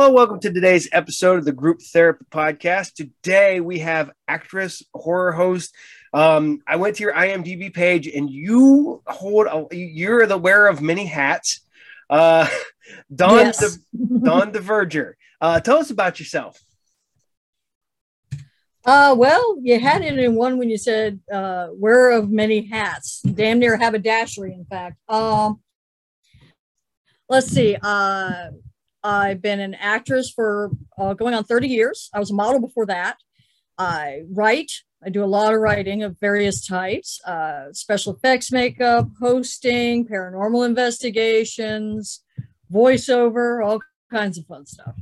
Hello, welcome to today's episode of the Group Therapy Podcast. Today we have actress, horror host. Um, I went to your IMDb page, and you hold. A, you're the wearer of many hats. Uh, Dawn, Yes. De, Dawn DeVerger. Uh, tell us about yourself. Uh, well, you had it in one when you said uh, wearer of many hats, damn near haberdashery, in fact. Um, let's see. Uh, I've been an actress for uh, going on 30 years. I was a model before that. I write. I do a lot of writing of various types, uh, special effects makeup, hosting, paranormal investigations, voiceover, all kinds of fun stuff.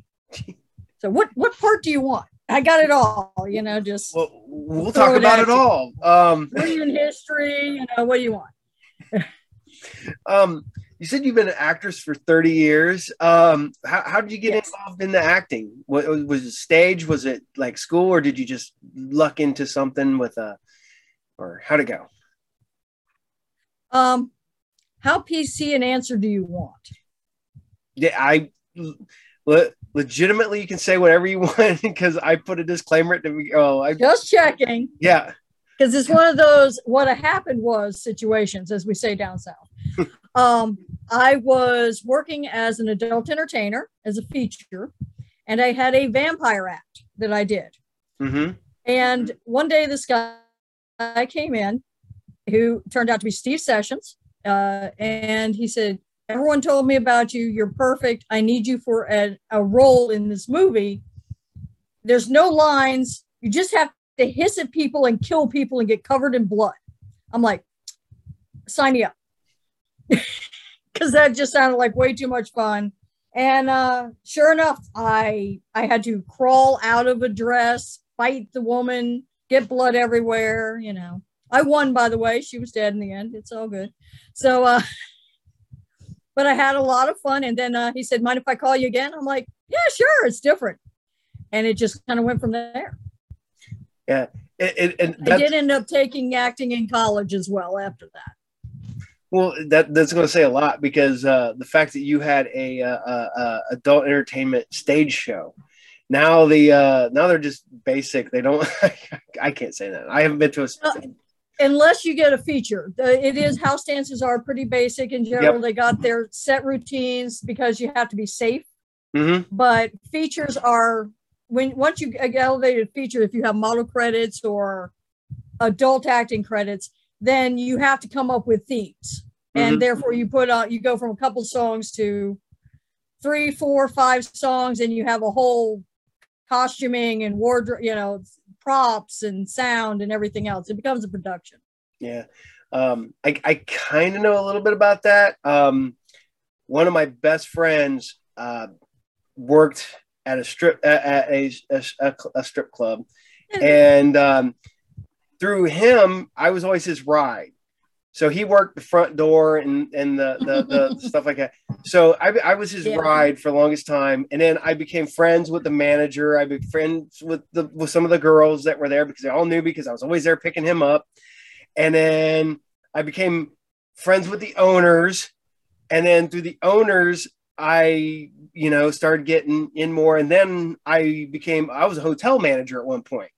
So what, what part do you want? I got it all, you know, just Well, we'll talk it about it all. Um, Indian history, you know, what do you want? um, you said you've been an actress for 30 years. Um, how, how did you get Yes. involved in the acting? What, was it stage? Was it like school, or did you just luck into something with a, or how'd it go? Um, how PC an answer do you want? Yeah, I le- legitimately you can say whatever you want because I put a disclaimer at the oh I Just checking, yeah because it's one of those what happened was situations, as we say down south. Um, I was working as an adult entertainer as a feature, and I had a vampire act that I did. mm-hmm. And one day, this guy came in who turned out to be Steve Sessions. Uh, and he said, Everyone told me about you. You're perfect. I need you for a, a role in this movie. There's no lines. You just have to hiss at people and kill people and get covered in blood. I'm like, sign me up. Because that just sounded like way too much fun. And uh, sure enough, I I had to crawl out of a dress, fight the woman, get blood everywhere. You know, I won by the way. She was dead in the end. It's all good. So, uh, but I had a lot of fun. And then uh, he said, "Mind if I call you again?" I'm like, "Yeah, sure. It's different." And it just kind of went from there. it, it, and I did end up taking acting in college as well after that. Well that that's going to say a lot because uh, the fact that you had a, uh, uh, uh, adult entertainment stage show now the uh, now they're just basic they don't I can't say that I haven't been to a unless you get a feature. It is house dances are pretty basic in general. Yep. They got their set routines because you have to be safe. Mhm. But features are when once you get elevated feature, if you have model credits or adult acting credits, then you have to come up with themes, and Mhm. therefore you put on you go from a couple songs to three, four, five songs, and you have a whole costuming and wardrobe, you know, props and sound and everything else. It becomes a production. Yeah. Um, I, I kind of know a little bit about that. Um, one of my best friends uh, worked at a strip at, at a, a, a strip club, and um, through him, I was always his ride. So he worked the front door and and the the, the stuff like that. So I, I was his Yeah. ride for the longest time, and then I became friends with the manager. I became friends with the with some of the girls that were there because they all knew me because I was always there picking him up. And then I became friends with the owners, and then through the owners, I you know started getting in more, and then I became I was a hotel manager at one point.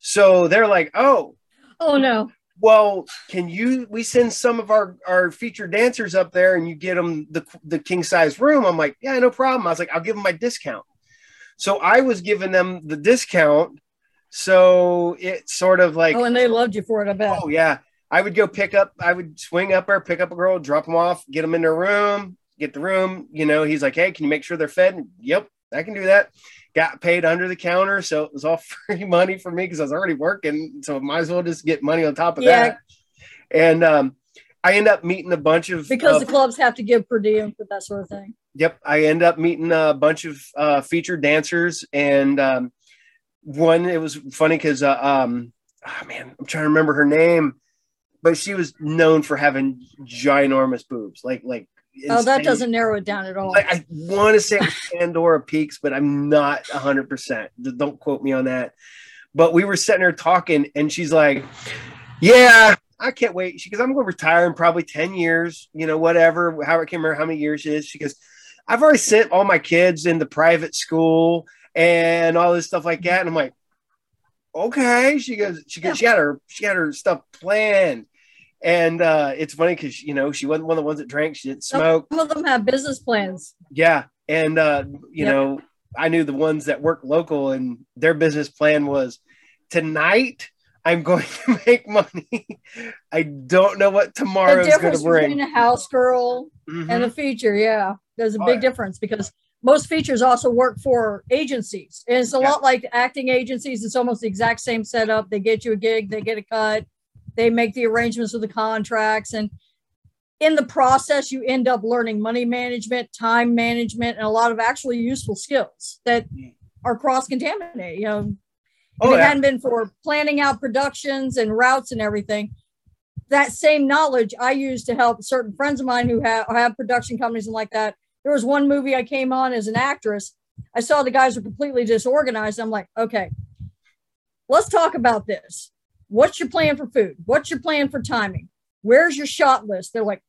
So they're like, oh, Oh no. well, can you? We send some of our our featured dancers up there, and you get them the the king size room. I'm like, yeah, no problem. I was like, I'll give them my discount. So I was giving them the discount. So it's sort of like, Oh, and they loved you for it, I bet. oh yeah, I would go pick up. I would swing up there, pick up a girl, drop them off, get them in their room, get the room. You know, he's like, hey, can you make sure they're fed? Yep, I can do that. Got paid under the counter, so it was all free money for me because I was already working. So I might as well just get money on top of Yeah. that. And um, I end up meeting a bunch of because of- the clubs have to give per diem for that sort of thing. Yep, I end up meeting a bunch of uh, featured dancers, and um, one it was funny because uh, um, oh man, I'm trying to remember her name, but she was known for having ginormous boobs, like like. Oh, that doesn't narrow it down at all. Like, I want to say Pandora Peaks, but I'm not 100. percent Don't quote me on that. But we were sitting there talking, and she's like, "Yeah, I can't wait." She goes, "I'm going to retire in probably 10 years, you know, whatever. How I can't remember how many years it is." She goes, I've already sent all my kids into private school and all this stuff like that. And I'm like, okay. She goes, she goes, she had her, she had her stuff planned. And uh, it's funny because you know she wasn't one of the ones that drank. She didn't smoke. Some of them have business plans. Yeah, and uh, you Yep. know I knew the ones that work local, and their business plan was tonight. I'm going to make money. I don't know what The tomorrow's going to bring. between a house girl Mhm. and a feature, yeah, there's a Oh, big yeah. difference because most features also work for agencies. And it's a Yeah. lot like acting agencies. It's almost the exact same setup. They get you a gig, they get a cut, they make the arrangements of the contracts. And in the process, you end up learning money management, time management, and a lot of actually useful skills that are cross contaminated. You know, oh, if Oh, it yeah. hadn't been for planning out productions and routes and everything, that same knowledge I use to help certain friends of mine who have, have production companies and like that. There was one movie I came on as an actress. I saw the guys were completely disorganized. I'm like, okay, let's talk about this. What's your plan for food? What's your plan for timing? Where's your shot list? They're like,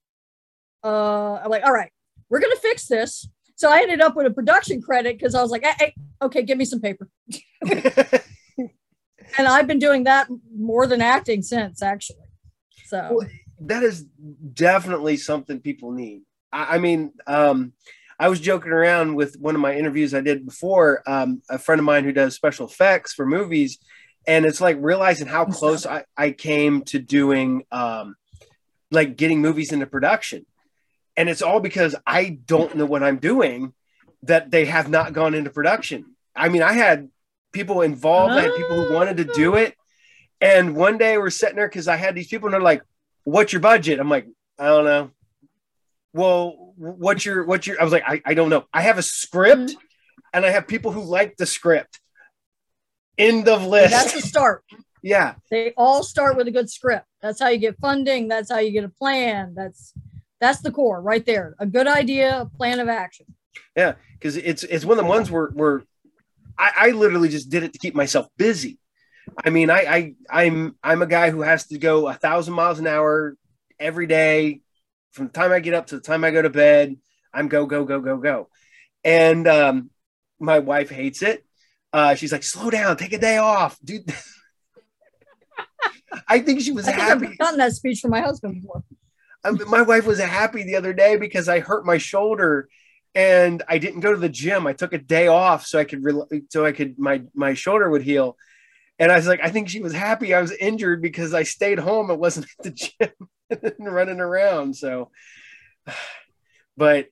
uh, I'm like, all right, we're gonna fix this. So I ended up with a production credit because I was like, hey, hey, okay, give me some paper. And I've been doing that more than acting since, actually. So Well, that is definitely something people need. I, I mean, um, I was joking around with one of my interviews I did before. Um, a friend of mine who does special effects for movies, and it's like realizing how close I, I came to doing, um, like getting movies into production, and it's all because I don't know what I'm doing that they have not gone into production. I mean, I had people involved, I had people who wanted to do it, and one day we're sitting there because I had these people and they're like, "What's your budget?" I'm like, "I don't know." Well, what's your what's your? I was like, I, I don't know. I have a script, and I have people who like the script. End of list. that's the start. yeah, They all start with a good script. That's how you get funding. That's how you get a plan. That's that's the core right there. A good idea, a plan of action. Yeah, because it's it's one of the ones where where I, I literally just did it to keep myself busy. I mean, I, I I'm I'm a guy who has to go a thousand miles an hour every day from the time I get up to the time I go to bed. I'm go go go go go, and um, my wife hates it. Uh, she's like, slow down, take a day off, dude. I think she was I happy. I've gotten that speech from my husband before. I mean, my wife was happy the other day because I hurt my shoulder and I didn't go to the gym. I took a day off so I could rel so I could my my shoulder would heal. And I was like, I think she was happy I was injured because I stayed home and wasn't at the gym and running around. So, but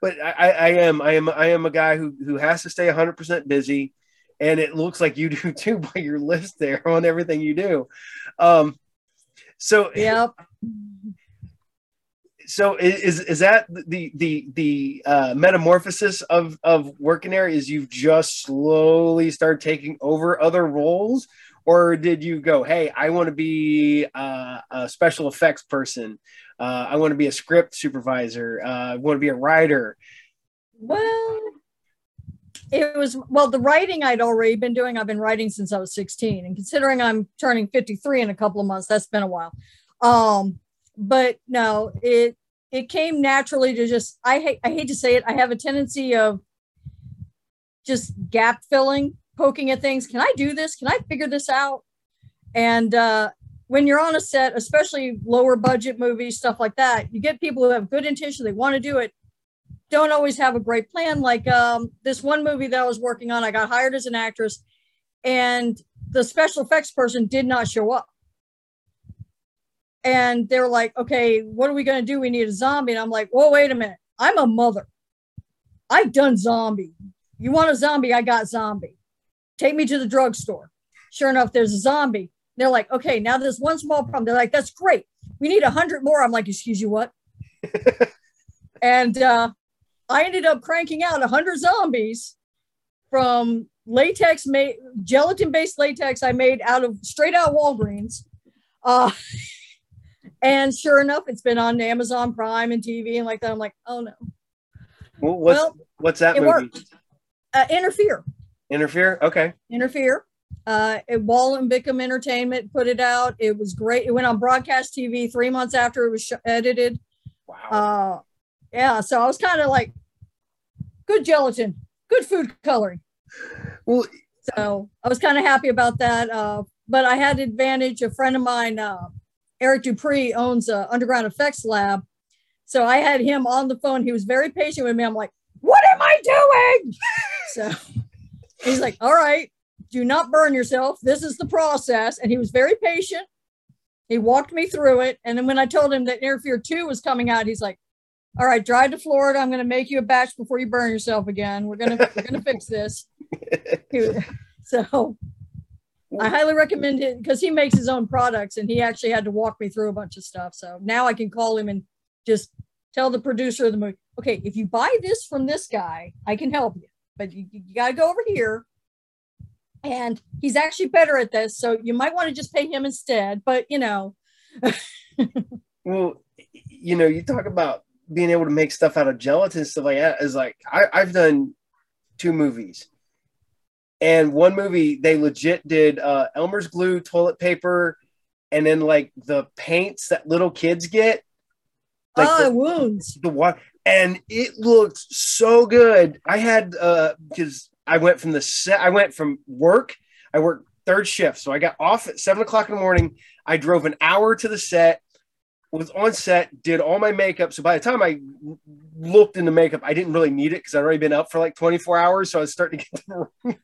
but I, I am I am I am a guy who who has to stay 100 percent busy, and it looks like you do too by your list there on everything you do. Um, so Yep. so is is that the the the uh, metamorphosis of of working there is you've just slowly start taking over other roles or did you go hey i want to be uh, a special effects person uh, i want to be a script supervisor uh, i want to be a writer Well, it was well the writing I'd already been doing. I've been writing since I was 16, and considering I'm turning 53 in a couple of months, that's been a while. Um, but no, it it came naturally to just I hate I hate to say it. I have a tendency of just gap filling, poking at things. Can I do this? Can I figure this out? And uh, when you're on a set, especially lower budget movies, stuff like that, you get people who have good intention. They want to do it don't always have a great plan. Like um, this one movie that I was working on, I got hired as an actress, and the special effects person did not show up. And they're like, okay, what are we going to do? We need a zombie. And I'm like, whoa, wait a minute. I'm a mother. I've done zombie. You want a zombie? I got zombie. Take me to the drugstore. Sure enough, there's a zombie. They're like, okay, now there's one small problem. They're like, that's great. We need a hundred more. I'm like, excuse you, what? and uh, I ended up cranking out a 100 zombies from latex made gelatin based latex I made out of straight out Walgreens. Uh, and sure enough, it's been on Amazon Prime and TV and like that. I'm like, oh no, Well, what's Well, what's that it movie worked. uh, interfere, interfere okay interfere. Uh, Wall and Bickham Entertainment put it out. It was great. It went on broadcast TV three months after it was sh- edited. wow Uh, yeah, so I was kind of like good gelatin, good food coloring. Well, So I was kind of happy about that. Uh, but I had advantage. A friend of mine, uh, Eric Dupree, owns a underground effects lab. So I had him on the phone. He was very patient with me. I'm like, what am I doing? so he's like, all right, do not burn yourself. This is the process. And he was very patient. He walked me through it. And then when I told him that Fear 2 was coming out, he's like, all right, drive to Florida. I'm going to make you a batch before you burn yourself again. We're going to, we're going to fix this. So I highly recommend it because he makes his own products and he actually had to walk me through a bunch of stuff. So now I can call him and just tell the producer of the movie, okay, if you buy this from this guy, I can help you, but you, you got to go over here. And he's actually better at this. So you might want to just pay him instead. But, you know, well, you know, you talk about being able to make stuff out of gelatin stuff like that. Is like I, I've done two movies, and one movie they legit did uh, Elmer's glue, toilet paper, and then like the paints that little kids get. Like ah, the- wounds. the water and it looked so good. I had uh because i went from the set i went from work i worked third shift so i got off at seven o'clock in the morning. I drove an hour to the set was on set did all my makeup. So by the time i looked into makeup i didn't really need it because i'd already been up for like 24 hours so i was starting to get the room and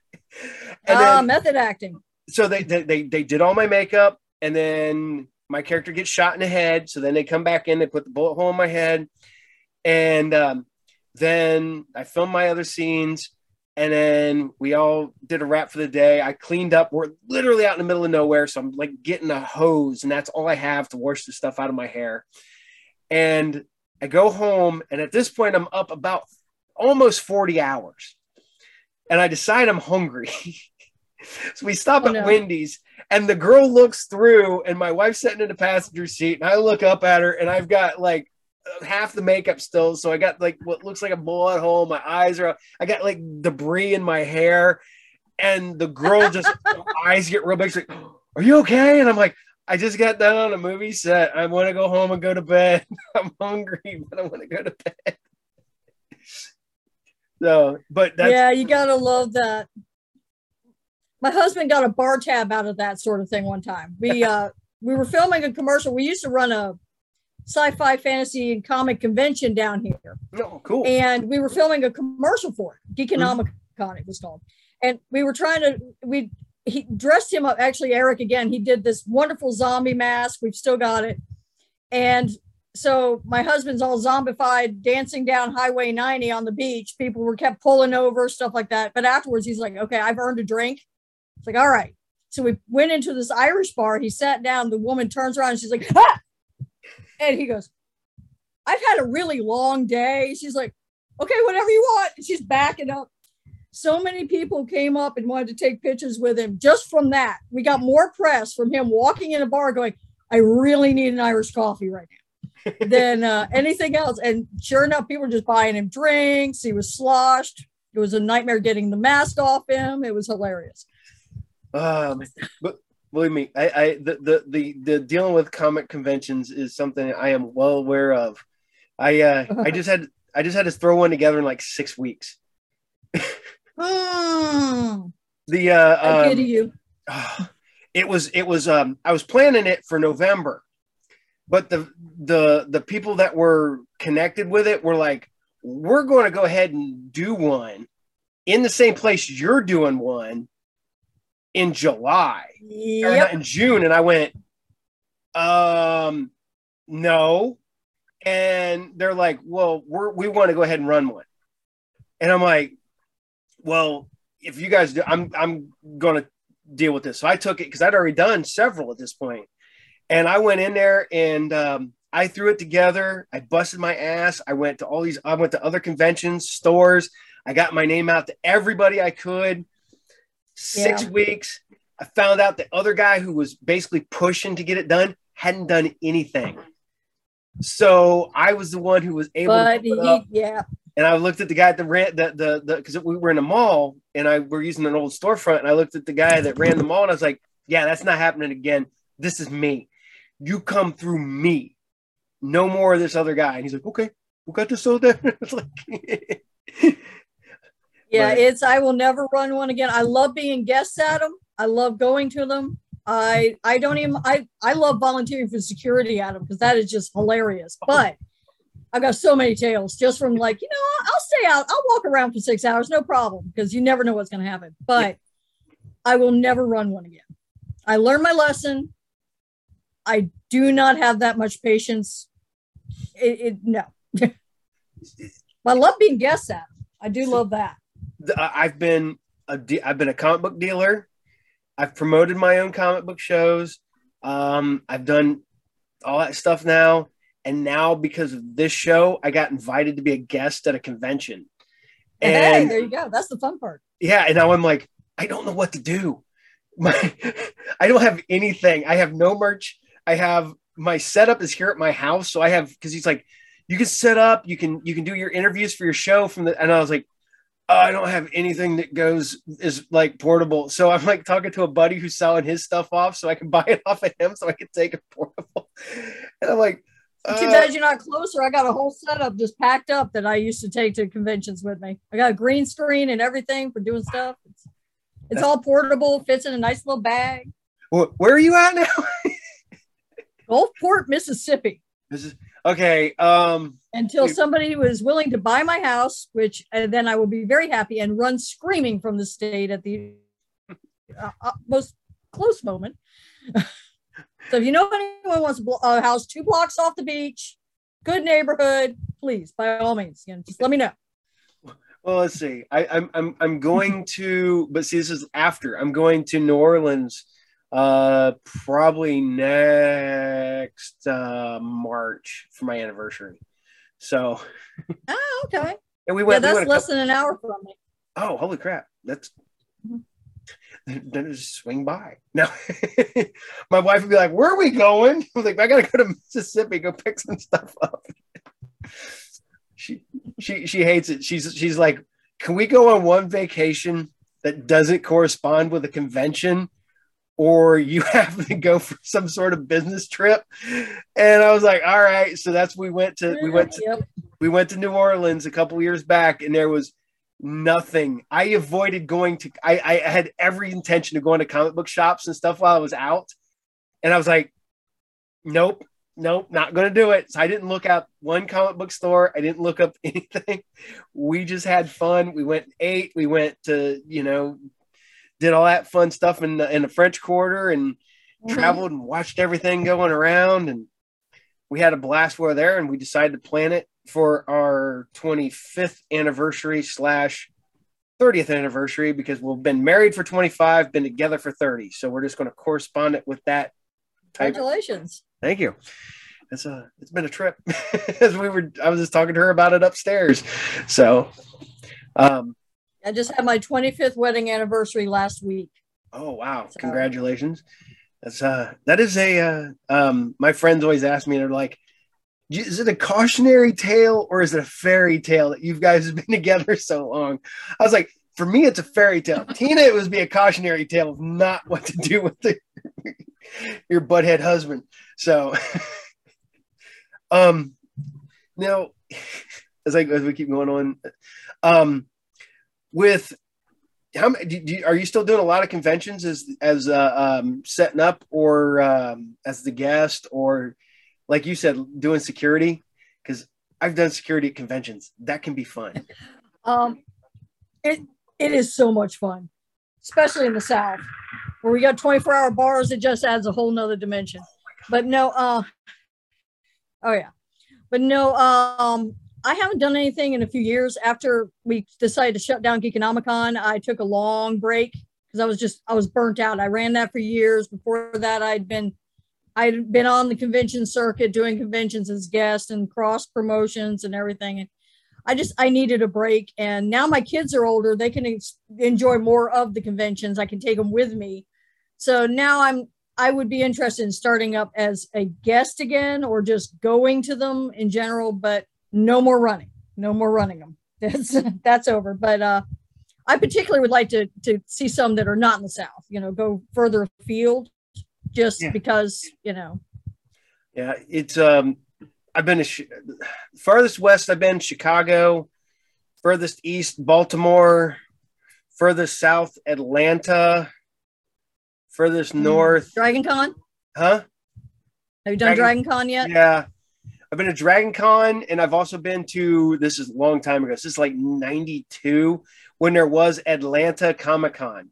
Ah, then method acting. so they, they they they did all my makeup and then my character gets shot in the head. So then they come back in they put the bullet hole in my head and um, then i filmed my other scenes and then we all did a wrap for the day. I cleaned up. We're literally out in the middle of nowhere so i'm like getting a hose and that's all i have to wash the stuff out of my hair. And i go home and at this point i'm up about almost 40 hours. And i decide i'm hungry. So we stop Oh, at no. wendy's and the girl looks through and my wife's sitting in the passenger seat and i look up at her and i've got like half the makeup still so i got like what looks like a bullet hole my eyes are i got like debris in my hair and the girl just eyes get real big she's like are you okay and i'm like i just got done on a movie set i want to go home and go to bed i'm hungry but i want to go to bed so but that's yeah, you gotta love that. My husband got a bar tab out of that sort of thing one time. We uh we were filming a commercial. We used to run a sci-fi fantasy and comic convention down here. no cool And we were filming a commercial for it, Geekonomicon it was called. And we were trying to we he dressed him up. Actually, Eric again, he did this wonderful zombie mask. We've still got it. And so my husband's all zombified, dancing down Highway 90 on the beach. People were kept pulling over, stuff like that. But afterwards, he's like, okay, I've earned a drink. It's like, all right. So we went into this Irish bar. He sat down. The woman turns around and she's like, ah! And he goes, I've had a really long day. She's like, okay, whatever you want. And she's backing up. So many people came up and wanted to take pictures with him just from that. We got more press from him walking in a bar going, I really need an Irish coffee right now than uh, anything else. And sure enough, people were just buying him drinks. He was sloshed. It was a nightmare getting the mask off him. It was hilarious. Um, but believe me, I, I the, the the the dealing with comic conventions is something I am well aware of. I uh, I just had I just had to throw one together in like six weeks. Mm, The uh, um, you. it was it was um I was planning it for November, but the the the people that were connected with it were like, we're going to go ahead and do one in the same place you're doing one in July. Yep. in June, and I went, um, no. And they're like, well, we're, we want to go ahead and run one. And I'm like, well, if you guys do, I'm, I'm going to deal with this. So I took it because I'd already done several at this point. And I went in there and um, I threw it together. I busted my ass. I went to all these, I went to other conventions, stores. I got my name out to everybody I could. Six Yeah. weeks. I found out the other guy who was basically pushing to get it done hadn't done anything. So I was the one who was able But to he, yeah, And I looked at the guy at the rent the the the because we were in a mall and I were using an old storefront and I looked at the guy that ran the mall and I was like, yeah, that's not happening again. This is me. You come through me. No more of this other guy. And he's like, okay, we got this over there. It's like, Yeah, it's I will never run one again. I love being guests at them. I love going to them. I I don't even I I love volunteering for security at them because that is just hilarious. But I've got so many tales just from like you know I'll stay out. I'll walk around for six hours, no problem, because you never know what's going to happen. But I will never run one again. I learned my lesson. I do not have that much patience. It, it no. I love being guests at 'em. I do love that. I- I've been a de- I've been a comic book dealer. I've promoted my own comic book shows. Um, I've done all that stuff now, and now because of this show, I got invited to be a guest at a convention. hey, And there you go. That's the fun part. yeah, and now I'm like, I don't know what to do. My, I don't have anything. I have no merch. I have my setup is here at my house, so I have because he's like, you can set up, you can you can do your interviews for your show from the, and I was like, I don't have anything that goes is like portable. So I'm like talking to a buddy who's selling his stuff off, so I can buy it off of him, so I can take it portable. And I'm like, Too uh, bad you're not closer. I got a whole setup just packed up that I used to take to conventions with me. I got a green screen and everything for doing stuff. It's, it's all portable, fits in a nice little bag. where are you at now? Gulfport, Mississippi. this is okay. Um, Until somebody was willing to buy my house, which and then I will be very happy and run screaming from the state at the uh, uh, most close moment. so if you know anyone wants a a house two blocks off the beach, good neighborhood, please by all means, you know, just let me know. Well, let's see. I, I'm I'm I'm going to, but see, this is after. I'm going to New Orleans, uh, probably next uh, March for my anniversary. So, Oh, okay. and we Yeah, went. we that's went less couple- than an hour from me. oh, holy crap! That's Mhm. then just swing by. Now, my wife would be like, "Where are we going?" I'm like, "I gotta go to Mississippi, go pick some stuff up." she she she hates it. She's she's like, "Can we go on one vacation that doesn't correspond with a convention?" Or you have to go for some sort of business trip, and I was like, "All right." So that's we went to we went to Yep. we went to New Orleans a couple years back, and there was nothing. I avoided going to. I, I had every intention of going to comic book shops and stuff while I was out, and I was like, "Nope, nope, not going to do it." So I didn't look up one comic book store. I didn't look up anything. We just had fun. We went and ate. We went to you know, did all that fun stuff in the in the French Quarter and Mhm. traveled and watched everything going around. And we had a blast while there and we decided to plan it for our 25th anniversary slash 30th anniversary because we've been married for 25 been together for 30 so we're just going to correspond it with that type Congratulations. thank you. It's a it's been a trip. As we were i was just talking to her about it upstairs. So um I just had my 25th wedding anniversary last week. Oh wow! So- Congratulations. That's uh that is a uh, um my friends always ask me and they're like is it a cautionary tale or is it a fairy tale that you guys have been together so long? I was like, for me, it's a fairy tale. Tina, it would be a cautionary tale of not what to do with the, your butthead husband. So, um, now as I as we keep going on, um, with how many are you still doing a lot of conventions as as uh, um, setting up or um, as the guest or like you said doing security because i've done security at conventions that can be fun Um, it it is so much fun, especially in the South, where we got 24 hour bars. It just adds a whole nother dimension. But no, uh, oh yeah, but no, um, I haven't done anything in a few years. After we decided to shut down Geekonomicon, I took a long break because I was just I was burnt out. I ran that for years. Before that, I'd been I'd been on the convention circuit doing conventions as guest and cross promotions and everything. And I just I needed a break, and now my kids are older. They can ex- enjoy more of the conventions. I can take them with me. So now I'm I would be interested in starting up as a guest again, or just going to them in general. But no more running, no more running them. That's that's over. But uh, I particularly would like to to see some that are not in the South. You know, go further afield, just Yeah. because you know. yeah it's um i've been Chi- farthest west i've been chicago furthest east baltimore furthest south, Atlanta. Furthest north, Dragon Con. huh? Have you done Dragon- Dragon Con yet? Yeah. I've been to Dragon Con and I've also been to this is a long time ago. This is like 92 when there was Atlanta Comic Con.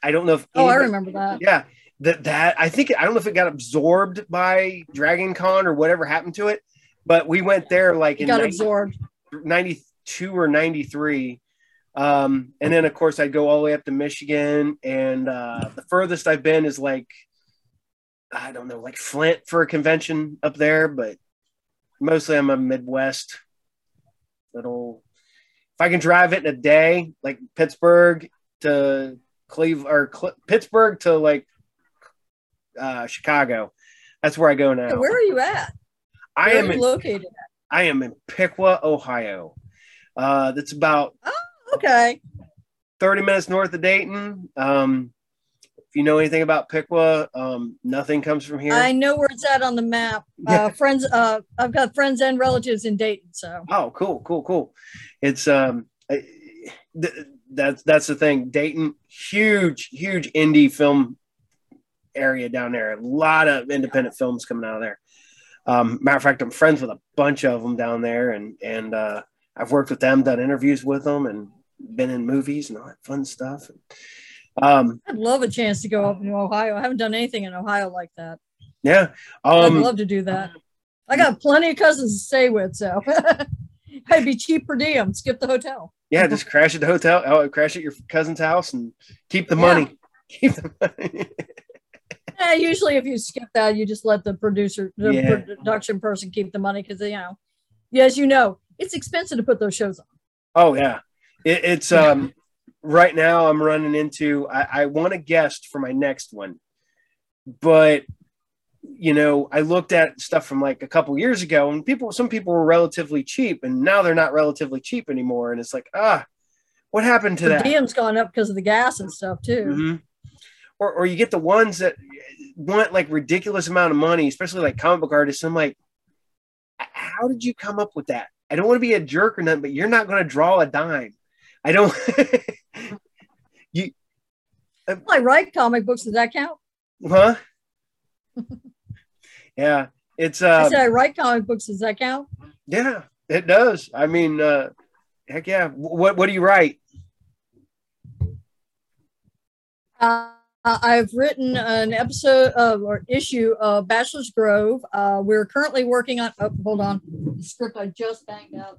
I don't know if Oh, I remember that. Yeah. That that I think I don't know if it got absorbed by Dragon Con or whatever happened to it, but we went there like It in got 90 absorbed. 92 or 93. Um, and then of course I'd go all the way up to Michigan and uh, the furthest I've been is like I don't know, like Flint for a convention up there, but mostly I'm a Midwest little. If I can drive it in a day, like Pittsburgh to Cleveland or Cle- Pittsburgh to like uh, Chicago, that's where I go now. Where are you at? I Where am in, located? I am in Piqua, Ohio. Uh, that's about oh, Okay. 30 minutes north of Dayton. Um, if you know anything about Piqua, um, nothing comes from here. I know where it's at on the map. Uh, friends, uh, I've got friends and relatives in Dayton, so Oh, cool, cool, cool. It's um, th- that's that's the thing. Dayton, huge, huge indie film area down there. A lot of independent films coming out of there. Um, matter of fact, I'm friends with a bunch of them down there, and and uh, I've worked with them, done interviews with them, and been in movies and all that fun stuff. Um, I'd love a chance to go up in Ohio. I haven't done anything in Ohio like that. yeah. I'd Um, love to do that. I got plenty of cousins to stay with, so I'd be cheap per diem. Skip the hotel. yeah, just crash at the hotel, oh, crash at your cousin's house, and keep the Yeah. money. Keep the money. Yeah, usually if you skip that, you just let the producer, the Yeah. production person keep the money because you know, as you know, it's expensive to put those shows on. Oh yeah, it, it's um right now I'm running into I, I want a guest for my next one, but you know I looked at stuff from like a couple years ago and people some people were relatively cheap and now they're not relatively cheap anymore. And it's like ah what happened to The that? DM's gone up because of the gas and stuff too. Mhm. or or you get the ones that want like ridiculous amount of money especially like comic book artists. I'm like how did you come up with that? I don't want to be a jerk or nothing but you're not going to draw a dime I don't you I write comic books. Does that count? Huh? yeah, it's Uh, I uh said I write comic books. Does that count? yeah, it does. I mean, uh heck yeah. What what do you write? Uh, I've written an episode of or issue of Bachelor's Grove. Uh, we're currently working on. Oh, hold on, the script I just banged out.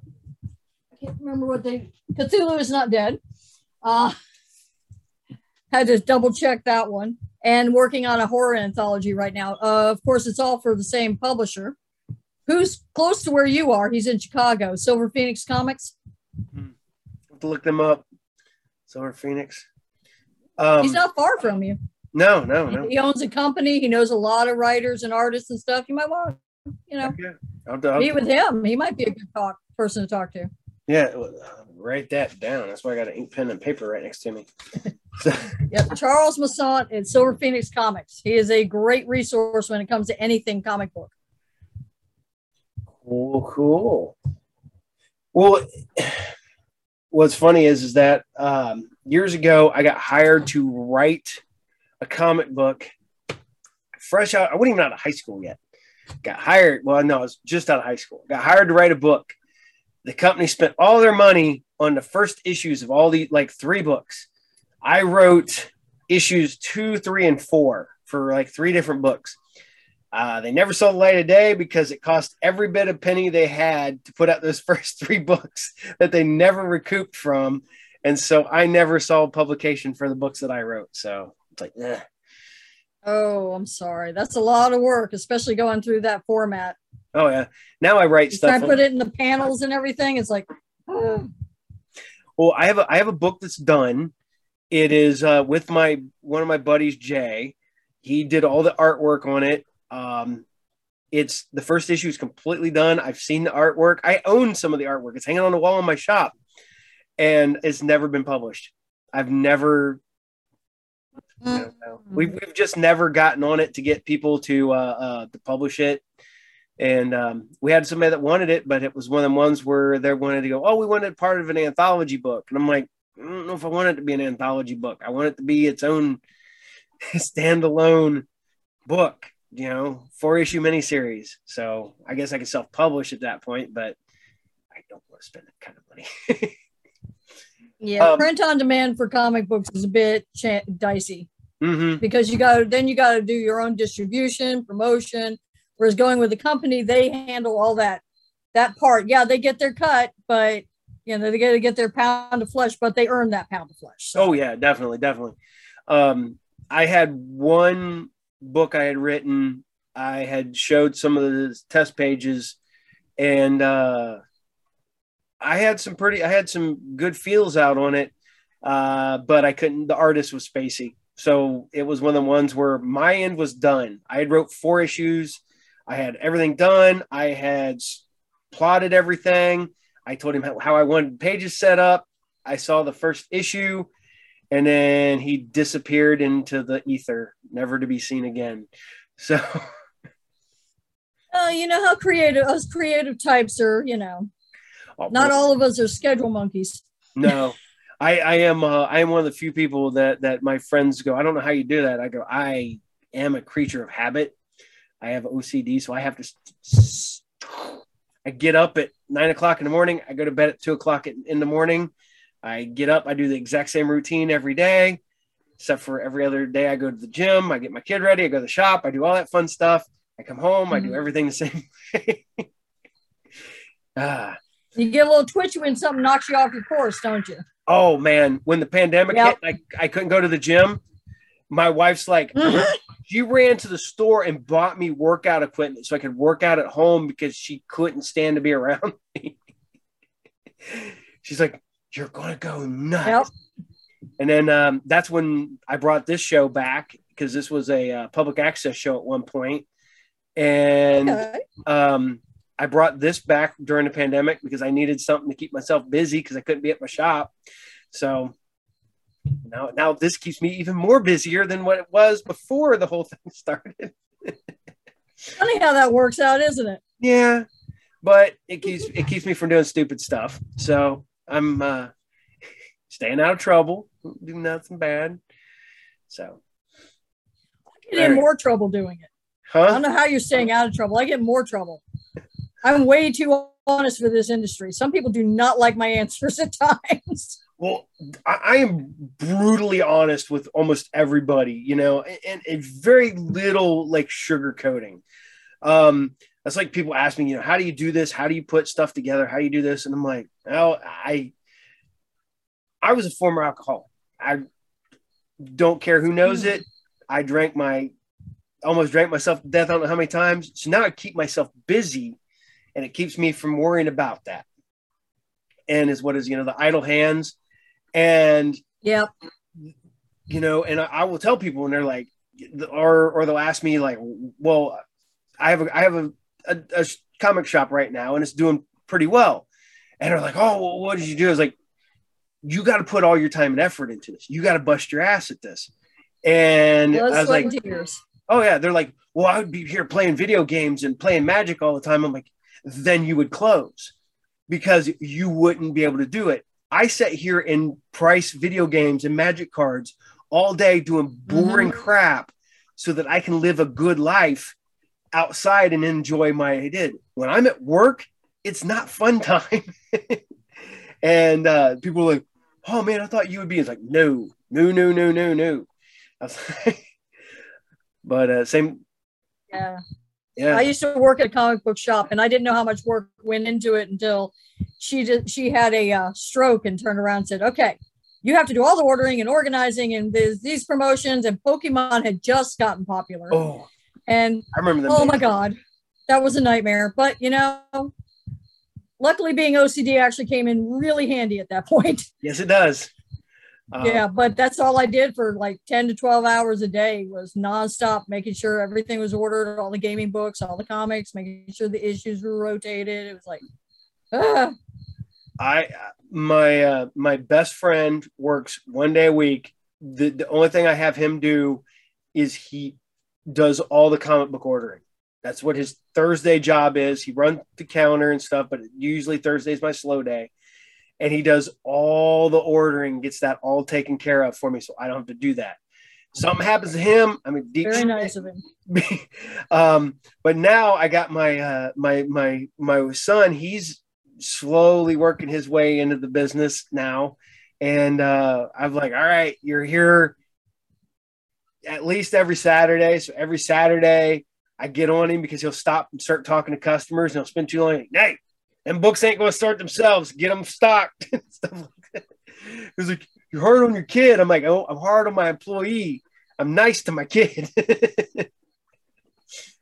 I can't remember what they. Cthulhu is not dead. Uh, had to double check that one. And working on a horror anthology right now. Uh, of course, it's all for the same publisher. Who's close to where you are? He's in Chicago. Silver Phoenix Comics. Have to look them up. Silver Phoenix. Um He's not far from you. no, no, no. He owns a company. He knows a lot of writers and artists and stuff. You might want you know, yeah. I'll, I'll, meet with him. He might be a good talk person to talk to. Yeah, write that down. That's why I got an ink pen and paper right next to me. Yep, Charles Massant at Silver Phoenix Comics. He is a great resource when it comes to anything comic book. Cool, cool. Well, what's funny is is that um, years ago I got hired to write a comic book fresh out. I wasn't even out of high school yet. Got hired. Well, no, I was just out of high school. Got hired to write a book. The company spent all their money on the first issues of all the like three books. I wrote issues two, three, and four for like three different books. Uh, they never the light of day because it cost every bit of penny they had to put out those first three books that they never recouped from. And so I never saw publication for the books that I wrote. So it's like, eh. Oh, I'm sorry. That's a lot of work, especially going through that format. oh yeah. Now I write You stuff. to put it in the panels and everything. It's like, oh, Well, I have a I have a book that's done. It is uh, with my one of my buddies, Jay. He did all the artwork on it. Um, it's the first issue is completely done. I've seen the artwork. I own some of the artwork. It's hanging on the wall in my shop, and it's never been published. I've never. Know. We've, we've just never gotten on it to get people to uh, uh, to publish it. And um, we had somebody that wanted it, but it was one of the ones where they wanted to go, oh, we wanted part of an anthology book. And I'm like, I don't know if I want it to be an anthology book. I want it to be its own standalone book, you know, four issue miniseries. So I guess I could self publish at that point, but I don't want to spend that kind of money. Yeah, um, print on demand for comic books is a bit ch- dicey mm-hmm. because you got then you got to do your own distribution, promotion. Whereas going with a the company, they handle all that that part. Yeah, they get their cut, but you know they got to get their pound of flesh, but they earn that pound of flesh. So. Oh yeah, definitely, definitely. Um, I had one book I had written. I had showed some of the test pages, and uh, I had some pretty, I had some good feels out on it, uh, but I couldn't. The artist was spacey, so it was one of the ones where my end was done. I had wrote four issues. I had everything done. I had plotted everything. I told him how, I wanted pages set up. I saw the first issue, and then he disappeared into the ether, never to be seen again. So. Uh, you know how creative us creative types are, you know. Not all of us are schedule monkeys. No, I, I am. Uh, I am one of the few people that that my friends go. I don't know how you do that. I go. I am a creature of habit. I have OCD, so I have to. I get up at nine o'clock in the morning. I go to bed at two o'clock in the morning. I get up. I do the exact same routine every day, except for every other day. I go to the gym. I get my kid ready. I go to the shop. I do all that fun stuff. I come home. Mm-hmm. I do mm-hmm. everything the same way. ah, you get a little twitchy when something knocks you off your course, don't you? Oh man, when the pandemic yep. hit, I, I couldn't go to the gym. My wife's like, mm-hmm. she ran to the store and bought me workout equipment so I could work out at home because she couldn't stand to be around me. She's like, You're gonna go nuts. Yep. And then um, that's when I brought this show back because this was a uh, public access show at one point. And okay. um, I brought this back during the pandemic because I needed something to keep myself busy because I couldn't be at my shop. So now, now this keeps me even more busier than what it was before the whole thing started. Funny how that works out, isn't it? Yeah, but it keeps it keeps me from doing stupid stuff. So I'm uh, staying out of trouble, doing nothing bad. So I get in right. more trouble doing it. Huh? I don't know how you're staying out of trouble. I get more trouble. I'm way too honest for this industry. Some people do not like my answers at times. Well, I, am brutally honest with almost everybody, you know, and, and very little like sugarcoating. Um, that's like people ask me, you know, how do you do this? How do you put stuff together? How do you do this? And I'm like, well, I, I was a former alcoholic. I don't care who knows it. I drank my, almost drank myself to death. I don't know how many times. So now I keep myself busy and it keeps me from worrying about that. And is what is you know the idle hands, and yeah, you know, and I, I will tell people, and they're like, or or they'll ask me like, well, I have a I have a, a, a comic shop right now, and it's doing pretty well, and they're like, oh, well, what did you do? I was like, you got to put all your time and effort into this. You got to bust your ass at this. And Blood, I was like, tears. oh yeah, they're like, well, I would be here playing video games and playing Magic all the time. I'm like, then you would close because you wouldn't be able to do it. I sat here and price video games and magic cards all day doing boring mm-hmm. crap so that I can live a good life outside and enjoy my I did. When I'm at work, it's not fun time. and uh, people are like, oh man, I thought you would be. It's like, no, no, no, no, no, no. but uh, same. Yeah. Yeah. I used to work at a comic book shop and I didn't know how much work went into it until she did, she had a uh, stroke and turned around and said, okay, you have to do all the ordering and organizing and there's these promotions and Pokemon had just gotten popular. Oh, and I remember. Oh my God, that was a nightmare. But you know, luckily being OCD actually came in really handy at that point. Yes, it does. Uh, yeah, but that's all I did for like 10 to 12 hours a day was nonstop making sure everything was ordered, all the gaming books, all the comics, making sure the issues were rotated. It was like, ah. I, my, uh, my best friend works one day a week. The, the only thing I have him do is he does all the comic book ordering. That's what his Thursday job is. He runs the counter and stuff, but usually Thursday is my slow day and he does all the ordering, gets that all taken care of for me, so I don't have to do that. Something happens to him. I mean, deep Very nice of him. um, but now I got my uh, my my my son. He's slowly working his way into the business now, and uh, I'm like, all right, you're here at least every Saturday. So every Saturday, I get on him because he'll stop and start talking to customers, and he'll spend too long. Hey, and books ain't going to start themselves. Get them stocked. Stuff like that. He's like, you're hard on your kid. I'm like, oh, I'm hard on my employee. I'm nice to my kid.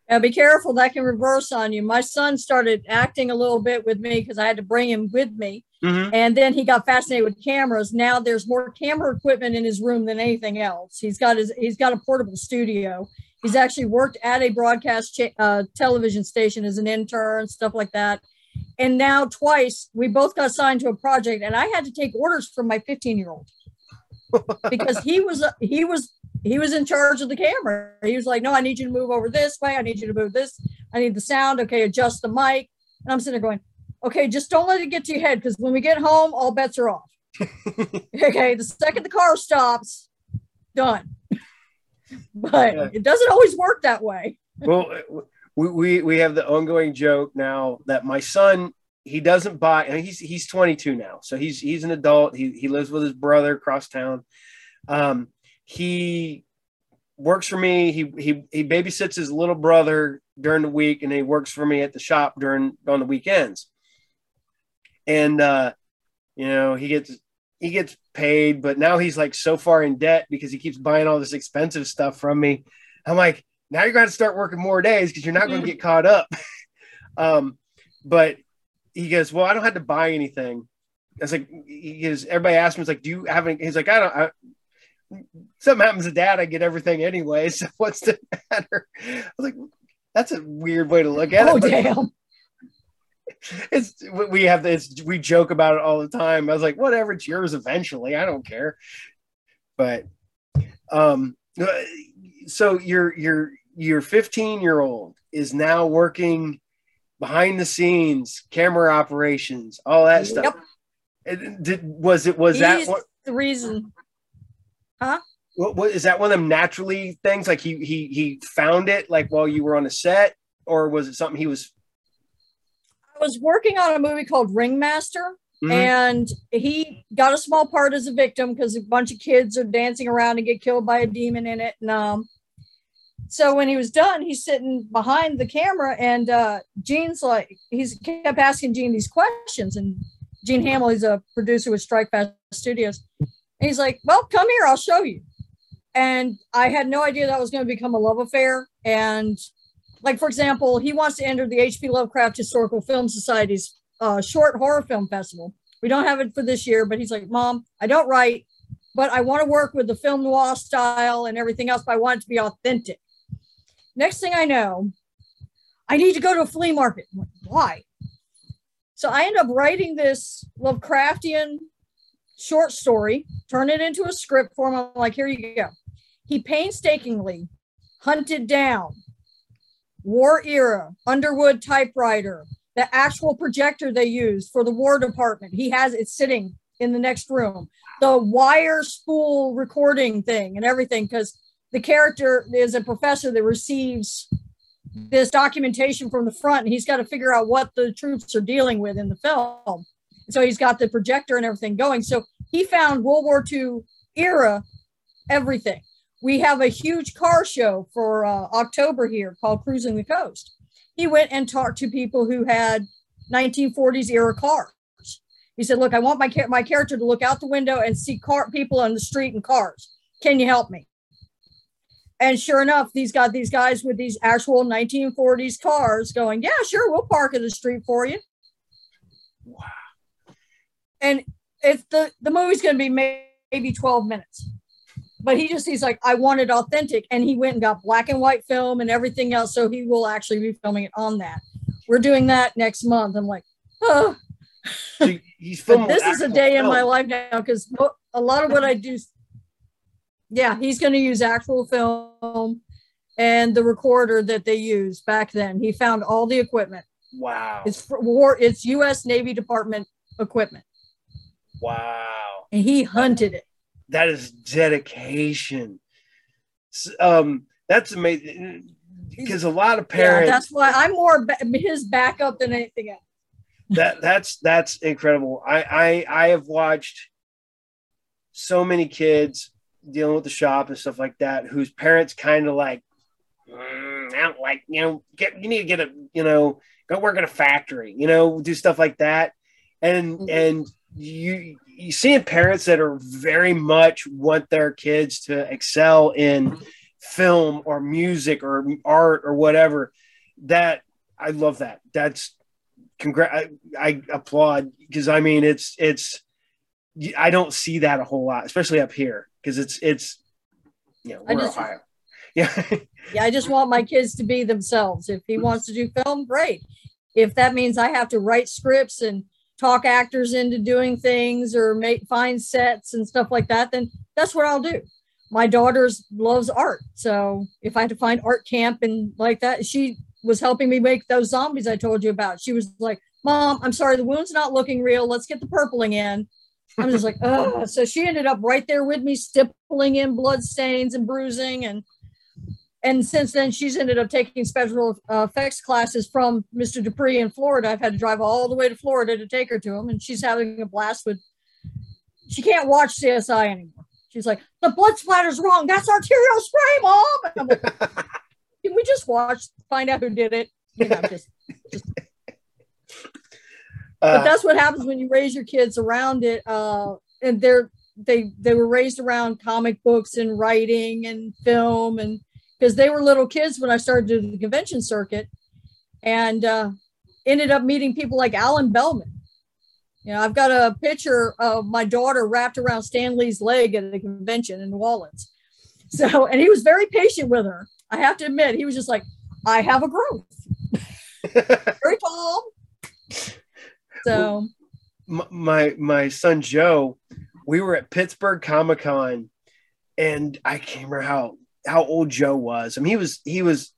Now be careful, that can reverse on you. My son started acting a little bit with me because I had to bring him with me. Mhm. And then he got fascinated with cameras. Now there's more camera equipment in his room than anything else. He's got his he's got a portable studio. He's actually worked at a broadcast cha- uh, television station as an intern, stuff like that. And now twice we both got signed to a project, and I had to take orders from my 15 year old because he was he was he was in charge of the camera. He was like, "No, I need you to move over this way. I need you to move this. I need the sound. Okay, adjust the mic." And I'm sitting there going, "Okay, just don't let it get to your head because when we get home, all bets are off." okay, the second the car stops, done. but Yeah. it doesn't always work that way. well, we, we we have the ongoing joke now that my son he doesn't buy. And he's he's 22 now, so he's he's an adult. He he lives with his brother across town. Um, he works for me. He he he babysits his little brother during the week, and he works for me at the shop during on the weekends. And uh, you know, he gets he gets paid, but now he's like so far in debt because he keeps buying all this expensive stuff from me. I'm like, now you're going to start working more days because you're not going to get caught up. um, but he goes, well, I don't have to buy anything. I was like, he goes, everybody asked me, he's like, do you have any? He's like, I don't. I, something happens to dad, I get everything anyway. So what's the matter? I was like, that's a weird way to look at Oh it. Oh, damn! It's we have this. We joke about it all the time. I was like, whatever, it's yours eventually. I don't care. But um, so your your your 15 year old is now working behind the scenes, camera operations, all that stuff. Yep. And Did was it was that He's what, the reason. Huh? What, what is that one of them naturally things like he he he found it like while you were on a set or was it something he was I was working on a movie called Ringmaster. Mhm. and he got a small part as a victim because a bunch of kids are dancing around and get killed by a demon in it. And um, so when he was done, he's sitting behind the camera, and uh, Gene's like, he's kept asking Gene these questions, and Gene Hamill, he's a producer with Strike Fast Studios, and he's like, "Well, come here, I'll show you." And I had no idea that was going to become a love affair, and like for example, he wants to enter the H.P. Lovecraft Historical Film Society's uh, short horror film festival. We don't have it for this year, but he's like, Mom, I don't write, but I want to work with the film noir style and everything else, but I want it to be authentic. Next thing I know, I need to go to a flea market. Why? So I end up writing this Lovecraftian short story, turn it into a script for him. I'm like, here you go. He painstakingly hunted down war era Underwood typewriter, the actual projector they used for the War Department. He has it sitting in the next room. The wire spool recording thing and everything, because the character is a professor that receives this documentation from the front, and he's got to figure out what the troops are dealing with in the film. So he's got the projector and everything going. So he found World War II era everything. We have a huge car show for uh, October here called Cruising the Coast he went and talked to people who had 1940s era cars. He said, "Look, I want my my character to look out the window and see car people on the street in cars. Can you help me?" And sure enough, these got these guys with these actual 1940s cars going, "Yeah, sure, we'll park in the street for you." wow And it's the the movie's going to be maybe 12 minutes. But he just he's like, I want it authentic, and he went and got black and white film and everything else. So he will actually be filming it on that. We're doing that next month. I'm like, oh, so he's this is a day in my life now because a lot of what I do, yeah, he's going to use actual film and the recorder that they used back then. He found all the equipment. wow It's for war. It's U.S. Navy Department equipment. Wow. and he hunted it. That is dedication. Um, that's amazing because a lot of Yeah, parents that's why I'm more ba- his backup than anything else. that that's that's incredible. I I I have watched so many kids dealing with the shop and stuff like that whose parents kind of like "Mm, I don't like you know get you need to get a you know go work at a factory you know do stuff like that. And Mhm. and you you seeing parents that are very much want their kids to excel in film or music or art or whatever that I love that. That's congrat I, I applaud because I mean it's it's I don't see that a whole lot, especially up here because it's it's you know I we're just- Ohio. Yeah, Yeah, I just want my kids to be themselves. If he wants to do film, great. If that means I have to write scripts and talk actors into doing things or make find sets and stuff like that, then that's what I'll do. My daughter's loves art, so if I had to find art camp and like that, she was helping me make those zombies I told you about. She was like, "Mom, I'm sorry, the wound's not looking real. Let's get the purpling in." I'm just like, oh. So she ended up right there with me, stippling in blood stains and bruising and and since then she's ended up taking special uh, effects classes from Mr. Dupree in Florida. I've had to drive all the way to Florida to take her to him, and she's having a blast with. She can't watch CSI anymore. She's like, the blood splatter's wrong. That's arterial spray, mom. And I'm like, Can we just watch, find out who did it? You know, just, just. But uh, that's what happens when you raise your kids around it. Uh, and they're they they were raised around comic books and writing and film and because they were little kids when I started doing the convention circuit and uh, ended up meeting people like Allen Bellman. You know, I've got a picture of my daughter wrapped around Stan Lee's leg at a convention in New Orleans. So, and he was very patient with her. I have to admit, he was just like, I have a growth, very tall. So, my my son Joe, we were at Pittsburgh Comic Con, and I can't remember how how old Joe was. I mean, he was he was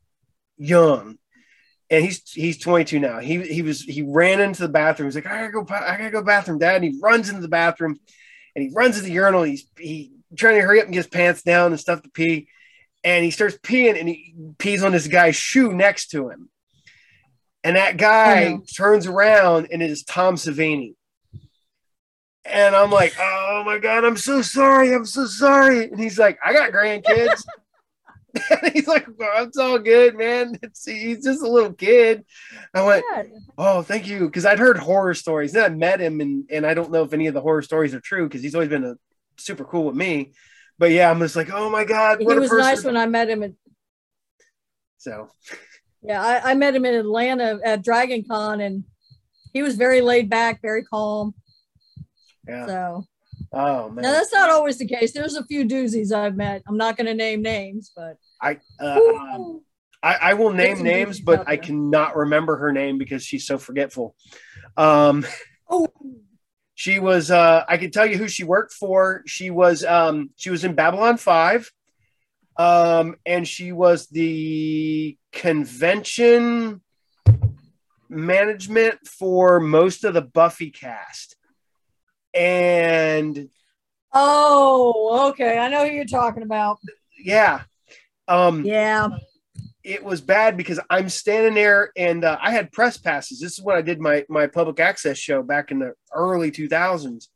young, and he's he's 22 now. He he was he ran into the bathroom. He's like, I gotta go, I gotta go bathroom, Dad. And he runs into the bathroom, and he runs to the urinal. He's he trying to hurry up and get his pants down and stuff to pee, and he starts peeing, and he pees on this guy's shoe next to him. And that guy turns around and it is Tom Savini. And I'm like, oh my God, I'm so sorry. I'm so sorry. And he's like, I got grandkids. and he's like, well, it's all good, man. It's, he's just a little kid. I went, yeah, oh, thank you. Because I'd heard horror stories. Then I met him, and, and I don't know if any of the horror stories are true because he's always been a, super cool with me. But yeah, I'm just like, oh my God. he What a was person. nice when I met him. At, so, yeah, I, I met him in Atlanta at Dragon Con and he was very laid back, very calm. yeah. So Oh, man. now that's not always the case. There's a few doozies I've met. I'm not going to name names, but I, uh, um, I, I will name names, but I cannot remember her name because she's so forgetful. Um, oh, she was. Uh, I can tell you who she worked for. She was. Um, she was in Babylon Five, um, and she was the convention management for most of the Buffy cast. And oh, okay. I know who you're talking about. yeah, um, Yeah. it was bad because I'm standing there and uh, I had press passes. This is when I did my my public access show back in the early 2000s.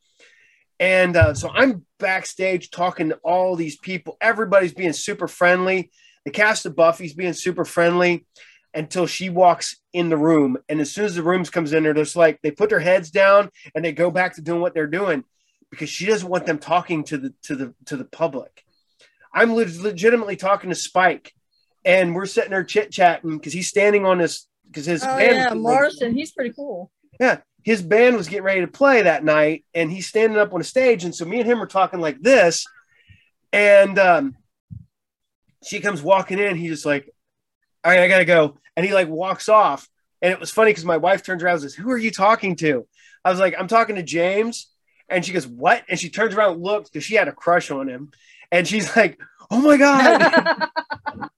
And uh, so I'm backstage talking to all these people. Everybody's being super friendly. The cast of Buffy's being super friendly until she walks in the room. And as soon as the rooms comes in, they're just like they put their heads down and they go back to doing what they're doing because she doesn't want them talking to the to the to the public. I'm leg- legitimately talking to Spike and we're sitting there chit chatting because he's standing on this because his Oh, band yeah. Marsters, he's pretty cool. Yeah. His band was getting ready to play that night and he's standing up on a stage and so me and him are talking like this and um, she comes walking in he's just like all right i gotta go. And he like walks off. And it was funny because my wife turns around and says who are you talking to? I was like i'm talking to james. And she goes what? And she turns around and looks because she had a crush on him. And she's like oh my god.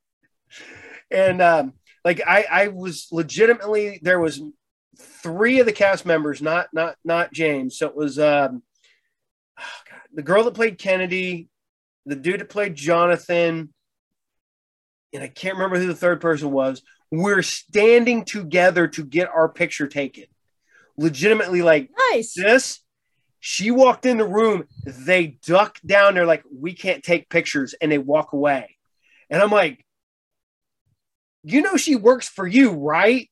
And um, like I, I was legitimately there was three of the cast members, not not not James. So it was um, oh God, the girl that played Kennedy, the dude that played Jonathan, and I can't remember who the third person was. We're standing together to get our picture taken. Legitimately, like Nice. this. She walked in the room. They duck down. They're like, "We can't take pictures," and they walk away. And I'm like, "You know, she works for you, right?"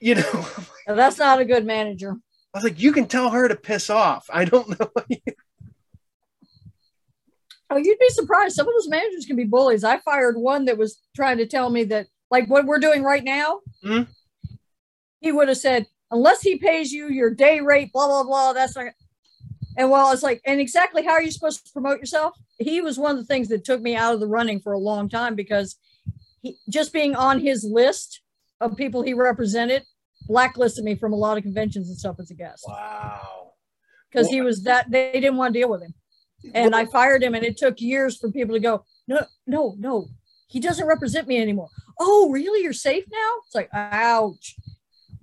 You know, That's not a good manager. I was like, "You can tell her to piss off." I don't know. Oh, you'd be surprised. Some of those managers can be bullies. I fired one that was trying to tell me that, like what we're doing right now, Mhm. he would have said, unless he pays you your day rate, blah, blah, blah, that's not. And well, it's like, and exactly how are you supposed to promote yourself? He was one of the things that took me out of the running for a long time because he just being on his list of people he represented blacklisted me from a lot of conventions and stuff as a guest wow. because he was that they didn't want to deal with him and I fired him, and it took years for people to go, no, no, no, he doesn't represent me anymore. Oh, really? You're safe now? It's like, ouch.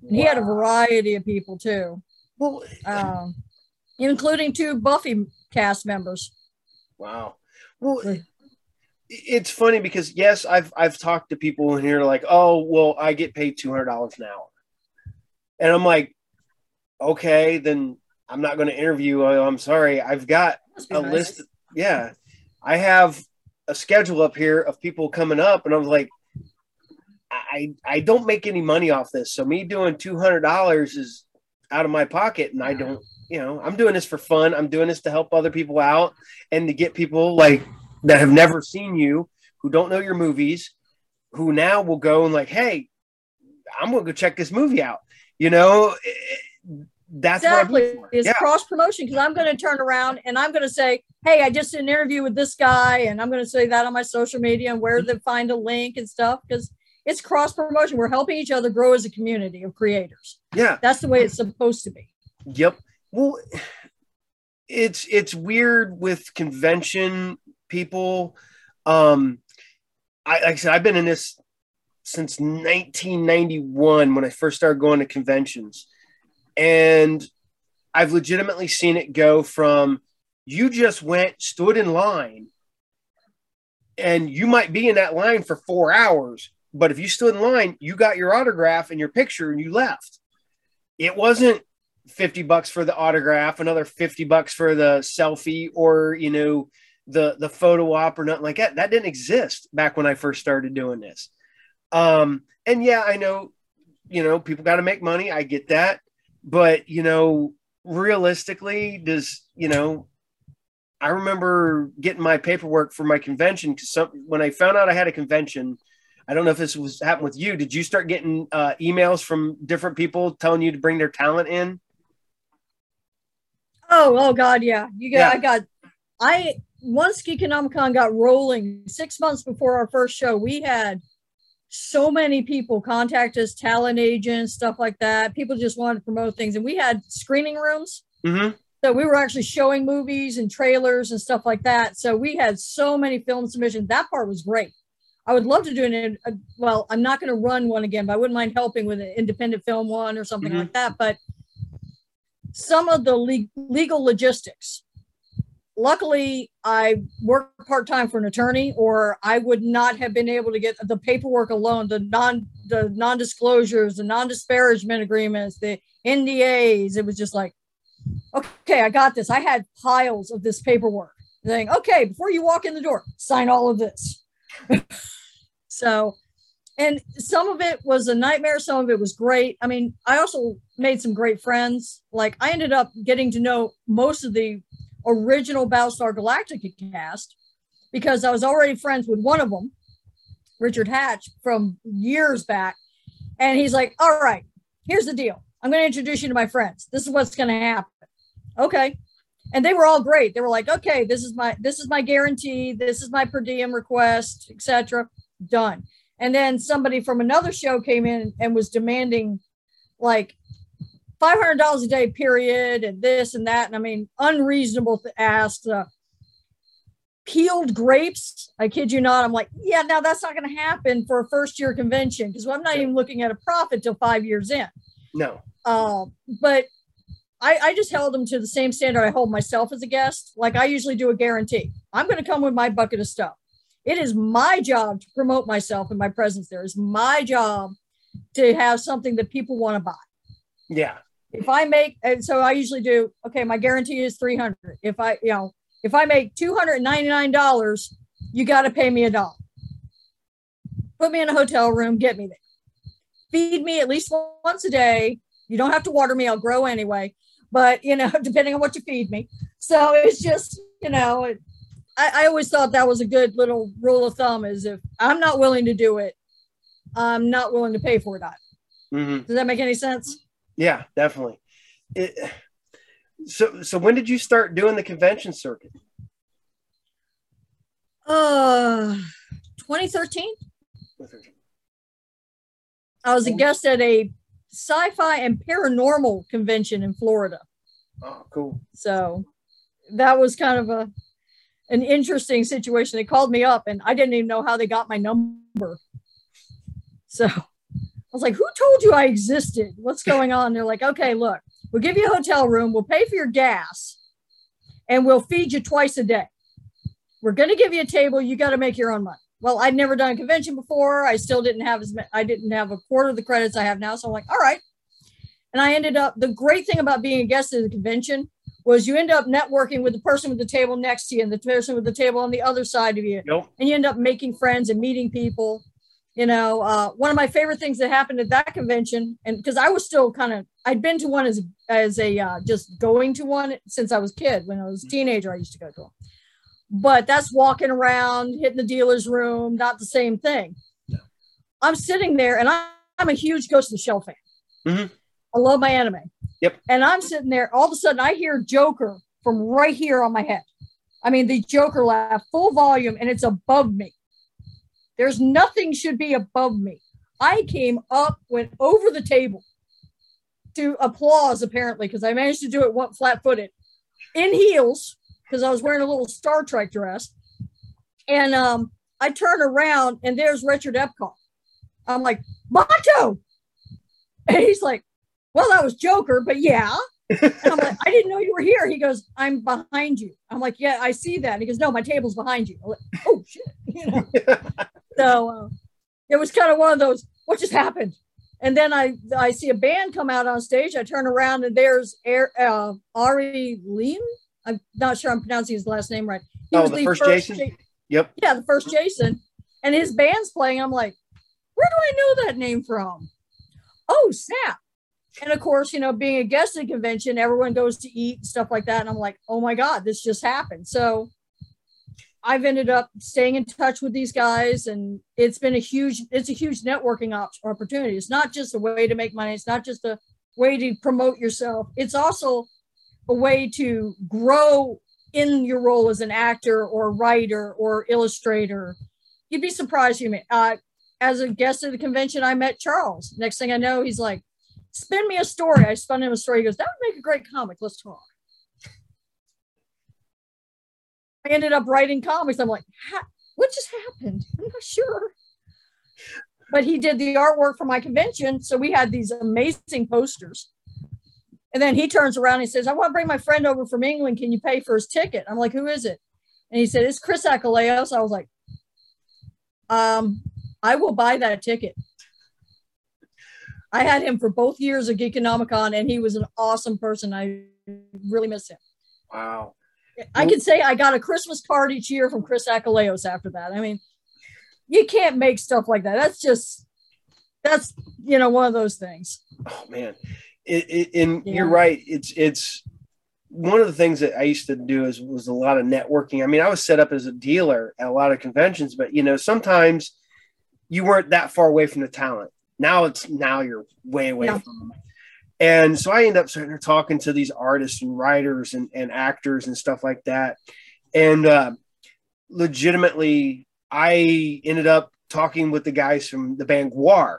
And he had a variety of people too, Well, um, including two Buffy cast members. Wow. Well, it's funny because yes, I've I've talked to people in here like, oh, well, I get paid two hundred dollars an hour, and I'm like, okay, then I'm not going to interview. I'm sorry, I've got a nice. list. Yeah, I have a schedule up here of people coming up, and I was like, I I don't make any money off this, so me doing two hundred dollars is out of my pocket, and I don't. You know, I'm doing this for fun. I'm doing this to help other people out and to get people like that have never seen you, who don't know your movies, who now will go and like, hey, I'm gonna go check this movie out. You know, Eh, that's Exactly. what I'm here for. It's Yeah, cross promotion because I'm going to turn around and I'm going to say, Hey, I just did an interview with this guy, and I'm going to say that on my social media and where to find a link and stuff because it's cross promotion. We're helping each other grow as a community of creators. yeah, That's the way it's supposed to be. yep. Well, it's it's weird with convention people. Um, I like I said, I've been in this since 1991 when I first started going to conventions. And I've legitimately seen it go from you just went, stood in line, and you might be in that line for four hours. But if you stood in line, you got your autograph and your picture and you left. It wasn't 50 bucks for the autograph, another 50 bucks for the selfie, or you know, the the photo op or nothing like that. That didn't exist back when I first started doing this. Um, and yeah, I know, you know, people got to make money. I get that. But, you know, realistically, does, you know, I remember getting my paperwork for my convention because some, when I found out I had a convention, I don't know if this was happened with you. Did you start getting uh, emails from different people telling you to bring their talent in? Oh, oh God, yeah. You got Yeah. I got I once Geekonomicon got rolling six months before our first show, we had so many people contact us, talent agents, stuff like that. People just wanted to promote things. And we had screening rooms. Mm-hmm. So we were actually showing movies and trailers and stuff like that. So we had so many film submissions. That part was great. I would love to do an, a, well, I'm not going to run one again, but I wouldn't mind helping with an independent film one or something Mhm. like that. But some of the le- legal logistics. Luckily, I work part time for an attorney, or I would not have been able to get the paperwork alone, the non the non disclosures, the non disparagement agreements, the NDAs. It was just like, okay, I got this. I had piles of this paperwork. Saying, okay, before you walk in the door, sign all of this. so, and some of it was a nightmare. Some of it was great. I mean, I also made some great friends. Like, I ended up getting to know most of the original Battlestar Galactica cast because I was already friends with one of them, Richard Hatch, from years back. And he's like, all right, here's the deal. I'm going to introduce you to my friends. This is what's going to happen. Okay. And they were all great. They were like, okay, this is my this is my guarantee. This is my per diem request, etc. Done. And then somebody from another show came in and was demanding like five hundred dollars a day, period, and this and that. And I mean, unreasonable to ask. Uh, peeled grapes. I kid you not. I'm like, yeah, now that's not going to happen for a first year convention because I'm not even looking at a profit till five years in. No. Uh, but I, I just held them to the same standard I hold myself as a guest. Like I usually do a guarantee. I'm going to come with my bucket of stuff. It is my job to promote myself and my presence there. It's my job to have something that people want to buy. Yeah. If I make, and so I usually do, okay, my guarantee is 300. If I, you know, if I make $299, you got to pay me a dollar. Put me in a hotel room, get me there. Feed me at least once a day. You don't have to water me, I'll grow anyway. But, you know, depending on what you feed me. So it's just, you know, it, I, I always thought that was a good little rule of thumb is if I'm not willing to do it, I'm not willing to pay for it. Mhm. Does that make any sense? Yeah, definitely. It, so, so when did you start doing the convention circuit? Uh, 2013. I was a guest at a sci-fi and paranormal convention in Florida. Oh, cool. So that was kind of a an interesting situation. They called me up and I didn't even know how they got my number. So was like, who told you I existed? What's going on? They're like, okay, look, we'll give you a hotel room, we'll pay for your gas, and we'll feed you twice a day. We're gonna give you a table, you got to make your own money. Well, I'd never done a convention before. I still didn't have as I didn't have a quarter of the credits I have now. So I'm like, all right. And I ended up the great thing about being a guest at the convention was you end up networking with the person with the table next to you and the person with the table on the other side of you Nope. and you end up making friends and meeting people you know uh, one of my favorite things that happened at that convention and because i was still kind of i'd been to one as as a uh, just going to one since i was a kid. When i was a teenager i used to go to them but that's walking around hitting the dealer's room not the same thing. I'm sitting there and I, i'm a huge ghost in the shell fan. Mhm. i love my anime. Yep. and i'm sitting there all of a sudden i hear joker from right here on my head. I mean the joker laugh full volume and it's above me there's nothing should be above me. I came up, went over the table to applause, apparently, because I managed to do it flat footed in heels, because I was wearing a little Star Trek dress. And um, I turn around and there's Richard Epcar. I'm like, Batou! And he's like, Well, that was Joker, but yeah. And I'm like, I didn't know you were here. He goes, I'm behind you. I'm like, Yeah, I see that. And he goes, No, my table's behind you. I'm like, oh shit. You know. So uh, it was kind of one of those, what just happened? And then I I see a band come out on stage. I turn around and there's Air, uh, Ari Lehman. I'm not sure I'm pronouncing his last name right. He Oh, the first Jason? Ja- Yep. yeah, the first Jason. And his band's playing. I'm like, where do I know that name from? Oh, snap. And of course, you know, being a guest at a convention, everyone goes to eat and stuff like that. And I'm like, oh my God, this just happened. So I've ended up staying in touch with these guys, and it's been a huge, it's a huge networking op- opportunity. It's not just a way to make money. It's not just a way to promote yourself. It's also a way to grow in your role as an actor or writer or illustrator. You'd be surprised you met. Uh, as a guest at the convention, I met Charles. Next thing I know, he's like, "Spin me a story." I spun him a story. He goes, "That would make a great comic. Let's talk." I ended up writing comics. I'm like, "What just happened?" I'm not sure. But he did the artwork for my convention, so we had these amazing posters. And then he turns around and he says, I want to bring my friend over from England. Can you pay for his ticket? I'm like, who is it? And he said, it's Chris Achilleos. I was like, um, I will buy that ticket. I had him for both years of Geekonomicon, and he was an awesome person. I really miss him. Wow. I can say I got a Christmas card each year from Chris Achilleos after that. I mean, you can't make stuff like that. That's just, that's, you know, one of those things. Oh man. It, it, and Yeah. you're right. It's it's one of the things that I used to do is was a lot of networking. I mean, I was set up as a dealer at a lot of conventions, but you know, sometimes you weren't that far away from the talent. Now it's now you're way away Yeah. from them. And so I end up sitting there talking to these artists and writers and, and actors and stuff like that. And uh, legitimately, I ended up talking with the guys from the band GWAR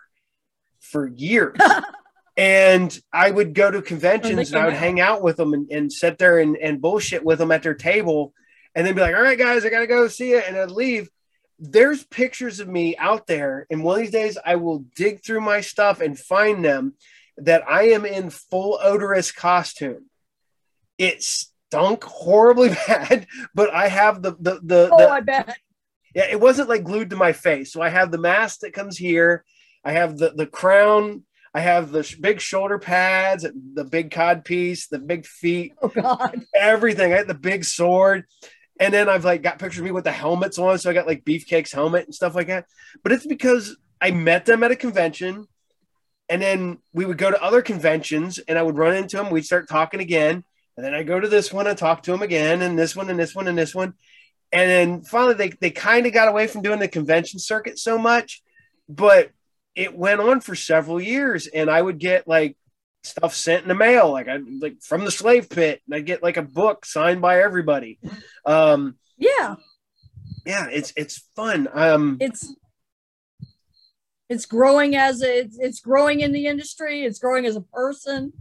for years. and I would go to conventions and I would hang out with them and, and sit there and, and bullshit with them at their table and then be like, all right, guys, I got to go see it. And I'd leave. There's pictures of me out there. And one of these days I will dig through my stuff and find them that I am in full Oderus costume. it stunk horribly bad, but I have the the the, Oh, the I bet. yeah, it wasn't like glued to my face. So I have the mask that comes here. I have the the crown. I have the sh- big shoulder pads, the big cod piece, the big feet, Oh God. everything. I had the big sword. And then I've like got pictures of me with the helmets on. So I got like Beefcake's helmet and stuff like that. But it's because I met them at a convention. And then we would go to other conventions and I would run into them. We'd start talking again. And then I go to this one and talk to them again, and this one and this one and this one. And then finally they, they kind of got away from doing the convention circuit so much, but it went on for several years. And I would get like stuff sent in the mail, like I like from the slave pit, and I get like a book signed by everybody. Um, Yeah, yeah, it's it's fun. Um, it's it's growing as a, it's, it's growing in the industry. It's growing as a person.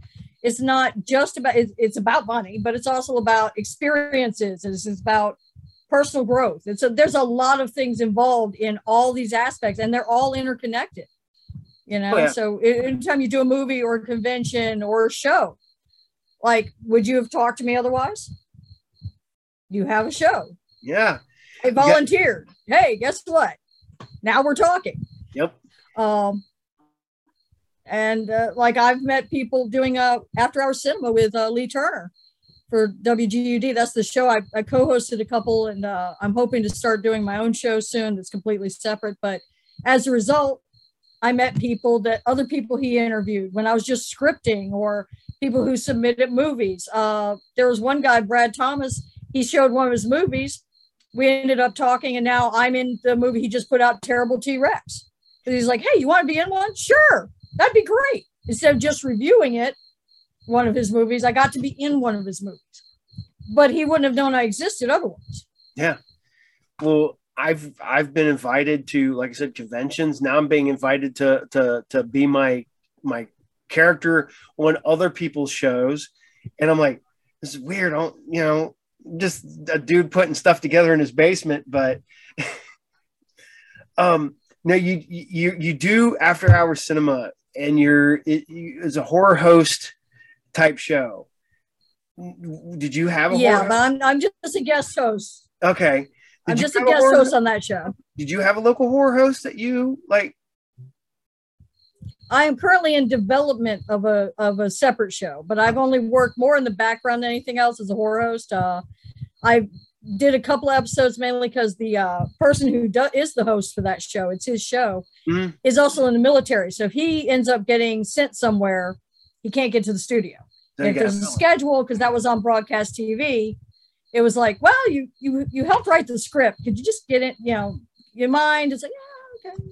It's not just about it's, it's about money, but it's also about experiences. It's, it's about personal growth. And so there's a lot of things involved in all these aspects, and they're all interconnected. You know, Oh, yeah. so anytime you do a movie or a convention or a show, like, would you have talked to me otherwise? You have a show. yeah, I volunteered. Hey, guess what? Now we're talking. Um, and uh, like I've met people doing a after hour cinema with uh, Lee Turner for WGUD. That's the show I, I co-hosted a couple, and uh, I'm hoping to start doing my own show soon. That's completely separate. But as a result, I met people that other people he interviewed when I was just scripting, or people who submitted movies. Uh, there was one guy, Brad Thomas. He showed one of his movies. We ended up talking, and now I'm in the movie he just put out, Terrible T Rex. He's like, "Hey, you want to be in one? Sure, that'd be great." Instead of just reviewing it, one of his movies, I got to be in one of his movies. But he wouldn't have known I existed otherwise. yeah. Well, I've I've been invited to, like I said, conventions. Now I'm being invited to to to be my my character on other people's shows, and I'm like, this is weird. I don't, you know, just a dude putting stuff together in his basement, but um no you you you do after hour cinema and you're it, you, it's a horror host type show did you have a Yeah, horror but I'm I'm just a guest host. okay I'm just a guest horror- host on that show. did you have a local horror host that you like I am currently in development of a of a separate show, but I've only worked more in the background than anything else as a horror host. Uh, I did a couple episodes mainly because the uh, person who do- is the host for that show, it's his show, Mhm. is also in the military. So if he ends up getting sent somewhere, he can't get to the studio. You if there's a schedule, because that was on broadcast TV, it was like, well, you you you helped write the script. Could you just get it? You know, your mind is like, yeah, okay.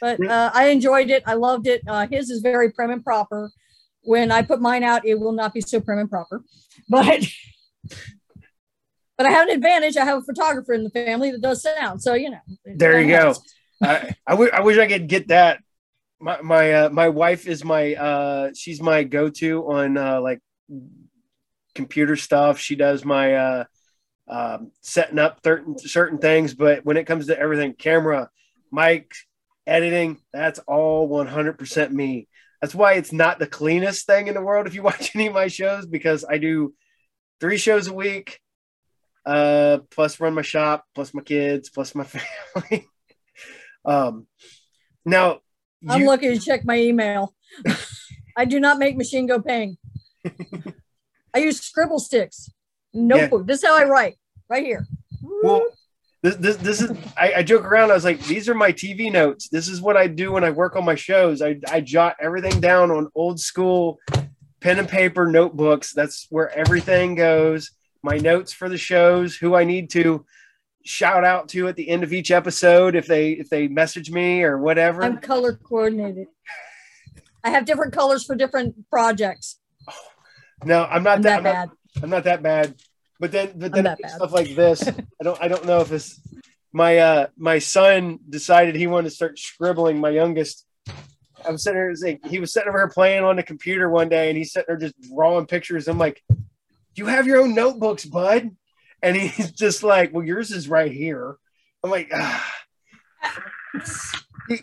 But uh, I enjoyed it. I loved it. Uh, his is very prim and proper. When I put mine out, it will not be so prim and proper. But but I have an advantage. I have a photographer in the family that does sound. So you know. There you go. I, I, w- I wish I could get that. My my uh, my wife is my uh she's my go to on uh like computer stuff. She does my uh um, setting up certain certain things, but when it comes to everything, camera, mic, editing, that's all 100% me. That's why it's not the cleanest thing in the world if you watch any of my shows because I do three shows a week, uh, plus run my shop, plus my kids, plus my family. um, now I'm you- lucky to check my email. I do not make machine go ping. I use scribble sticks, notebook. This is how I write right here. Well, this, this, this is, I, I joke around. I was like, these are my TV notes. This is what I do when I work on my shows. I, I jot everything down on old school pen and paper notebooks. That's where everything goes. My notes for the shows, who I need to shout out to at the end of each episode if they if they message me or whatever. I'm color coordinated. I have different colors for different projects. no, I'm not I'm that, that I'm not, bad. I'm not that bad. But then, but then that I do bad. stuff like this. I don't. I don't know if it's my uh my son decided he wanted to start scribbling. My youngest. I'm sitting here saying he was sitting over here playing on the computer one day, and he's sitting there just drawing pictures. I'm like, "You have your own notebooks, bud," and he's just like, "Well, yours is right here." I'm like, ah.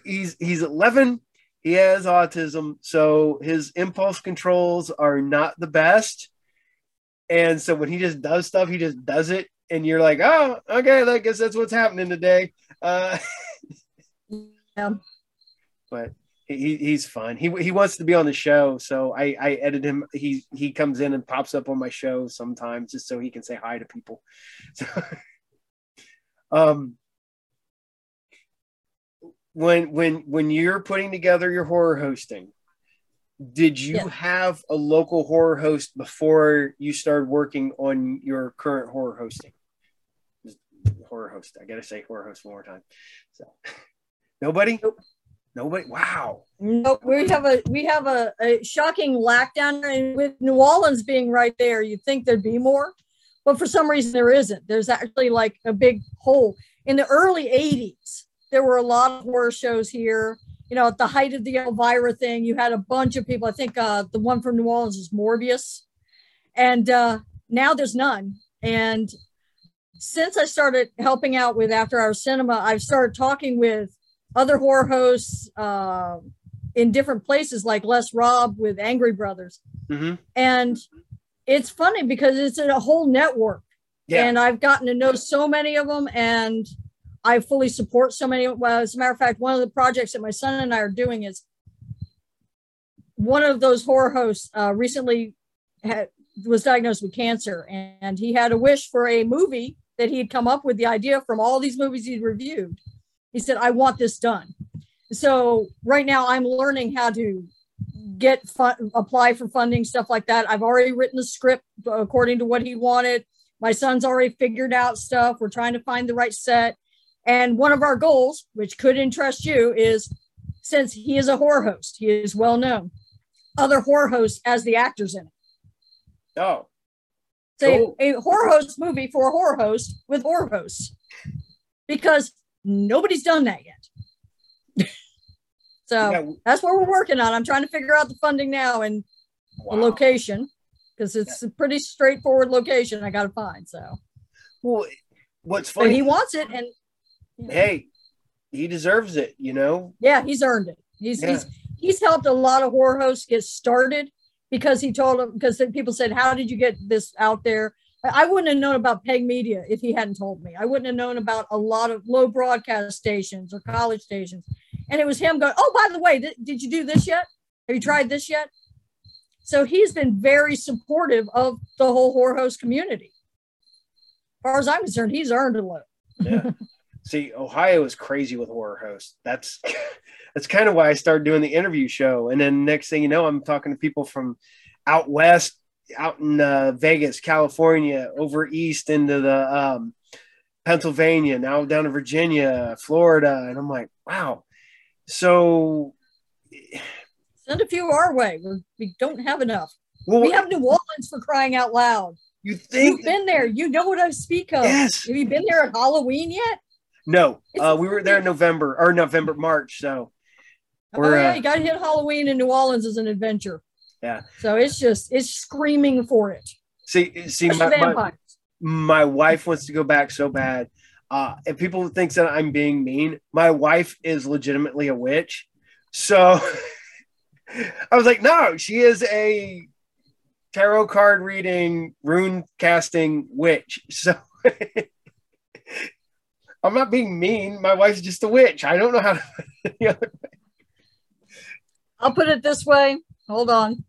He's he's 11. He has autism, so his impulse controls are not the best And so when he just does stuff, he just does it, and you're like, oh, okay, I guess that's what's happening today. Uh, Yeah. but he, he's fun. He he wants to be on the show, so I I edit him. He he comes in and pops up on my show sometimes just so he can say hi to people. So, um, when when when you're putting together your horror hosting, did you Yeah. have a local horror host before you started working on your current horror hosting? Horror host. I gotta say horror host one more time. So nobody. Nope. Nobody. Wow. No, we have a we have a, a shocking lack down there, and with New Orleans being right there, you'd think there'd be more, but for some reason there isn't. There's actually like a big hole. In the early '80s, there were a lot of horror shows here. You know, at the height of the Elvira thing, you had a bunch of people. I think uh, the one from New Orleans is Morgus, and uh, now there's none. And since I started helping out with After Hours Cinema, I've started talking with other horror hosts uh, in different places, like Les Rob with Angry Brothers. hmm And it's funny because it's a whole network. Yeah. And I've gotten to know so many of them and I fully support so many. Well, as a matter of fact, one of the projects that my son and I are doing is one of those horror hosts uh, recently had, was diagnosed with cancer and he had a wish for a movie that he had come up with the idea from all these movies he'd reviewed. He said, I want this done. So right now I'm learning how to get fun, apply for funding, stuff like that. I've already written the script according to what he wanted. My son's already figured out stuff. We're trying to find the right set. And one of our goals, which could interest you, is since he is a horror host, he is well known, other horror hosts as the actors in it. Oh, Say Cool. a horror host movie for a horror host with horror hosts because nobody's done that yet. so yeah, that's what we're working on. I'm trying to figure out the funding now and wow. the location because it's a pretty straightforward location I got to find. So, Well, what's but funny? he wants it, and hey, he deserves it. You know. yeah, he's earned it. He's Yeah. he's he's helped a lot of horror hosts get started because he told them because people said, "How did you get this out there?" I wouldn't have known about Peg Media if he hadn't told me. I wouldn't have known about a lot of low broadcast stations or college stations. And it was him going, "Oh, by the way, th- did you do this yet? Have you tried this yet?" So he's been very supportive of the whole horror host community. As far as I'm concerned, he's earned a lot. Yeah. See, Ohio is crazy with horror hosts. That's that's kind of why I started doing the interview show. And then next thing you know, I'm talking to people from out west, out in uh, Vegas, California, over east into the um, Pennsylvania, now down to Virginia, Florida, and I'm like, wow. So, Send a few our way. We're, we don't have enough. well, We have New Orleans for crying out loud. you You've think? been there. You know what I speak of. Yes. Have you been there at Halloween yet? No, uh, we were there in November or November, March. So, We're, oh yeah, uh, you got to hit Halloween in New Orleans as an adventure. Yeah. So it's just it's screaming for it. see, see, my, my, my wife wants to go back so bad. Uh, and people think that I'm being mean. My wife is legitimately a witch. So I was like, no, she is a tarot card reading, rune casting witch. So I'm not being mean. My wife's just a witch. I don't know how to. I'll put it this way. Hold on.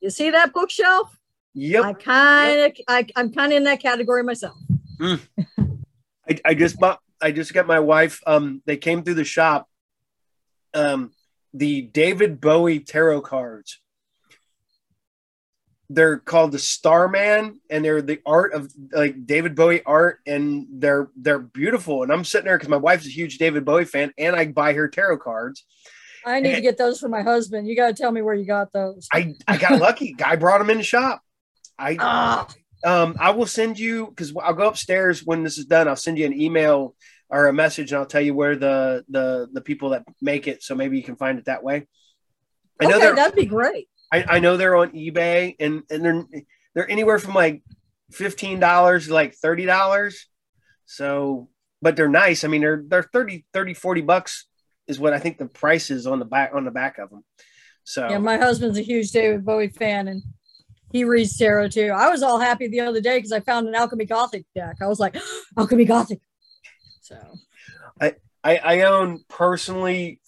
You see that bookshelf? Yep. I kind of, I I'm kind of in that category myself. I, I just bought I just got my wife um they came through the shop um the David Bowie tarot cards they're called the Starman and they're the art of like David Bowie art and they're they're beautiful and I'm sitting there because my wife's a huge David Bowie fan and I buy her tarot cards I need to get those for my husband. You got to tell me where you got those. I I got lucky. Guy brought them in the shop. I Ah, um I will send you because I'll go upstairs when this is done. I'll send you an email or a message and I'll tell you where the the the people that make it so maybe you can find it that way. I know okay, that'd be great. I, I know they're on eBay and and they're they're anywhere from like fifteen dollars to like thirty dollars. So but they're nice. I mean they're they're 30 30 40 bucks is what I think the price is on the back on the back of them so Yeah, my husband's a huge David Bowie fan, and he reads tarot too. I was all happy the other day because I found an Alchemy Gothic deck. I was like, Alchemy Gothic. So I, I I own personally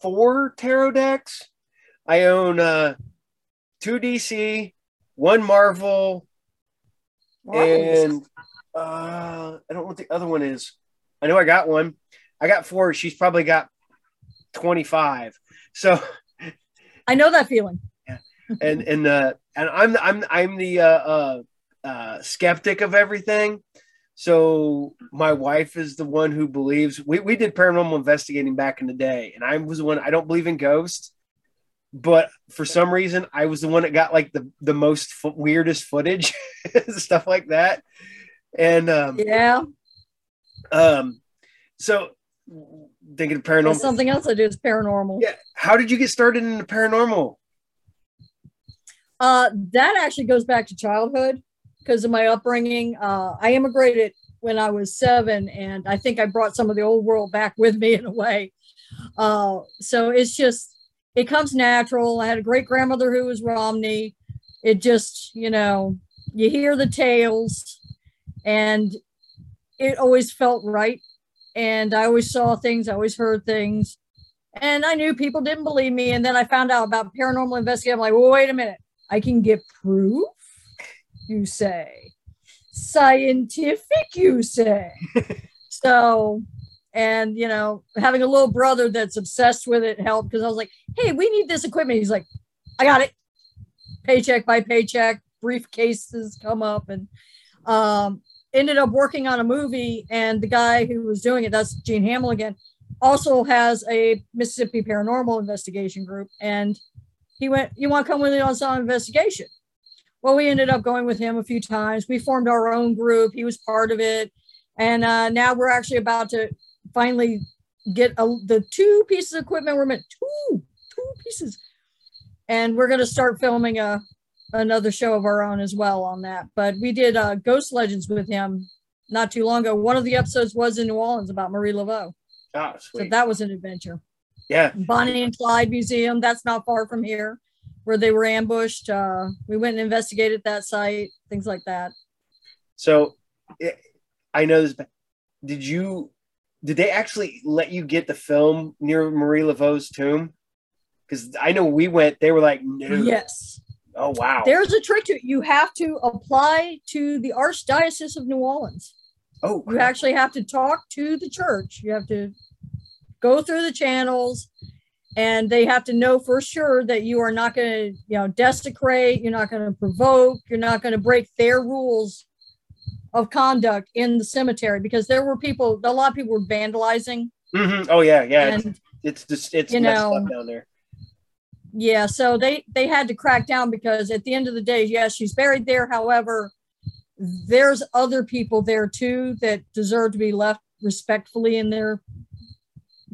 four tarot decks. I own uh two DC, one Marvel, and uh I don't know what the other one is. I know I got one. I got four. She's probably got 25. So I know that feeling. Yeah. And and uh and I'm I'm I'm the uh uh, uh skeptic of everything. So my wife is the one who believes we, we did paranormal investigating back in the day, and I was the one I don't believe in ghosts, but for some reason I was the one that got like the the most f- weirdest footage, stuff like that, and um, yeah, um, so thinking paranormal. That's something else I do is paranormal. Yeah, how did you get started in the paranormal? Uh, that actually goes back to childhood because of my upbringing. Uh, I immigrated when I was seven, and I think I brought some of the old world back with me in a way. Uh, so it's just, it comes natural. I had a great grandmother who was Romney. It just, you know, you hear the tales, and it always felt right. And I always saw things, I always heard things. And I knew people didn't believe me. And then I found out about paranormal investigation. I'm like, well, wait a minute. I can get proof you say. Scientific, you say. so, and you know, having a little brother that's obsessed with it helped because I was like, hey, we need this equipment. He's like, I got it. Paycheck by paycheck, briefcases come up and um, ended up working on a movie. And the guy who was doing it, that's Gene Hamill again, also has a Mississippi paranormal investigation group. And he went, You want to come with me on some investigation? well, we ended up going with him a few times. We formed our own group. He was part of it. And uh, now we're actually about to finally get a, the two pieces of equipment. We're meant two, two pieces. And we're going to start filming a, another show of our own as well on that. But we did uh, Ghost Legends with him not too long ago. One of the episodes was in New Orleans about Marie Laveau. Oh, sweet. So that was an adventure. Yeah. Bonnie and Clyde Museum. That's not far from here where they were ambushed. Uh, we went and investigated that site, things like that. So I know this. Did you? Did they actually let you get the film near Marie Laveau's tomb? Because I know we went. They were like, no. Yes. Oh wow. There's a trick to it. You have to apply to the Archdiocese of New Orleans. Oh. You actually have to talk to the church. You have to go through the channels and they have to know for sure that you are not going to you know desecrate you're not going to provoke you're not going to break their rules of conduct in the cemetery because there were people a lot of people were vandalizing mm-hmm. oh yeah yeah and, it's, it's just it's you know down there yeah so they they had to crack down because at the end of the day yes she's buried there however there's other people there too that deserve to be left respectfully in their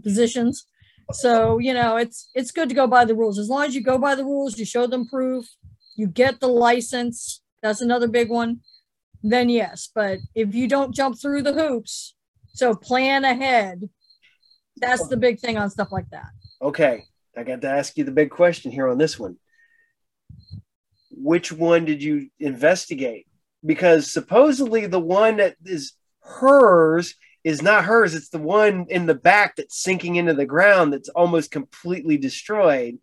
positions so, you know, it's it's good to go by the rules. As long as you go by the rules, you show them proof, you get the license. That's another big one. Then yes, but if you don't jump through the hoops, so plan ahead. That's the big thing on stuff like that. Okay, I got to ask you the big question here on this one. Which one did you investigate? Because supposedly the one that is hers is not hers. It's the one in the back that's sinking into the ground that's almost completely destroyed.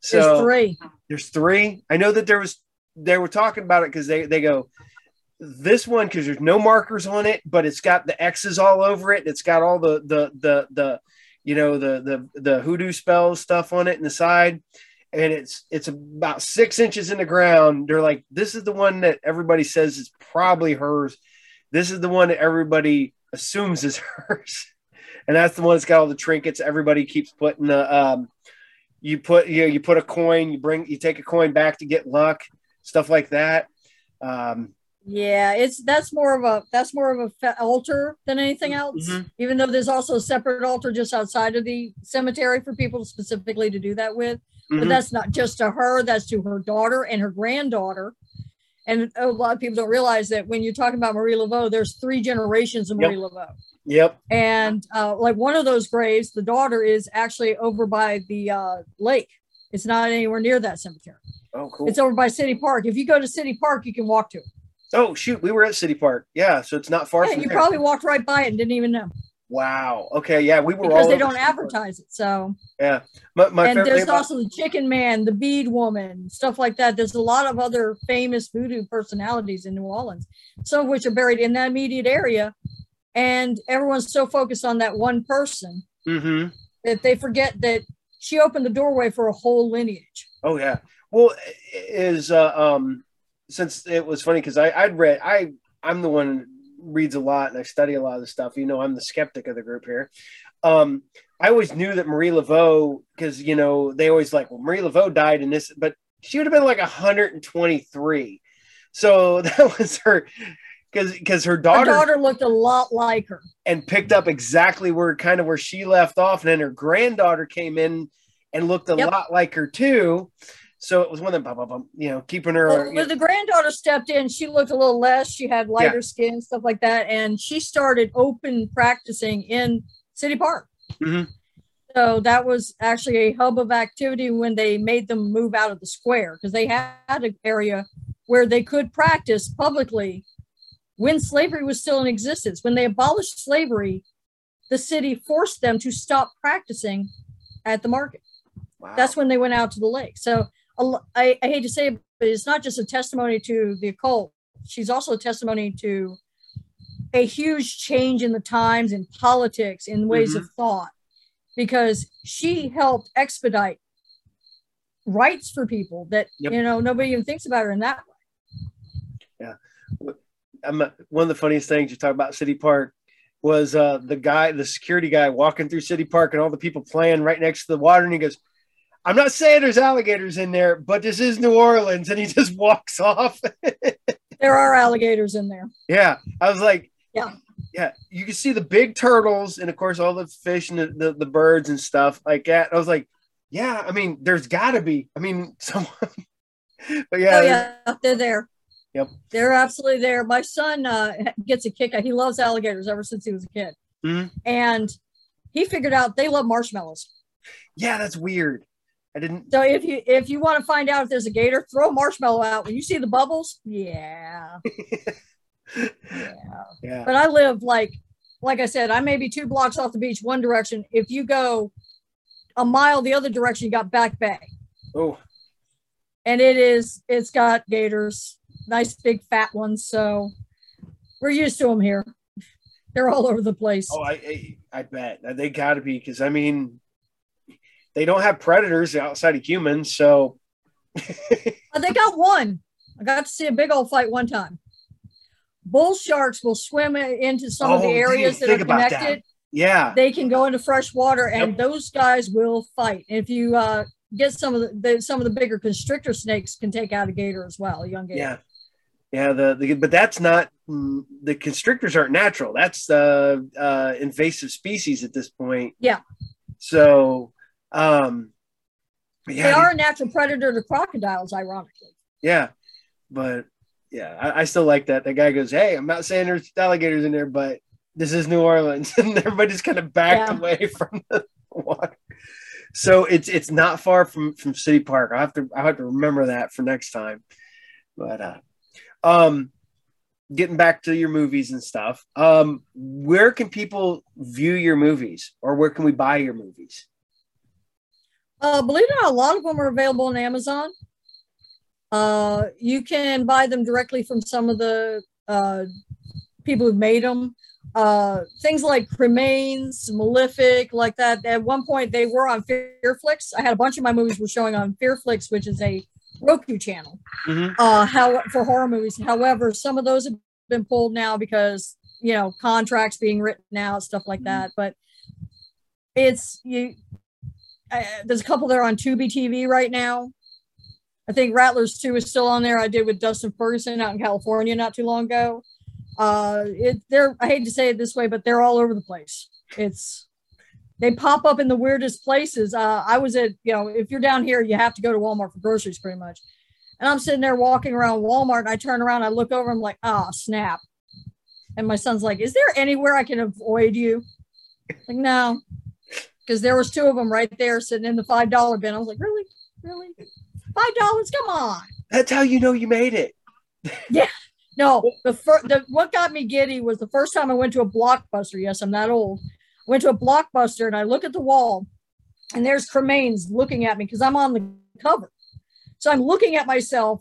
So there's three. There's three. I know that there was they were talking about it because they they go this one because there's no markers on it, but it's got the X's all over it. It's got all the the the the you know the the the hoodoo spells stuff on it in the side, and it's it's about six inches in the ground. They're like, this is the one that everybody says is probably hers. This is the one that everybody assumes is hers, and that's the one that's got all the trinkets. Everybody keeps putting the um, you put you know, you put a coin, you bring you take a coin back to get luck, stuff like that. Um, yeah, it's that's more of a that's more of a altar than anything else. Mm-hmm. Even though there's also a separate altar just outside of the cemetery for people specifically to do that with. Mm-hmm. But that's not just to her; that's to her daughter and her granddaughter. And a lot of people don't realize that when you're talking about Marie Laveau, there's three generations of Marie yep. Laveau. Yep. And uh, like one of those graves, the daughter is actually over by the uh, lake. It's not anywhere near that cemetery. Oh, cool. It's over by City Park. If you go to City Park, you can walk to it. Oh, shoot. We were at City Park. Yeah. So it's not far Yeah, you there. probably walked right by it and didn't even know Wow. Okay. Yeah. We were because they don't City Park. advertise it. So, Yeah. My, my and there's also the Chicken Man, the Bead Woman, stuff like that. There's a lot of other famous voodoo personalities in New Orleans, some of which are buried in that immediate area. And everyone's so focused on that one person Mhm. that they forget that she opened the doorway for a whole lineage. Oh yeah. Well, is uh, um since it was funny because I I'd read I I'm the one reads a lot and I study a lot of the stuff. You know, I'm the skeptic of the group here. Um, I always knew that Marie Laveau because you know they always like well Marie Laveau died in this, but she would have been like 123. So that was her because because her Her daughter, daughter looked a lot like her. and picked up exactly where kind of where she left off, and then her granddaughter came in and looked a Yep. lot like her too. So it was one of them, you know, keeping her. Well, the granddaughter stepped in, she looked a little less. She had lighter skin, stuff like that, and she started open practicing in City Park. Mhm. So that was actually a hub of activity when they made them move out of the square because they had an area where they could practice publicly when slavery was still in existence. When they abolished slavery, the city forced them to stop practicing at the market wow. that's when they went out to the lake. So I, I hate to say it, but it's not just a testimony to the occult. She's also a testimony to a huge change in the times in politics, in ways of thought, because she helped expedite rights for people that Yep. you know nobody even thinks about her in that way. I'm, one of the funniest things you talk about City Park was uh, the guy, the security guy, walking through City Park and all the people playing right next to the water, and he goes. I'm not saying there's alligators in there, but this is New Orleans, and he just walks off. There are alligators in there. Yeah, I was like, Yeah. yeah. You can see the big turtles, and of course all the fish and the, the, the birds and stuff like that. I was like, yeah. I mean, there's got to be. I mean, someone. but yeah, oh yeah, they're there. Yep. They're absolutely there. My son uh, gets a kick out. He loves alligators ever since he was a kid, Mhm. and he figured out they love marshmallows. yeah, that's weird. I didn't. So if you if you want to find out if there's a gator, throw a marshmallow out. When you see the bubbles, yeah, yeah. Yeah, But I live like like I said, I may be two blocks off the beach one direction. If you go a mile the other direction, you got Back Bay, oh, and it is it's got gators, nice big fat ones. So we're used to them here. They're all over the place. oh, I, I, I bet they got to be because I mean, they don't have predators outside of humans, so they got one. I got to see a big old fight one time. Bull sharks will swim into some of the Oh, areas that are about that. connected. yeah, They can go into fresh water, and Yep. those guys will fight. If you uh, get some of the, the some of the bigger constrictor snakes, can take out a gator as well, a young gator. yeah, yeah. The, the but that's not mm, the constrictors aren't natural. That's uh, uh, invasive species at this point. Yeah. So, um, yeah, They are a natural predator to crocodiles, ironically. Yeah, but yeah, I, I still like that. The guy goes, "Hey, I'm not saying there's alligators in there, but this is New Orleans," and everybody's kind of backed Yeah. away from the water. So it's it's not far from from City Park. I have to I have to remember that for next time. But uh, um, getting back to your movies and stuff, um, where can people view your movies, or where can we buy your movies? Uh, believe it or not, a lot of them are available on Amazon. Uh, you can buy them directly from some of the uh, people who made them. Uh, things like Cremains, Malefic, like that. At one point, they were on Fearflix. I had a bunch of my movies were showing on Fearflix, which is a Roku channel Mhm. uh, how for horror movies. However, some of those have been pulled now because you know contracts being written out, stuff like that. But it's you. There's a couple there on Tubi TV right now. I think Rattlers 2 is still on there. I did with Dustin Ferguson out in California not too long ago. Uh, it they're I hate to say it this way, but they're all over the place. It's they pop up in the weirdest places. Uh, I was at, you know, if you're down here, you have to go to Walmart for groceries pretty much. And I'm sitting there walking around Walmart and I turn around, I look over, I'm like, ah, snap. And my son's like, is there anywhere I can avoid you? Like, no. Because there was two of them right there sitting in the five dollar bin. I was like, really? Really? Five dollars, come on. That's how you know you made it. Yeah. No, the first the what got me giddy was the first time I went to a blockbuster. Yes, I'm that old. I went to a blockbuster and I look at the wall, and there's Cremains looking at me because I'm on the cover. So I'm looking at myself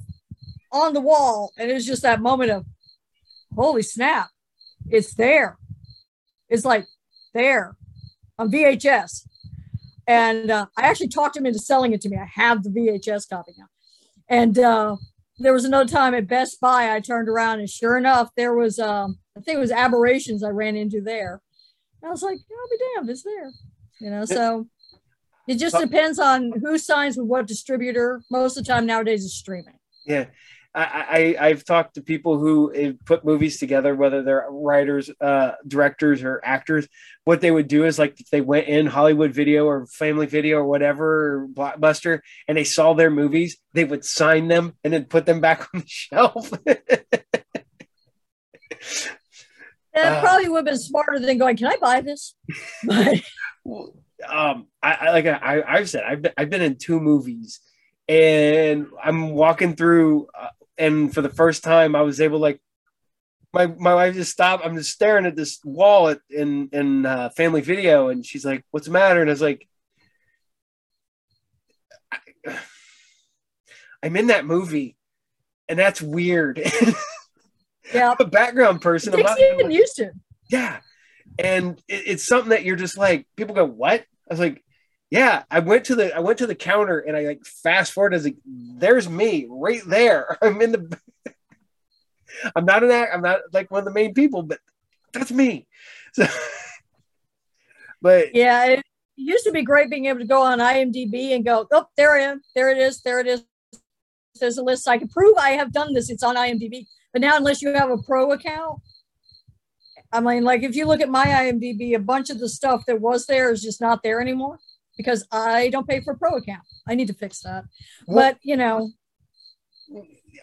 on the wall, and it's just that moment of, holy snap, it's there. It's like there on VHS. And uh, I actually talked him into selling it to me. I have the VHS copy now. And uh, there was another time at Best Buy, I turned around and sure enough, there was, um, I think it was Aberrations I ran into there. And I was like, I'll be damned, it's there. You know, so it just depends on who signs with what distributor. Most of the time nowadays is streaming. Yeah. I, I I've talked to people who uh, put movies together, whether they're writers, uh, directors, or actors. What they would do is like if they went in Hollywood Video or Family Video or whatever or Blockbuster, and they saw their movies, they would sign them and then put them back on the shelf. That Uh. probably would have been smarter than going, Can I buy this? But um, I, I like I, I've said I've been, I've been in two movies, and I'm walking through, uh, and for the first time I was able like my my wife just stopped. I'm just staring at this wall at, in in uh, Family Video, and she's like, "What's the matter?" And I was like, I, "I'm in that movie, and that's weird." yeah, I'm a background person. it I'm takes you even, like- used to. yeah. And it, it's something that you're just like, people go, what? I was like, yeah, I went to the, I went to the counter and I like fast forward as like, there's me right there. I'm in the, I'm not an act, I'm not like one of the main people, but that's me. So, but Yeah, it used to be great being able to go on IMDb and go, oh, there I am, there it is, there it is. There's a list. I can prove I have done this. It's on IMDb. But now, unless you have a pro account, I mean, like if you look at my IMDb, a bunch of the stuff that was there is just not there anymore because I don't pay for a pro account. I need to fix that. Well- But you know,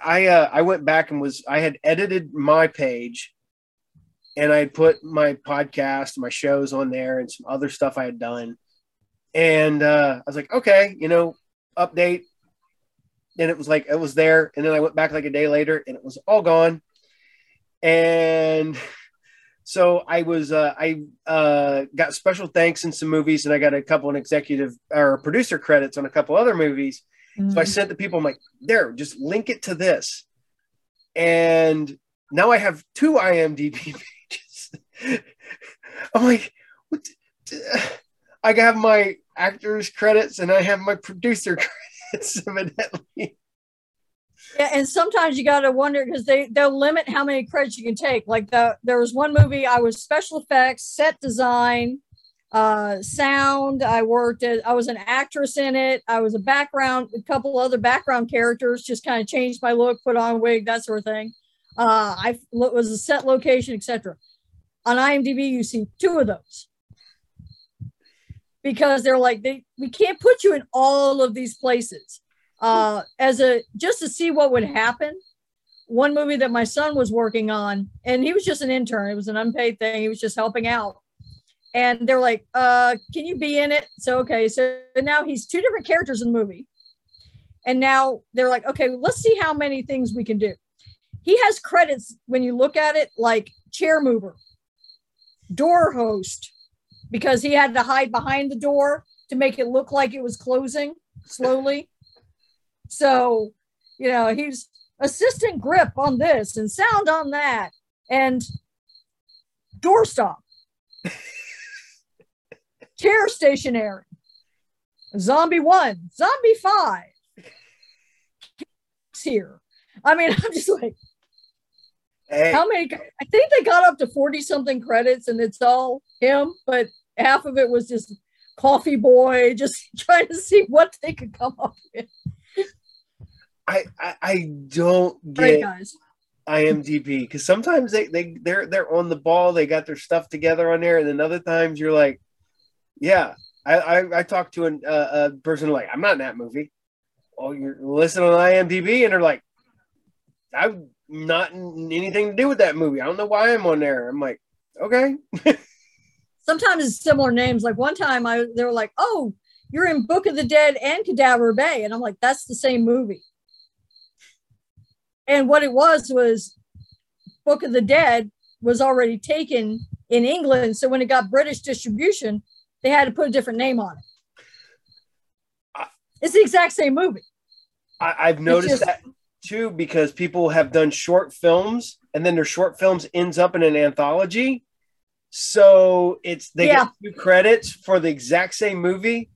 I uh, I went back and was I had edited my page and I put my podcast, my shows on there and some other stuff I had done. And uh, I was like, okay, you know, update. And it was like it was there. And then I went back like a day later and it was all gone. And so I was uh, I uh, got special thanks in some movies and I got a couple of executive or producer credits on a couple other movies. So I sent the people, I'm like, there, just link it to this. And now I have two IMDb pages. I'm like, what? I have my actors credits and I have my producer credits, evidently. Yeah, and sometimes you got to wonder because they they'll limit how many credits you can take. Like the there was one movie I was special effects, set design, uh, sound. I worked as I was an actress in it. I was a background, a couple other background characters. Just kind of changed my look, put on wig, that sort of thing. Uh, I was a set location, etc. On IMDb, you see two of those because they're like they we can't put you in all of these places uh, as a just to see what would happen. One movie that my son was working on, and he was just an intern. It was an unpaid thing. He was just helping out. And they're like, uh, "Can you be in it?" So okay, so now he's two different characters in the movie. And now they're like, "Okay, let's see how many things we can do." He has credits when you look at it, like chair mover, door host, because he had to hide behind the door to make it look like it was closing slowly. So, you know, he's assistant grip on this and sound on that and doorstop, chair stationary, zombie one, zombie five. Here. I mean, I'm just like, Hey, how many? I think they got up to 40 something credits and it's all him, but half of it was just coffee boy, just trying to see what they could come up with. I, I, I don't get. IMDb because sometimes they, they they're they're on the ball, they got their stuff together on there, and then other times you're like, yeah. I I, I talked to an, uh, a person like I'm not in that movie. Oh, you're listening on IMDb, and they're like, I'm not in anything to do with that movie. I don't know why I'm on there. I'm like, okay, Sometimes it's similar names. Like one time I they were like, oh, you're in Book of the Dead and Cadaver Bay. And I'm like, that's the same movie. And what it was was Book of the Dead was already taken in England. So when it got British distribution, they had to put a different name on it. It's the exact same movie. I, have noticed just, that too because people have done short films and then their short films ends up in an anthology. So it's they yeah. get two credits for the exact same movie.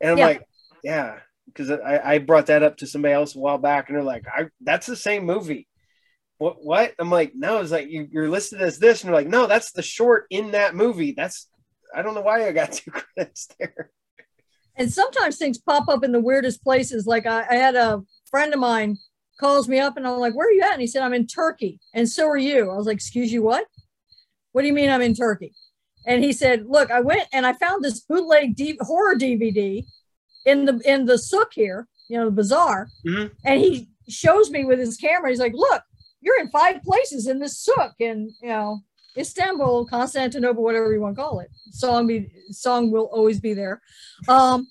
And I'm yeah. like, yeah, because I, I brought that up to somebody else a while back and they're like, I that's the same movie. What what? I'm like, no, it's like you, you're listed as this, and they're like, no, that's the short in that movie. That's I don't know why I got two credits there. And sometimes things pop up in the weirdest places. Like I, I had a friend of mine calls me up and I'm like, where are you at? And he said, I'm in Turkey. And so are you. I was like, excuse you, what? What do you mean I'm in Turkey? And he said, look, I went and I found this bootleg D- horror DVD in the in the souk here, you know, the bazaar. Mm-hmm. And he shows me with his camera. He's like, look, you're in five places in this souk and, you know, Istanbul, Constantinople, whatever you want to call it. Song be song will always be there. Um,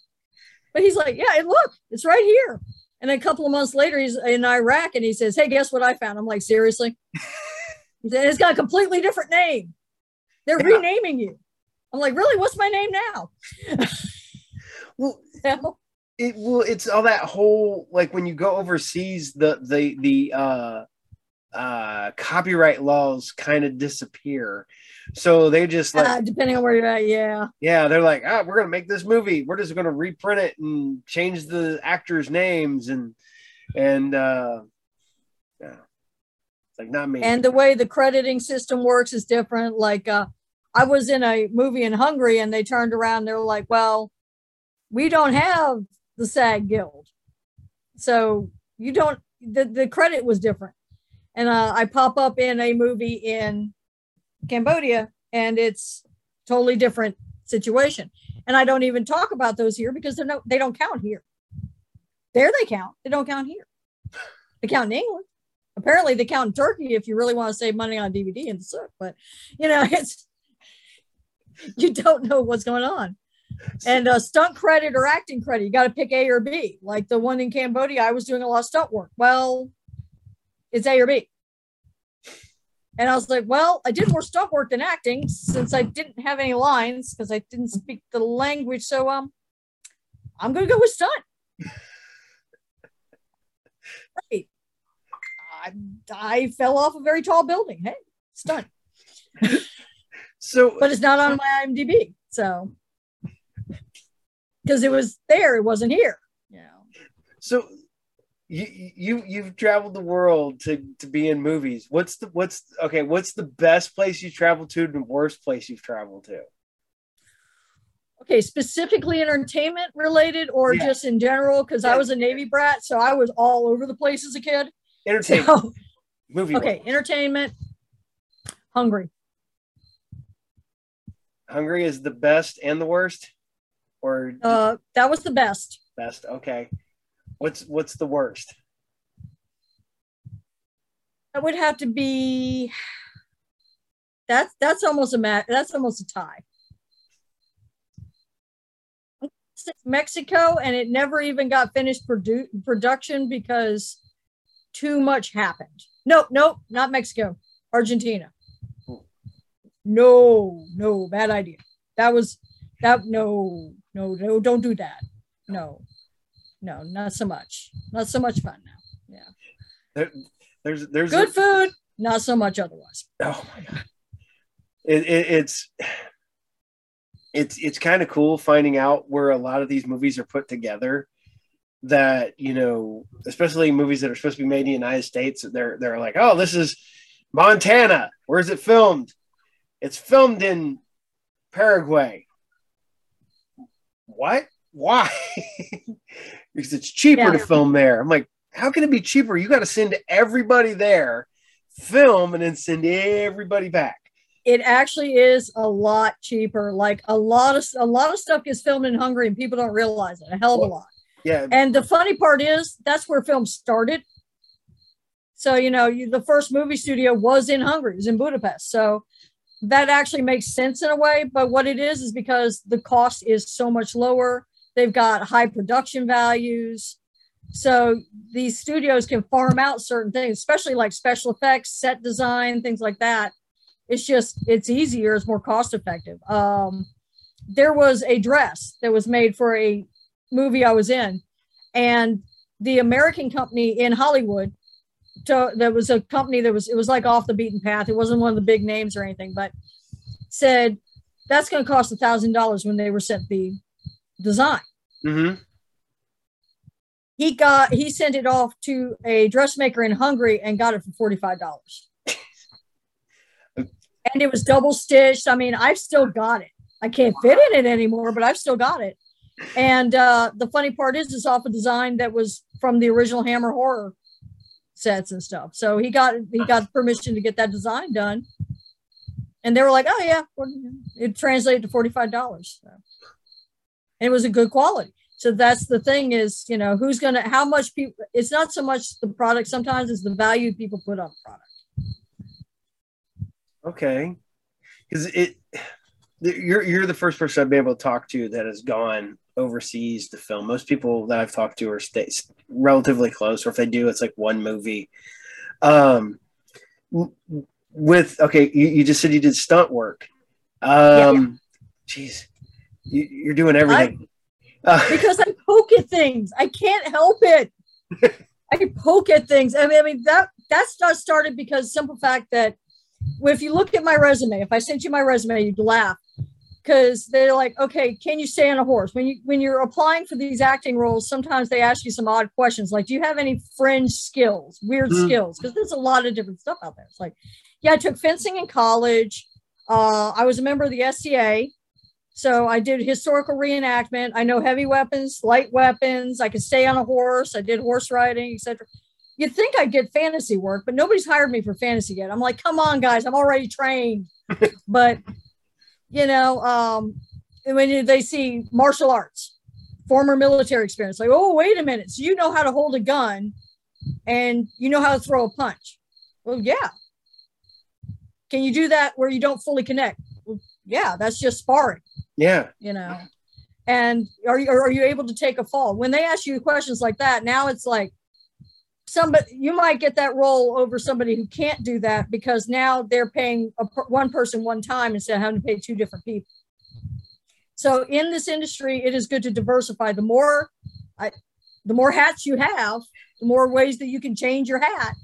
but he's like, yeah, and look, it's right here. And a couple of months later, he's in Iraq and he says, Hey, guess what I found? I'm like, Seriously? it's got a completely different name. They're yeah. renaming you. I'm like, Really? What's my name now? well, it well, it's all that whole like when you go overseas, the the the uh uh copyright laws kind of disappear so they just like uh, depending on where you're at, yeah. Yeah, they're like, ah, we're gonna make this movie. We're just gonna reprint it and change the actors' names and and uh yeah. It's like not me. And the way the crediting system works is different. Like uh I was in a movie in Hungary and they turned around, they're like, Well, we don't have the SAG Guild. So you don't the, the credit was different. And uh, I pop up in a movie in Cambodia, and it's totally different situation. And I don't even talk about those here because they're no, they don't count here. There they count. They don't count here. They count in England. Apparently, they count in Turkey if you really want to save money on DVD and stuff. But you know, it's you don't know what's going on. And uh, stunt credit or acting credit, you got to pick A or B. Like the one in Cambodia, I was doing a lot of stunt work. Well, it's A or B. And I was like, well, I did more stunt work than acting since I didn't have any lines because I didn't speak the language. So um, I'm gonna go with stunt. right. I, I fell off a very tall building. Hey, stunt. so, but it's not on my IMDb. So, because it was there, it wasn't here. You know. So you you you've traveled the world to to be in movies. What's the what's okay? What's the best place you traveled to and the worst place you've traveled to? Okay, specifically entertainment related or yeah. just in general? Because yeah. I was a Navy brat, so I was all over the place as a kid. Entertainment, so, movie. Okay, world. entertainment. Hungary. Hungary is the best and the worst, or uh, that was the best. Best. Okay. What's what's the worst? That would have to be. That's that's almost a match. That's almost a tie. Mexico, and it never even got finished produ- production because too much happened. Nope, nope, not Mexico. Argentina. No, no, bad idea. That was that. No, no, no, don't do that. No no, not so much. Not so much fun now. Yeah. There, there's there's good a, food, not so much otherwise. Oh my god. It, it, it's it's it's kind of cool finding out where a lot of these movies are put together that you know especially movies that are supposed to be made in the united states they're they're like oh this is montana where's it filmed it's filmed in paraguay what why because it's cheaper yeah. to film there. I'm like, how can it be cheaper? You got to send everybody there, film, and then send everybody back. It actually is a lot cheaper. Like a lot of a lot of stuff gets filmed in Hungary, and people don't realize it. A hell of a lot. Yeah. And the funny part is that's where film started. So you know, you, the first movie studio was in Hungary, it was in Budapest. So that actually makes sense in a way. But what it is is because the cost is so much lower they've got high production values. So these studios can farm out certain things, especially like special effects, set design, things like that. It's just it's easier, it's more cost effective. Um, there was a dress that was made for a movie I was in, and the American company in Hollywood. To, there was a company that was it was like off the beaten path. It wasn't one of the big names or anything, but said that's going to cost a thousand dollars when they were sent the design. Mm-hmm. He got he sent it off to a dressmaker in Hungary and got it for forty five dollars. and it was double stitched. I mean, I've still got it. I can't fit in it anymore, but I've still got it. And uh, the funny part is, it's off a design that was from the original Hammer horror sets and stuff. So he got he got permission to get that design done, and they were like, "Oh yeah, it translated to forty five dollars." And it was a good quality. So that's the thing is, you know, who's gonna how much people? It's not so much the product. Sometimes it's the value people put on the product. Okay, because it you're you're the first person I've been able to talk to that has gone overseas to film. Most people that I've talked to are stay relatively close, or if they do, it's like one movie. Um, with okay, you, you just said you did stunt work. Um, jeez, yeah, yeah. you, are doing everything. I, uh, because I poke at things. I can't help it. I poke at things. I mean, I mean that that's just started because simple fact that if you look at my resume, if I sent you my resume, you'd laugh because they're like, okay, can you stay on a horse? When you when you're applying for these acting roles, sometimes they ask you some odd questions, like, do you have any fringe skills, weird mm-hmm. skills? Because there's a lot of different stuff out there. It's like, yeah, I took fencing in college. Uh, I was a member of the SCA. So I did historical reenactment. I know heavy weapons, light weapons. I could stay on a horse. I did horse riding, etc. You'd think I'd get fantasy work, but nobody's hired me for fantasy yet. I'm like, come on, guys, I'm already trained. but you know, um, when they see martial arts, former military experience, like, oh, wait a minute. So you know how to hold a gun and you know how to throw a punch. Well, yeah. Can you do that where you don't fully connect? Well, yeah, that's just sparring. Yeah. You know, and are you, are you able to take a fall? When they ask you questions like that, now it's like, somebody you might get that role over somebody who can't do that because now they're paying a, one person one time instead of having to pay two different people. So in this industry it is good to diversify. The more I, the more hats you have the more ways that you can change your hat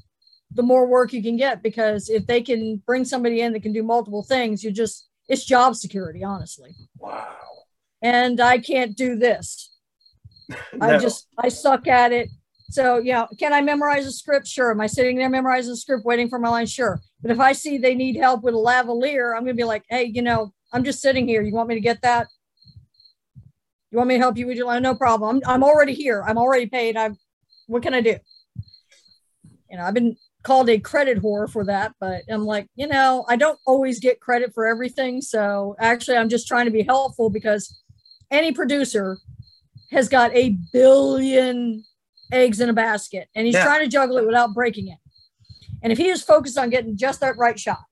the more work you can get because if they can bring somebody in that can do multiple things you just it's job security honestly. Wow. And i can't do this. No. i just i suck at it so, yeah, can I memorize a script? Sure. Am I sitting there memorizing a script, waiting for my line? Sure. But if I see they need help with a lavalier, I'm to be like, hey, you know, I'm just sitting here. You want me to get that? You want me to help you with your line? No problem. I'm, I'm already here. I'm already paid. I'm, what can I do? You know, I've been called a credit whore for that, but I'm like, you know, I don't always get credit for everything. So actually, I'm just trying to be helpful because any producer has got a billion eggs in a basket and he's yeah. trying to juggle it without breaking it. And if he is focused on getting just that right shot,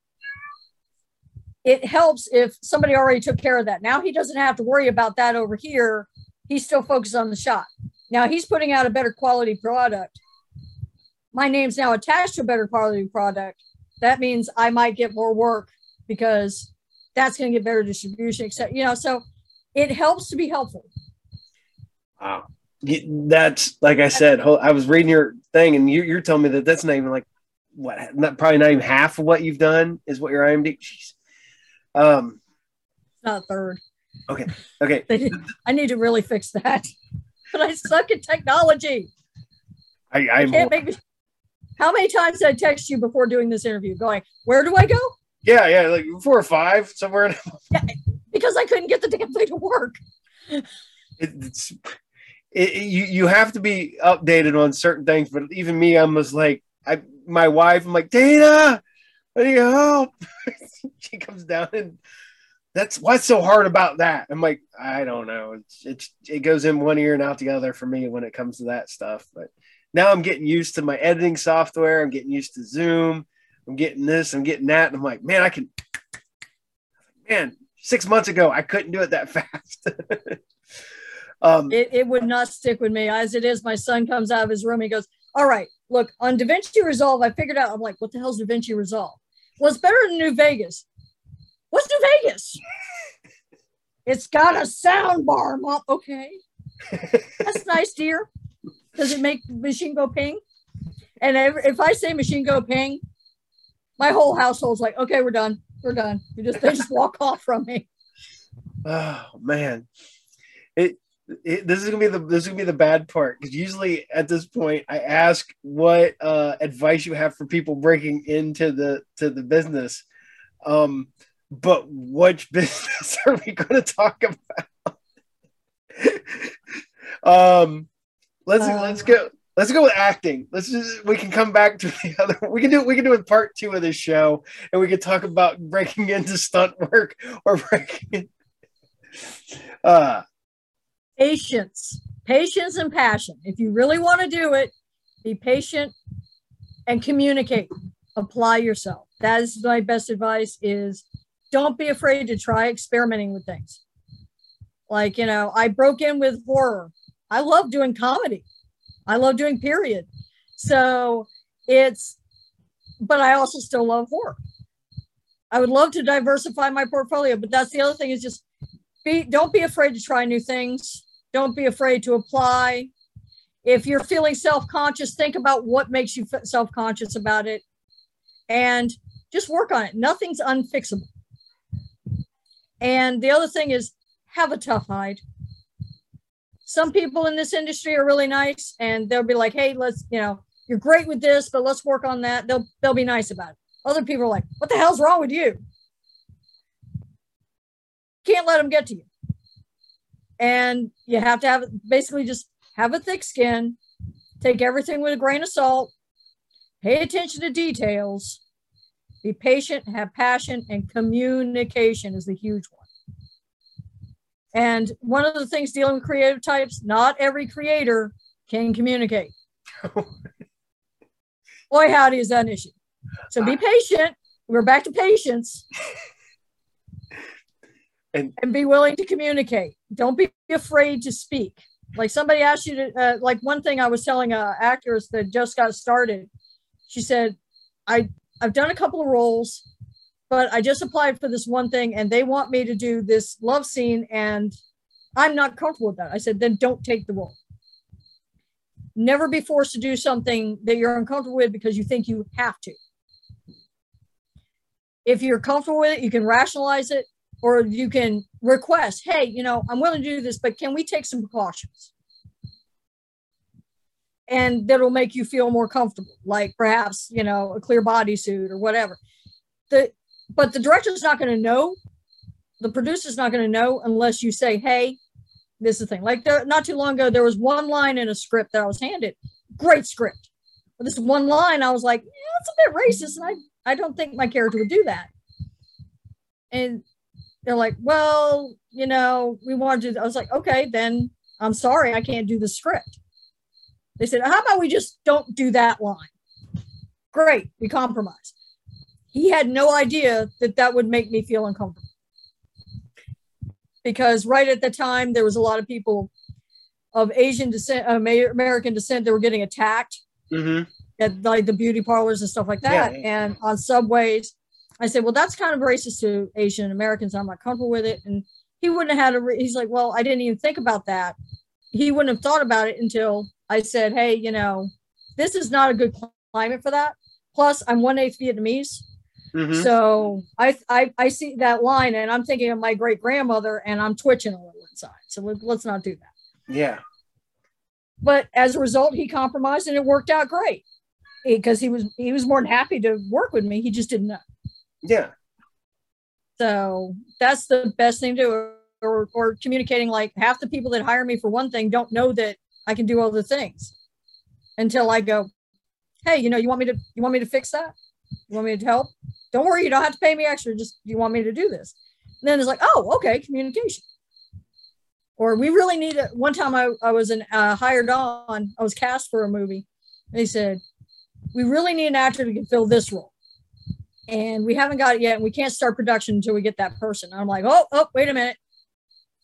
it helps if somebody already took care of that. Now he doesn't have to worry about that over here. He's still focused on the shot. Now he's putting out a better quality product. My name's now attached to a better quality product. That means I might get more work because that's going to get better distribution, except, you know, so it helps to be helpful. Wow that's like I said. I was reading your thing, and you, are telling me that that's not even like what, not probably not even half of what you've done is what your IMDb. Jeez. Um, not third. Okay. Okay. I need to really fix that. But I suck at technology. I, I, I can't make. Me, how many times did I text you before doing this interview, going, "Where do I go?" Yeah, yeah, like four or five somewhere. yeah, because I couldn't get the damn thing to work. It, it's it, you you have to be updated on certain things. But even me, I'm just like I my wife. I'm like Dana, I need help. she comes down and that's what's so hard about that. I'm like I don't know. It's, it's it goes in one ear and out the other for me when it comes to that stuff. But now I'm getting used to my editing software. I'm getting used to Zoom. I'm getting this. I'm getting that. And I'm like, man, I can. Man, six months ago I couldn't do it that fast. Um, It, it would not stick with me. As it is, my son comes out of his room. He goes, All right, look, on DaVinci Resolve, I figured out, I'm like, What the hell's DaVinci Resolve? Well, it's better than New Vegas. What's New Vegas? it's got a sound bar, mom. Okay. That's nice, dear. Does it make machine go ping? And if, if I say machine go ping, my whole household's like, okay, we're done. We're done. You just they just walk off from me. oh man, it, it this is gonna be the this is gonna be the bad part because usually at this point I ask what uh, advice you have for people breaking into the to the business. Um, but which business are we going to talk about? um, let's Uh, let's go. Let's go with acting. Let's just we can come back to the other. We can do we can do it part two of this show, and we can talk about breaking into stunt work or breaking. In, uh, Patience, patience, and passion. If you really want to do it, be patient and communicate. Apply yourself. That is my best advice. Is don't be afraid to try experimenting with things. Like you know, I broke in with horror. I love doing comedy. I love doing period. So it's, but I also still love horror. I would love to diversify my portfolio, but that's the other thing is just be don't be afraid to try new things. Don't be afraid to apply. If you're feeling self-conscious, think about what makes you f- self-conscious about it and just work on it. Nothing's unfixable. And the other thing is have a tough hide some people in this industry are really nice and they'll be like, hey, let's, you know, you're great with this, but let's work on that. They'll they'll be nice about it. Other people are like, what the hell's wrong with you? Can't let them get to you. And you have to have basically just have a thick skin, take everything with a grain of salt, pay attention to details, be patient, have passion, and communication is the huge one. And one of the things dealing with creative types, not every creator can communicate. Boy, howdy, is that an issue. So be patient. We're back to patience. And- and be willing to communicate. Don't be afraid to speak. Like somebody asked you to, uh, like one thing I was telling a actress that just got started. She said, "I I've done a couple of roles but I just applied for this one thing and they want me to do this love scene and I'm not comfortable with that. I said, then don't take the role. Never be forced to do something that you're uncomfortable with because you think you have to. If you're comfortable with it, you can rationalize it or you can request, hey, you know, I'm willing to do this, but can we take some precautions? And that'll make you feel more comfortable, like perhaps, you know, a clear bodysuit or whatever. The but the director's not going to know the producer's not going to know unless you say hey this is the thing like there not too long ago there was one line in a script that i was handed great script but this one line i was like yeah, it's a bit racist and i i don't think my character would do that and they're like well you know we want to do i was like okay then i'm sorry i can't do the script. They said how about we just don't do that line? Great we compromise. He had no idea that that would make me feel uncomfortable. Because right at the time there was a lot of people of asian descent american descent that were getting attacked mhm. at like the beauty parlors and stuff like that. Yeah. and on subways i said well that's kind of racist to asian americans i'm not comfortable with it and he wouldn't have had a re- he's like well i didn't even think about that he wouldn't have thought about it until i said hey you know this is not a good climate for that plus i'm one-eighth vietnamese Mhm. so I, I I see that line and I'm thinking of my great grandmother and I'm twitching a little inside. So let, let's not do that. yeah. But as a result, he compromised and it worked out great because he was he was more than happy to work with me. He just didn't know. Yeah. So that's the best thing to do. Or, or communicating like half the people that hire me for one thing don't know that I can do other things until I go, hey, you know, you want me to you want me to fix that? You want me to help? Don't worry, you don't have to pay me extra. Just you want me to do this. And then it's like, oh, okay, communication. Or we really need it. One time I, I was an, uh, hired on, I was cast for a movie. And they said, we really need an actor to fill this role. And we haven't got it yet. And we can't start production until we get that person. I'm like, oh, oh, wait a minute.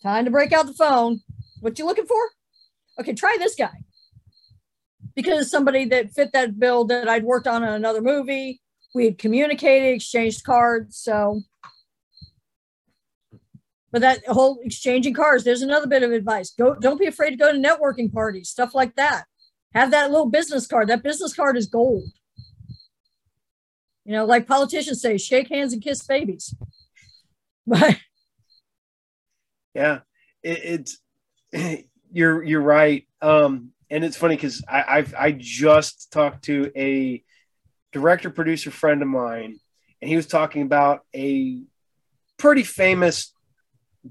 Time to break out the phone. what you looking for? Okay, try this guy. Because somebody that fit that bill that I'd worked on in another movie, we had communicated, exchanged cards. So, but that whole exchanging cards, there's another bit of advice. Go, don't be afraid to go to networking parties, stuff like that. Have that little business card. That business card is gold. You know, like politicians say, shake hands and kiss babies. But yeah, it, it's you're you're right. Um, and it's funny because I I've, I just talked to a director producer friend of mine, and he was talking about a pretty famous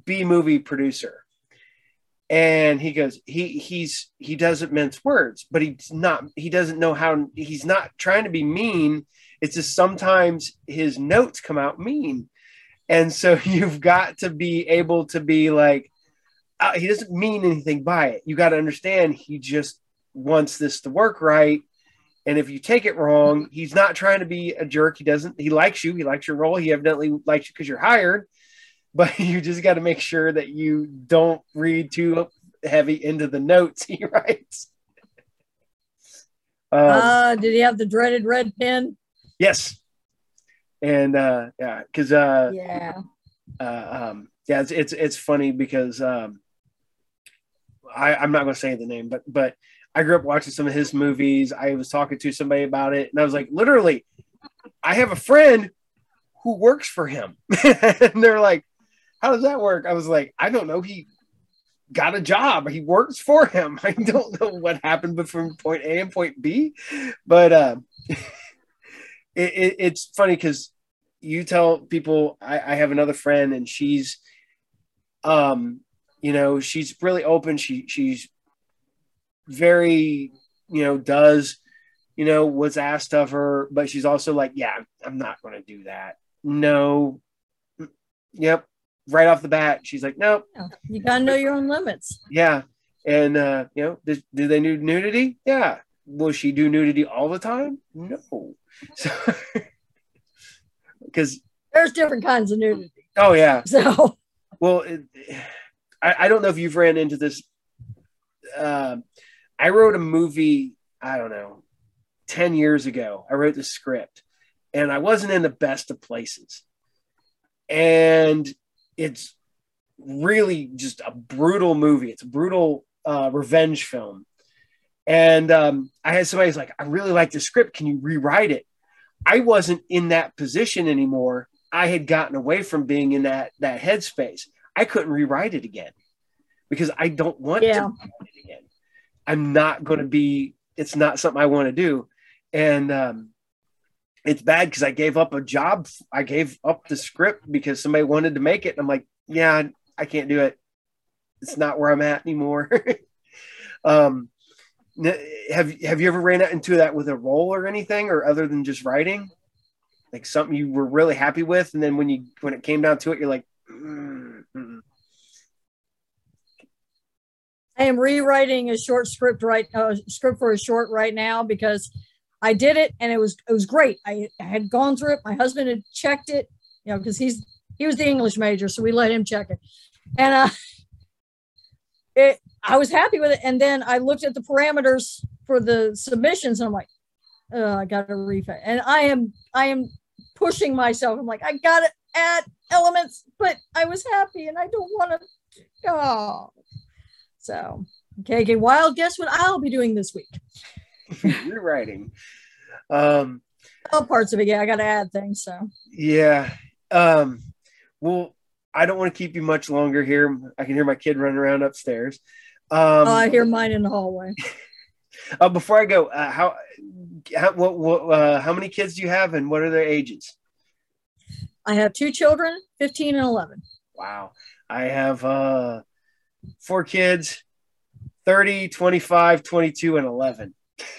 B movie producer. And he goes, he he's he doesn't mince words, but he's not he doesn't know how he's not trying to be mean. It's just sometimes his notes come out mean. And so you've got to be able to be like, uh, he doesn't mean anything by it. You got to understand he just wants this to work right. And if you take it wrong, he's not trying to be a jerk. He doesn't, he likes you. He likes your role. He evidently likes you because you're hired, but you just got to make sure that you don't read too heavy into the notes he writes. Um, uh, did he have the dreaded red pen? Yes. And uh yeah because uh yeah. uh, um yeah it's it's, it's funny because um i i'm not going to say the name but but i grew up watching some of his movies. I was talking to somebody about it and i was like literally i have a friend who works for him. And they're like how does that work? I was like i don't know. He got a job. He works for him. I don't know what happened between point a and point b but uh it, it, it's funny because you tell people I, I have another friend and she's um you know she's really open. She she's very you know does you know what's asked of her but she's also like yeah i'm not going to do that. No. Yep. Right off the bat she's like nope. You gotta know your own limits. Yeah. And uh you know do they need nudity? Yeah will she do nudity all the time no so, because there's different kinds of nudity. Oh yeah. So, well, it, I, I don't know if you've ran into this. Uh, I wrote a movie. I don't know, ten years ago. I wrote the script, and I wasn't in the best of places, and it's really just a brutal movie. It's a brutal uh, revenge film and um, I had somebody who's like, I really like the script. Can you rewrite it? I wasn't in that position anymore. I had gotten away from being in that that headspace. I couldn't rewrite it again because I don't want yeah. to it again. I'm not going to be. It's not something I want to do, and um, it's bad because I gave up a job. I gave up the script because somebody wanted to make it. And I'm like, yeah, I can't do it. It's not where I'm at anymore. um, have have you ever ran into that with a role or anything, or other than just writing, like something you were really happy with, and then when you when it came down to it, you're like, mm-hmm. I am rewriting a short script right uh, script for a short right now because I did it and it was it was great. I, I had gone through it. My husband had checked it, you know, because he's he was the English major, so we let him check it, and uh, it I was happy with it. And then I looked at the parameters for the submissions and I'm like, oh, I got to refit. And I am, I am pushing myself. I'm like, I got to add elements, but I was happy and I don't want to. Oh, so okay, okay. Wild guess what I'll be doing this week. Rewriting. Um, all parts of it. Yeah, I got to add things. So yeah. Um, well, I don't want to keep you much longer here. I can hear my kid running around upstairs. Um, oh, I hear mine in the hallway. uh, before I go, uh, how how what, what uh, how many kids do you have, and what are their ages? I have two children, fifteen and eleven. Wow, I have uh, four kids, 30, 25, 22, and 11.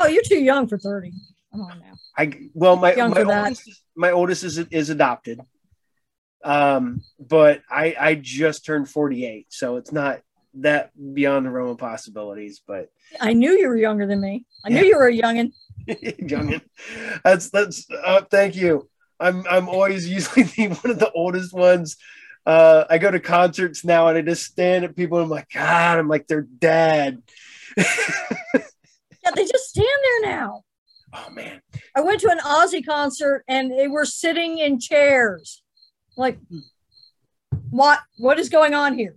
oh, you're too young for 30. Come on now. I well, my my oldest, my oldest is is adopted. Um, but I I just turned 48, so it's not that beyond the realm of possibilities. But I knew you were younger than me. I knew you were a youngin. youngin. That's that's uh, thank you. I'm I'm always usually the, one of the oldest ones uh, I go to concerts now and I just stand at people and I'm like, God, I'm like, they're dead. Yeah, they just stand there now. oh man. I went to an Ozzy concert and they were sitting in chairs. Like, hmm. what? What is going on here?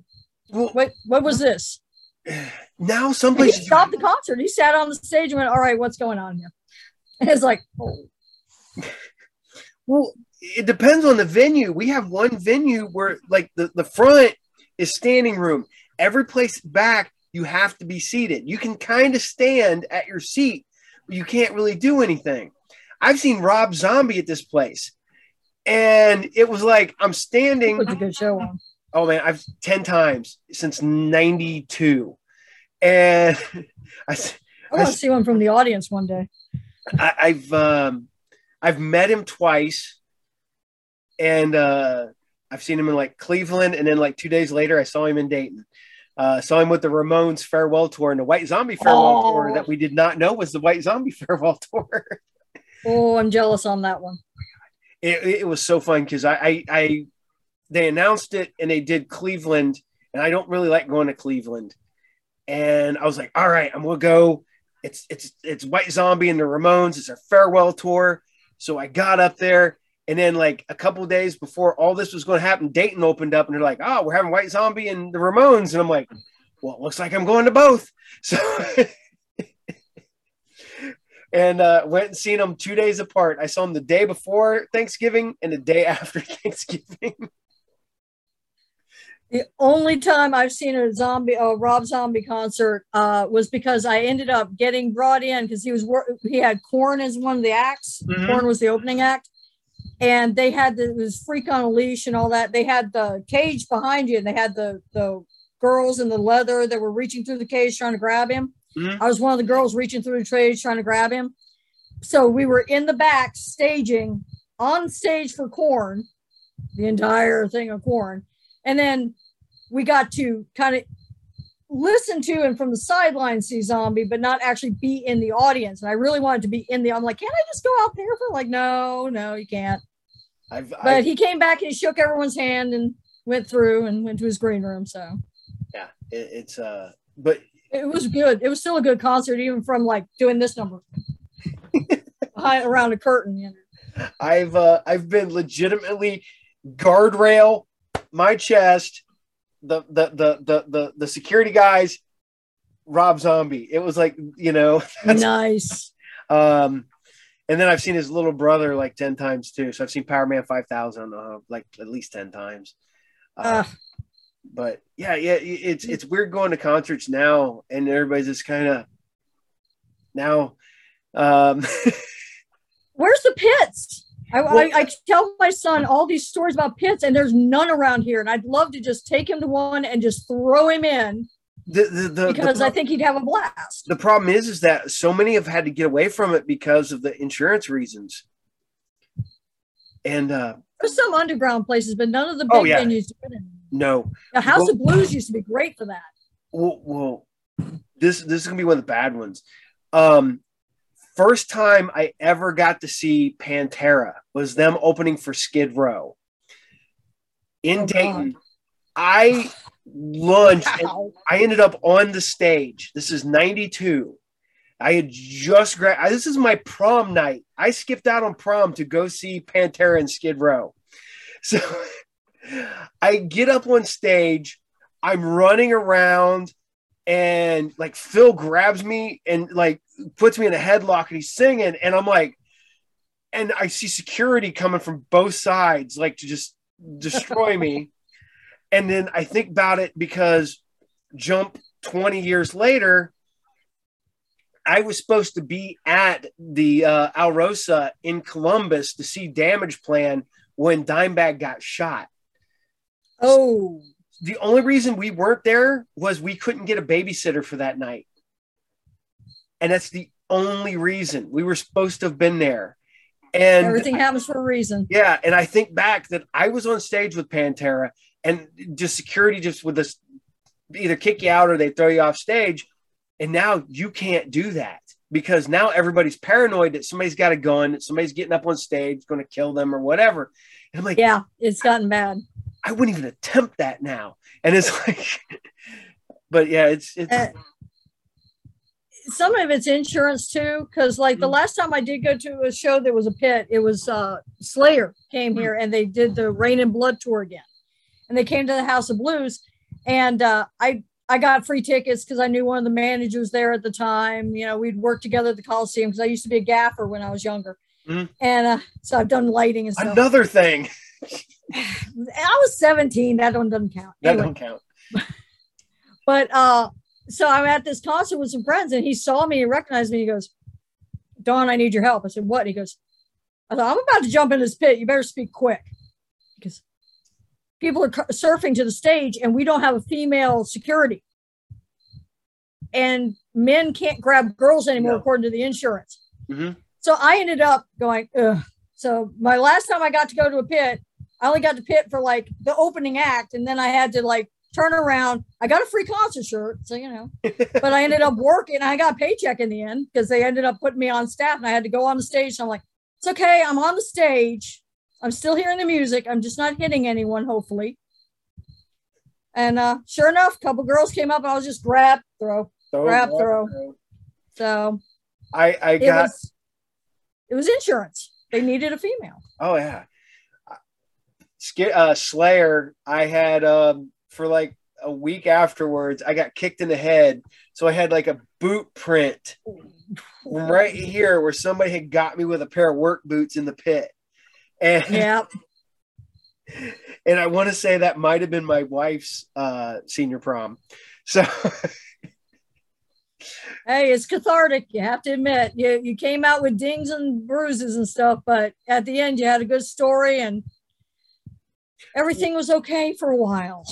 Well, What? What was this? now some And he stopped the concert. He sat on the stage and went, "All right, what's going on here?" And it's like, oh, Well, it depends on the venue. We have one venue where like the, the front is standing room. Every place back, you have to be seated. You can kind of stand at your seat, but you can't really do anything. I've seen Rob Zombie at this place. And it was like I'm it standing. was a good show on. Oh man, I've 10 times since 92. And I want to see one from the audience one day. I, I've um, I've met him twice, and uh, I've seen him in like Cleveland, and then like two days later, I saw him in Dayton. Uh, saw him with the Ramones farewell tour and the White Zombie farewell Oh. tour that we did not know was the White Zombie farewell tour. Oh, I'm jealous on that one. It, it was so fun because I, I I they announced it and they did Cleveland, and I don't really like going to Cleveland. And I was like, all right, I'm gonna go. It's it's it's White Zombie and the Ramones. It's a farewell tour. So I got up there, and then like a couple days before all this was going to happen, Dayton opened up, and they're like, oh, we're having White Zombie and the Ramones, and I'm like, well, it looks like I'm going to both. So. And uh, went and seen them two days apart. I saw them the day before Thanksgiving and the day after Thanksgiving. The only time I've seen a zombie, a Rob Zombie concert, uh, was because I ended up getting brought in because he was he had Korn as one of the acts. Mhm. Korn was the opening act, and they had the, it was Freak on a Leash and all that. They had the cage behind you, and they had the the girls in the leather that were reaching through the cage trying to grab him. Mhm. I was one of the girls reaching through the cage trying to grab him. So we were in the back staging on stage for Korn, the entire thing of Korn, and then we got to kind of listen to and from the sidelines see zombie but not actually be in the audience and i really wanted to be in the i'm like can't i just go out there for like no no you can't I've, but I've he came back and he shook everyone's hand and went through and went to his green room so yeah, it, it's uh, but it was good it was still a good concert even from like doing this number behind around a curtain you know I've uh, I've been legitimately guardrail my chest, the the the the the, the security guys, Rob Zombie. It was like you know, nice um, and then I've seen his little brother like ten times too. So I've seen Powerman five thousand uh, like at least ten times. Uh, but yeah, yeah, it's it's weird going to concerts now, and everybody's just kind of now. Um, where's the pits I, Well- I, I tell my son all these stories about pits and there's none around here and i'd love to just take him to one and just throw him in the the the, because the, i think he'd have a blast the problem is is that so many have had to get away from it because of the insurance reasons. And uh, there's some underground places but none of the big Oh, yeah. venues do it anymore. No, the house Well- of blues used to be great for that well, well, this this is gonna be one of the bad ones. Um, first time I ever got to see Pantera was them opening for Skid Row in Oh, Dayton. I lunged and Wow. I ended up on the stage. This is 92. I had just gra- I- this is my prom night. I skipped out on prom to go see Pantera and Skid Row. So I get up on stage, I'm running around and like Phil grabs me and like puts me in a headlock and he's singing and I'm like and I see security coming from both sides like to just destroy me. And then I think about it because jump 20 years later, I was supposed to be at the uh, Alrosa in Columbus to see Damageplan when Dimebag got shot. Oh The only reason we weren't there was we couldn't get a babysitter for that night. And that's the only reason we were supposed to have been there. And everything happens for a reason yeah, and I think back that I was on stage with Pantera, and just security just would just either kick you out or they throw you off stage. And now you can't do that because now everybody's paranoid that somebody's got a gun, that somebody's getting up on stage, going to kill them or whatever. And I'm like, yeah it's gotten bad I wouldn't even attempt that now. And it's like, but yeah, it's it's. Uh, some of it's insurance too, because like the Mhm. last time I did go to a show, there was a pit. It was uh Slayer came here and they did the Reign in Blood tour again, and they came to the House of Blues, and uh, I I got free tickets because I knew one of the managers there at the time. You know, we'd worked together at the Coliseum because I used to be a gaffer when I was younger, Mhm. and uh, so I've done lighting and stuff. Another thing I was 17. That one doesn't count. that Anyway. don't count. But uh, so I'm at this concert with some friends, and he saw me and recognized me. He goes, "Dawn, I need your help." I said, "What?" He goes, I thought, "I'm about to jump in this pit. You better speak quick." Because people are surfing to the stage, and we don't have a female security, and men can't grab girls anymore No. according to the insurance. Mhm. So I ended up going, Ugh. So my last time I got to go to a pit, I only got to pit for like the opening act, and then I had to like turn around. I got a free concert shirt, so you know, but I ended up working. I got a paycheck in the end because they ended up putting me on staff, and I had to go on the stage. I'm like, it's okay. I'm on the stage. I'm still hearing the music. I'm just not hitting anyone, hopefully. And uh, sure enough, a couple girls came up, and I was just grab, throw. So, Grab throw. So I I it got was it was insurance. They needed a female. oh yeah. Uh, Slayer, I had um, for like a week afterwards, I got kicked in the head. So I had like a boot print right here where somebody had got me with a pair of work boots in the pit. And Yeah. and I want to say that might have been my wife's uh, senior prom. So hey, it's cathartic. You have to admit, you you came out with dings and bruises and stuff, but at the end, you had a good story and everything was okay for a while.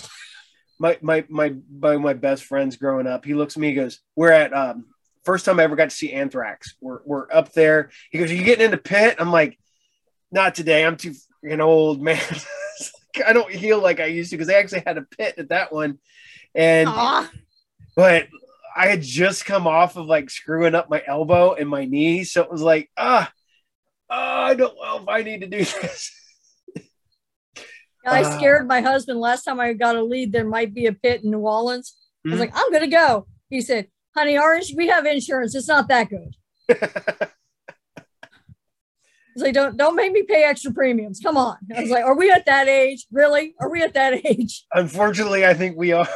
my my my my, my best friends growing up, he looks at me, he goes, We're at um first time I ever got to see Anthrax. We're we're up there. He goes, Are you getting into pit? I'm like, not today. I'm too freaking old, man. I don't heal like I used to because they actually had a pit at that one. And Aw. but I had just come off of like screwing up my elbow and my knee. So it was like, ah, ah, I don't know if I need to do this. I scared my husband last time I got a lead. There might be a pit in New Orleans. I was Mhm. like, I'm gonna go. He said, "Honey, orange, we have insurance. It's not that good." He's like, "Don't don't make me pay extra premiums. Come on." I was like, "Are we at that age? Really? Are we at that age?" Unfortunately, I think we are.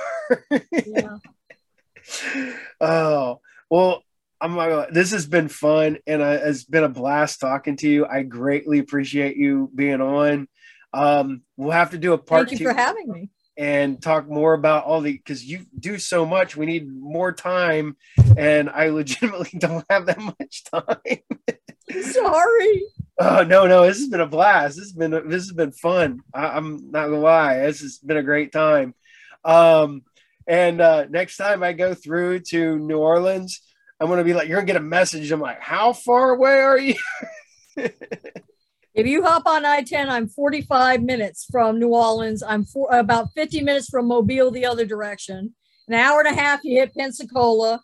Yeah. oh well i'm not this has been fun and uh, it's been a blast talking to you i greatly appreciate you being on um we'll have to do a part Thank you two for having me. and talk more about all the because you do so much. We need more time and i legitimately don't have that much time. Sorry. oh no no this has been a blast. This has been this has been fun. I, i'm not gonna lie. This has been a great time. Um and uh next time i go through to new orleans i'm gonna be like you're gonna get a message. I'm like how far away are you If you hop on I-10, I'm 45 minutes from New Orleans. I'm for, about 50 minutes from Mobile the other direction. An hour and a half, you hit Pensacola.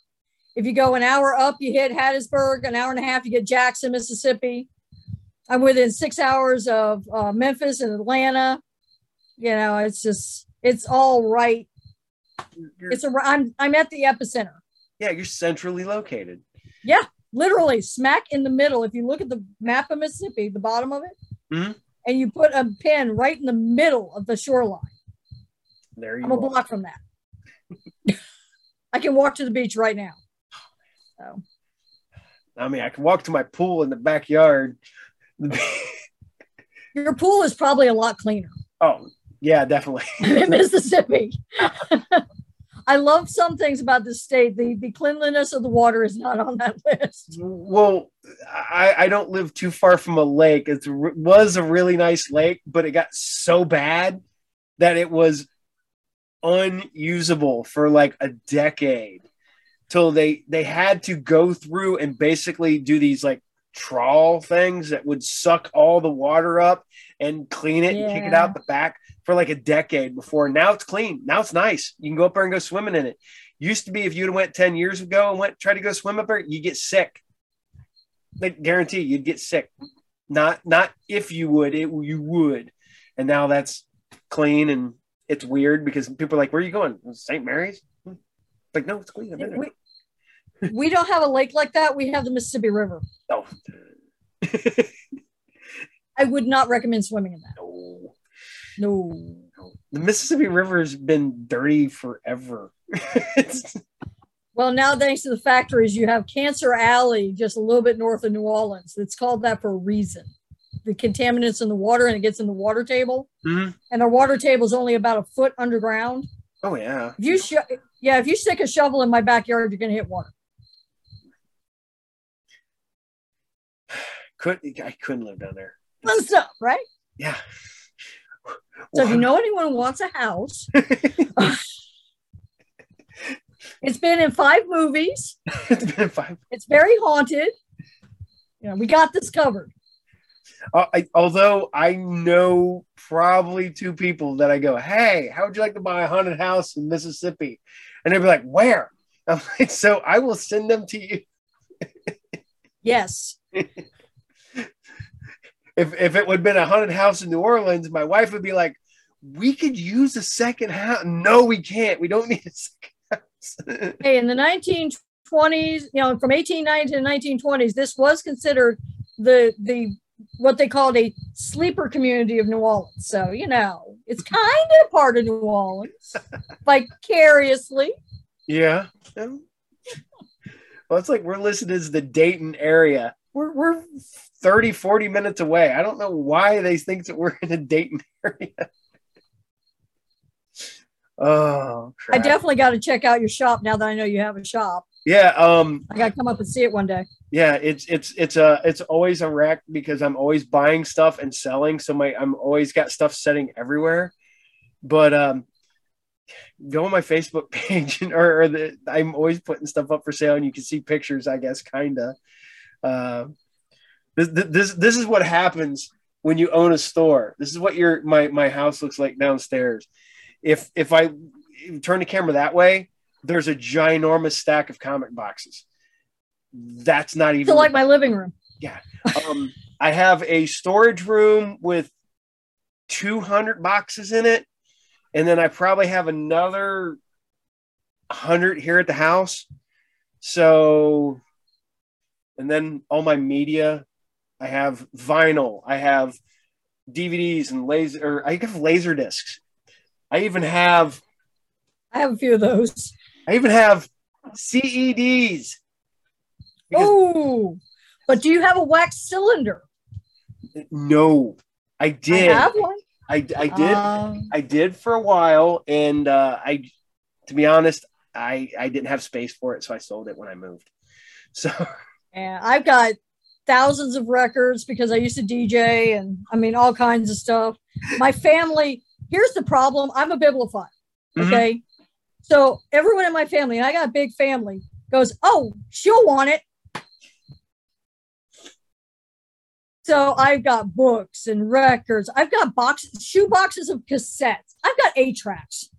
If you go an hour up, you hit Hattiesburg. An hour and a half, you get Jackson, Mississippi. I'm within six hours of uh, Memphis and Atlanta. You know, it's just it's all right. You're- It's a I'm I'm at the epicenter. yeah you're centrally located literally smack in the middle. If you look at the map of Mississippi, the bottom of it, Mhm. and you put a pin right in the middle of the shoreline, there you I'm a block from that. I can walk to the beach right now. So i mean i can walk to my pool in the backyard your pool is probably a lot cleaner oh yeah definitely in Mississippi. I love some things about the state. The the cleanliness of the water is not on that list. Well, I, I don't live too far from a lake. It was a really nice lake, but it got so bad that it was unusable for like a decade till they they had to go through and basically do these like trawl things that would suck all the water up and clean it and kick it out the back for like a decade before now it's clean now it's nice you can go up there and go swimming in it used to be if you'd have went 10 years ago and went try to go swim up there you get sick like guarantee you'd get sick not not if you would it you would and now that's clean and it's weird because people are like, "Where are you going? St. Mary's?" Hmm. Like, no, it's clean. I've been there. We, we don't have a lake like that. We have the Mississippi River. Oh, I would not recommend swimming in that. no. No. The Mississippi River has been dirty forever. Well, now thanks to the factories, you have Cancer Alley just a little bit north of New Orleans. It's called that for a reason. The contaminants in the water and it gets in the water table, Mhm. and our water table is only about a foot underground. Oh yeah. If you sho- yeah, if you stick a shovel in my backyard, you're gonna hit water. Could I couldn't live down there. Fun stuff, right? Yeah. So if you know anyone who wants a house, it's been in five movies. it's been five. It's very haunted. You know, we got this covered. Uh, I, although I know probably two people that I go, hey, how would you like to buy a haunted house in Mississippi? And they'd be like, where? I'm like, so I will send them to you. Yes. If if it would have been a haunted house in New Orleans, my wife would be like, we could use a second house. No, we can't. We don't need a second house. Hey, in the 1920s, you know, from 1890 to the 1920s, this was considered the the what they called a sleeper community of New Orleans. So, you know, it's kind of part of New Orleans vicariously. yeah. Well, it's like we're listed as the Dayton area. We're, we're 30, 40 minutes away. I don't know why they think that we're in a Dayton area. Oh, I definitely got to check out your shop now that I know you have a shop. yeah. Um, I got to come up and see it one day. yeah it's it's it's a it's always a wreck because i'm always buying stuff and selling so my i'm always got stuff setting everywhere but um go on my facebook page and, or, or the i'm always putting stuff up for sale and you can see pictures i guess kinda uh, this, this this is what happens when you own a store this is what your my my house looks like downstairs if if i turn the camera that way there's a ginormous stack of comic boxes that's not even So like my living room. Yeah. Um, I have a storage room with 200 boxes in it, and then I probably have another 100 here at the house. So, and then all my media, I have vinyl, I have DVDs and laser, or I have laser discs. I even have, I have a few of those. I even have CEDs. Oh, but do you have a wax cylinder? no, I did. I have one. I, I did. Um, I did for a while, and uh, I, to be honest, I I didn't have space for it, so I sold it when I moved. So and I've got thousands of records because I used to DJ and I mean all kinds of stuff. My family. Here's the problem. I'm a bibliophile. Mhm. Okay. So everyone in my family, and I got a big family, goes, Oh, she'll want it. So I've got books and records. I've got boxes, shoe boxes of cassettes. I've got eight tracks.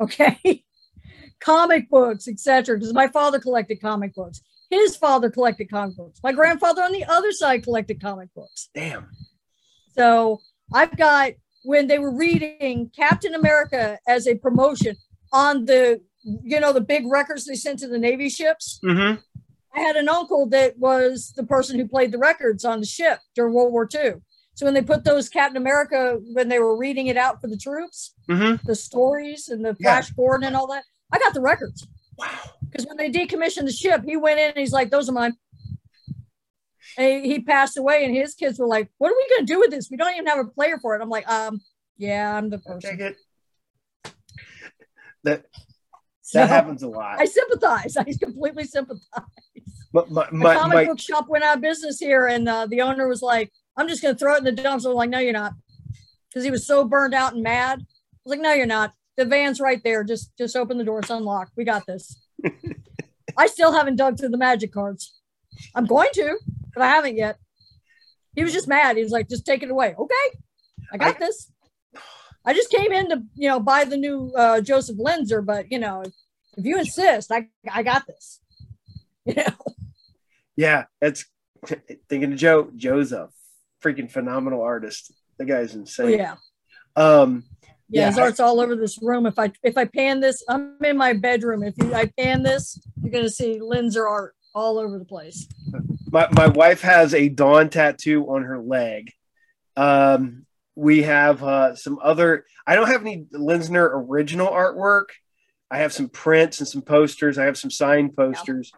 Okay. comic books, etc. Because my father collected comic books. His father collected comic books. My grandfather on the other side collected comic books. damn, So I've got when they were reading Captain America as a promotion on the, you know, the big records they sent to the Navy ships. mm-hmm. I had an uncle that was the person who played the records on the ship during World War II. So when they put those Captain America, when they were reading it out for the troops, Mm-hmm. the stories and the Yeah. Flash Gordon and all that, I got the records. wow, Because when they decommissioned the ship, he went in and he's like, "Those are mine." And he, he passed away, and his kids were like, "What are we going to do with this? We don't even have a player for it." I'm like, "Um, yeah, I'm the person." it. That So that happens a lot. I sympathize. I completely sympathize. my my, my, comic my book shop went out of business here, and uh, the owner was like, "I'm just going to throw it in the dumps." I'm like, "No, you're not," because he was so burned out and mad. I was like, "No, you're not. The van's right there. Just just open the door. It's unlocked. We got this." I still haven't dug through the magic cards. I'm going to, but I haven't yet. He was just mad. He was like, "Just take it away." Okay, I got this. I just came in to you know buy the new uh, Joseph Linsner, but you know if you insist, I I got this. You know. yeah, it's thinking of Joe. Joe's a freaking phenomenal artist. The guy's insane. Oh, yeah. Um, Yeah, his art's all over this room. If I if I pan this, I'm in my bedroom. If you, I pan this, you're gonna see Linzer art all over the place. my, my wife has a Dawn tattoo on her leg. Um, we have uh, some other. I don't have any Linsner original artwork. I have some prints and some posters. I have some signed posters.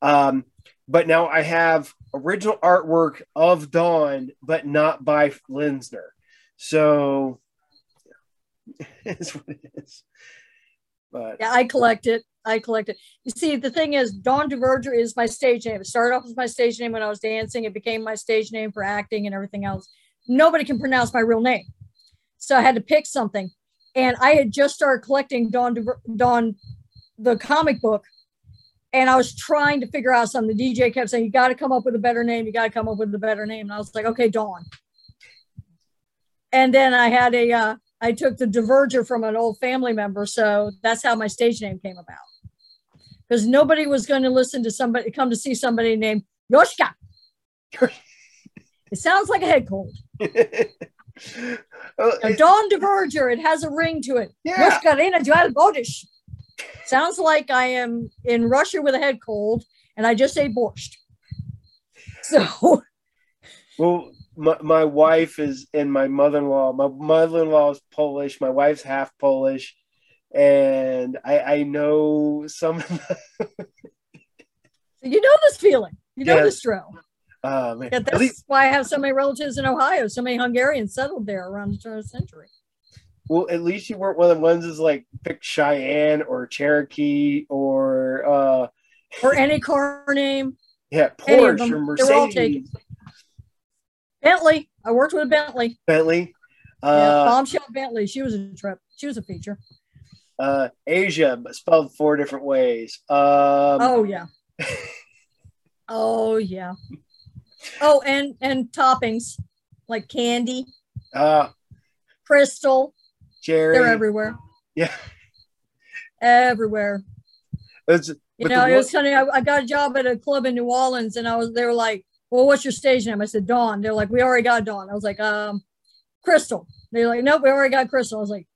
Um, but now I have original artwork of Dawn, but not by Linsner. So it's what it is. But Yeah, I collect it. I collect it. You see, the thing is, Dawn DuVurger is my stage name. It started off as my stage name when I was dancing. It became my stage name for acting and everything else. Nobody can pronounce my real name, so I had to pick something. And I had just started collecting Dawn Dawn, the comic book, and I was trying to figure out something. The DJ kept saying, "You got to come up with a better name. You got to come up with a better name." And I was like, "Okay, Dawn." And then I had a uh, I took the DuVurger from an old family member. So that's how my stage name came about. Because nobody was going to listen to somebody, come to see somebody named Yoshka. It sounds like a head cold. Oh, Now, Dawn DuVurger, it has a ring to it. yeah. Yoshka Joel Bodish. Sounds like I am in Russia with a head cold and I just ate borscht. So, Well, my, my wife is and my mother-in-law. My mother-in-law is Polish. My wife's half Polish, and I, I know some. you know this feeling. You know Yes. this drill. Uh, man. Yeah, At that's least, why I have so many relatives in Ohio. So many Hungarians settled there around the turn of the century. well, at least you weren't one of the ones that's like pick Cheyenne or Cherokee or uh, Or any car name. yeah Porsche or They were all Mercedes, Bentley. I worked with a Bentley. Bentley. yeah, Uh, Bombshell Bentley. She was a trip. She was a feature. uh, Asia, but spelled four different ways. Um, Oh yeah. oh yeah. Oh, and and toppings like candy, uh, crystal. Jerry. They're everywhere. Yeah, Everywhere. it's You know, it was funny. I, I got a job at a club in New Orleans, and I was. They were like, "Well, what's your stage name?" I said, "Dawn." They're like, "We already got Dawn." I was like, "Um, Crystal." They're like, "Nope, we already got Crystal." I was like,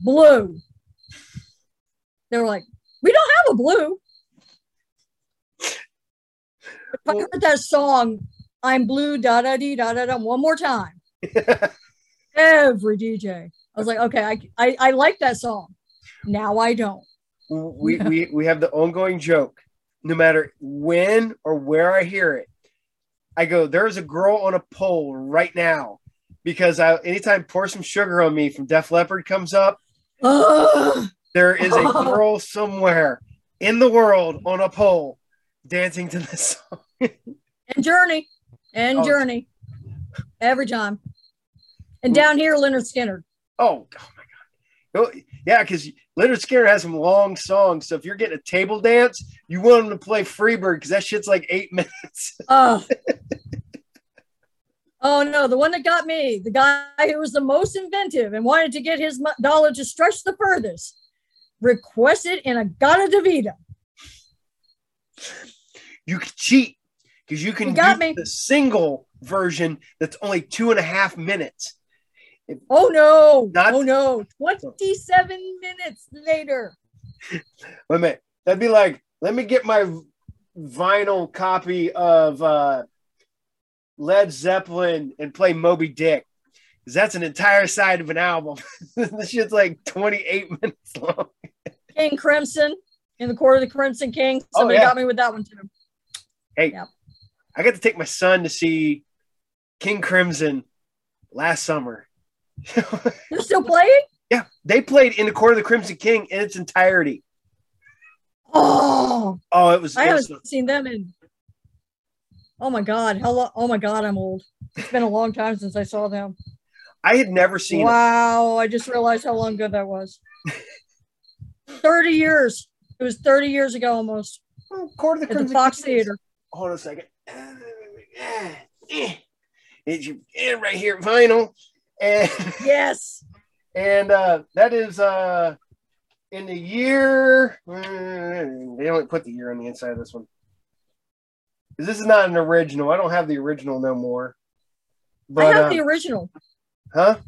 "Blue." They were like, "We don't have a blue." If I heard that song, "I'm Blue," da da dee da da da, one more time, every DJ, I was like, "Okay, I I, I like that song." Now I don't. we, we we have the ongoing joke. No matter when or where I hear it, I go, "There's a girl on a pole right now," because I anytime "Pour Some Sugar on Me" from Def Leppard comes up, there is a girl somewhere in the world on a pole dancing to this song. and Journey and Oh. Journey every time. And down here, Lynyrd Skynyrd. Oh, oh my god! Oh, yeah, because Lynyrd Skynyrd has some long songs. So if you're getting a table dance, you want him to play Freebird because that shit's like eight minutes. Oh. oh no, the one that got me, the guy who was the most inventive and wanted to get his dollar to stretch the furthest, requested In-A-Gadda-Da-Vida. you can cheat because you can You got me. the single version that's only two and a half minutes. Oh no, Not- oh no, 27 minutes later. Wait a minute. That'd be like, let me get my vinyl copy of uh, Led Zeppelin and play Moby Dick. Because that's an entire side of an album. this shit's like 28 minutes long. King Crimson in the Court of the Crimson King. Oh, Somebody yeah. got me with that one too. Hey, Yep. I got to take my son to see King Crimson last summer. They're still playing? yeah, they played in the Court of the Crimson King in its entirety. Oh, Oh, it was. I it haven't seen them in. Oh my god! How long? Oh my god! I'm old. It's been a long time since I saw them. I had never seen. Wow! I just realized how long ago that was. Thirty years. It was thirty years ago almost Oh, Court of the at the Crimson Fox King. Theater. Hold on a second. It's your and right here, vinyl, and Yes. and uh, that is uh, in the year. mm, They don't put the year on the inside of this one. 'Cause This is not an original. I don't have the original no more. But, I have uh, the original. huh?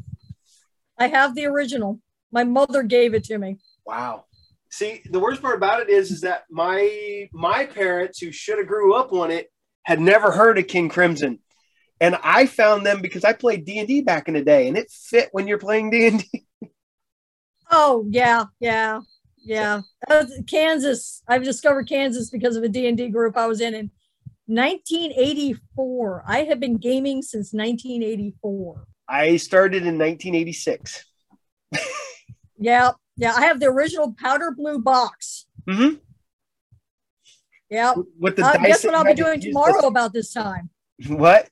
I have the original. My mother gave it to me. Wow. See, the worst part about it is, is that my my parents, who should have grew up on it, had never heard of King Crimson, and I found them because I played D and D back in the day, and it fit when you're playing D and D. Oh yeah, yeah, yeah. Kansas. I've discovered Kansas because of a D and D group I was in in 1984. I have been gaming since 1984. I started in 1986. Yeah, yeah. I have the original powder blue box. Mm-hmm. Yeah. With the Uh, guess what I'll be doing tomorrow about this time? What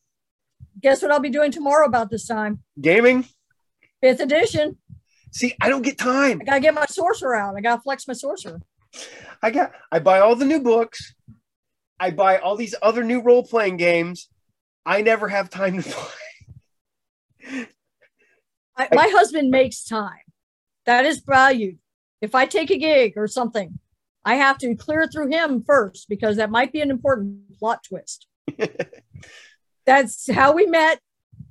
Guess what I'll be doing tomorrow about this time? gaming? Fifth edition. See, I don't get time. I gotta get my sorcerer out. I gotta flex my sorcerer. I got. I buy all the new books. I buy all these other new role playing games. I never have time to play. I, my husband makes time. That is valued. If I take a gig or something, I have to clear through him first because that might be an important plot twist. that's how we met,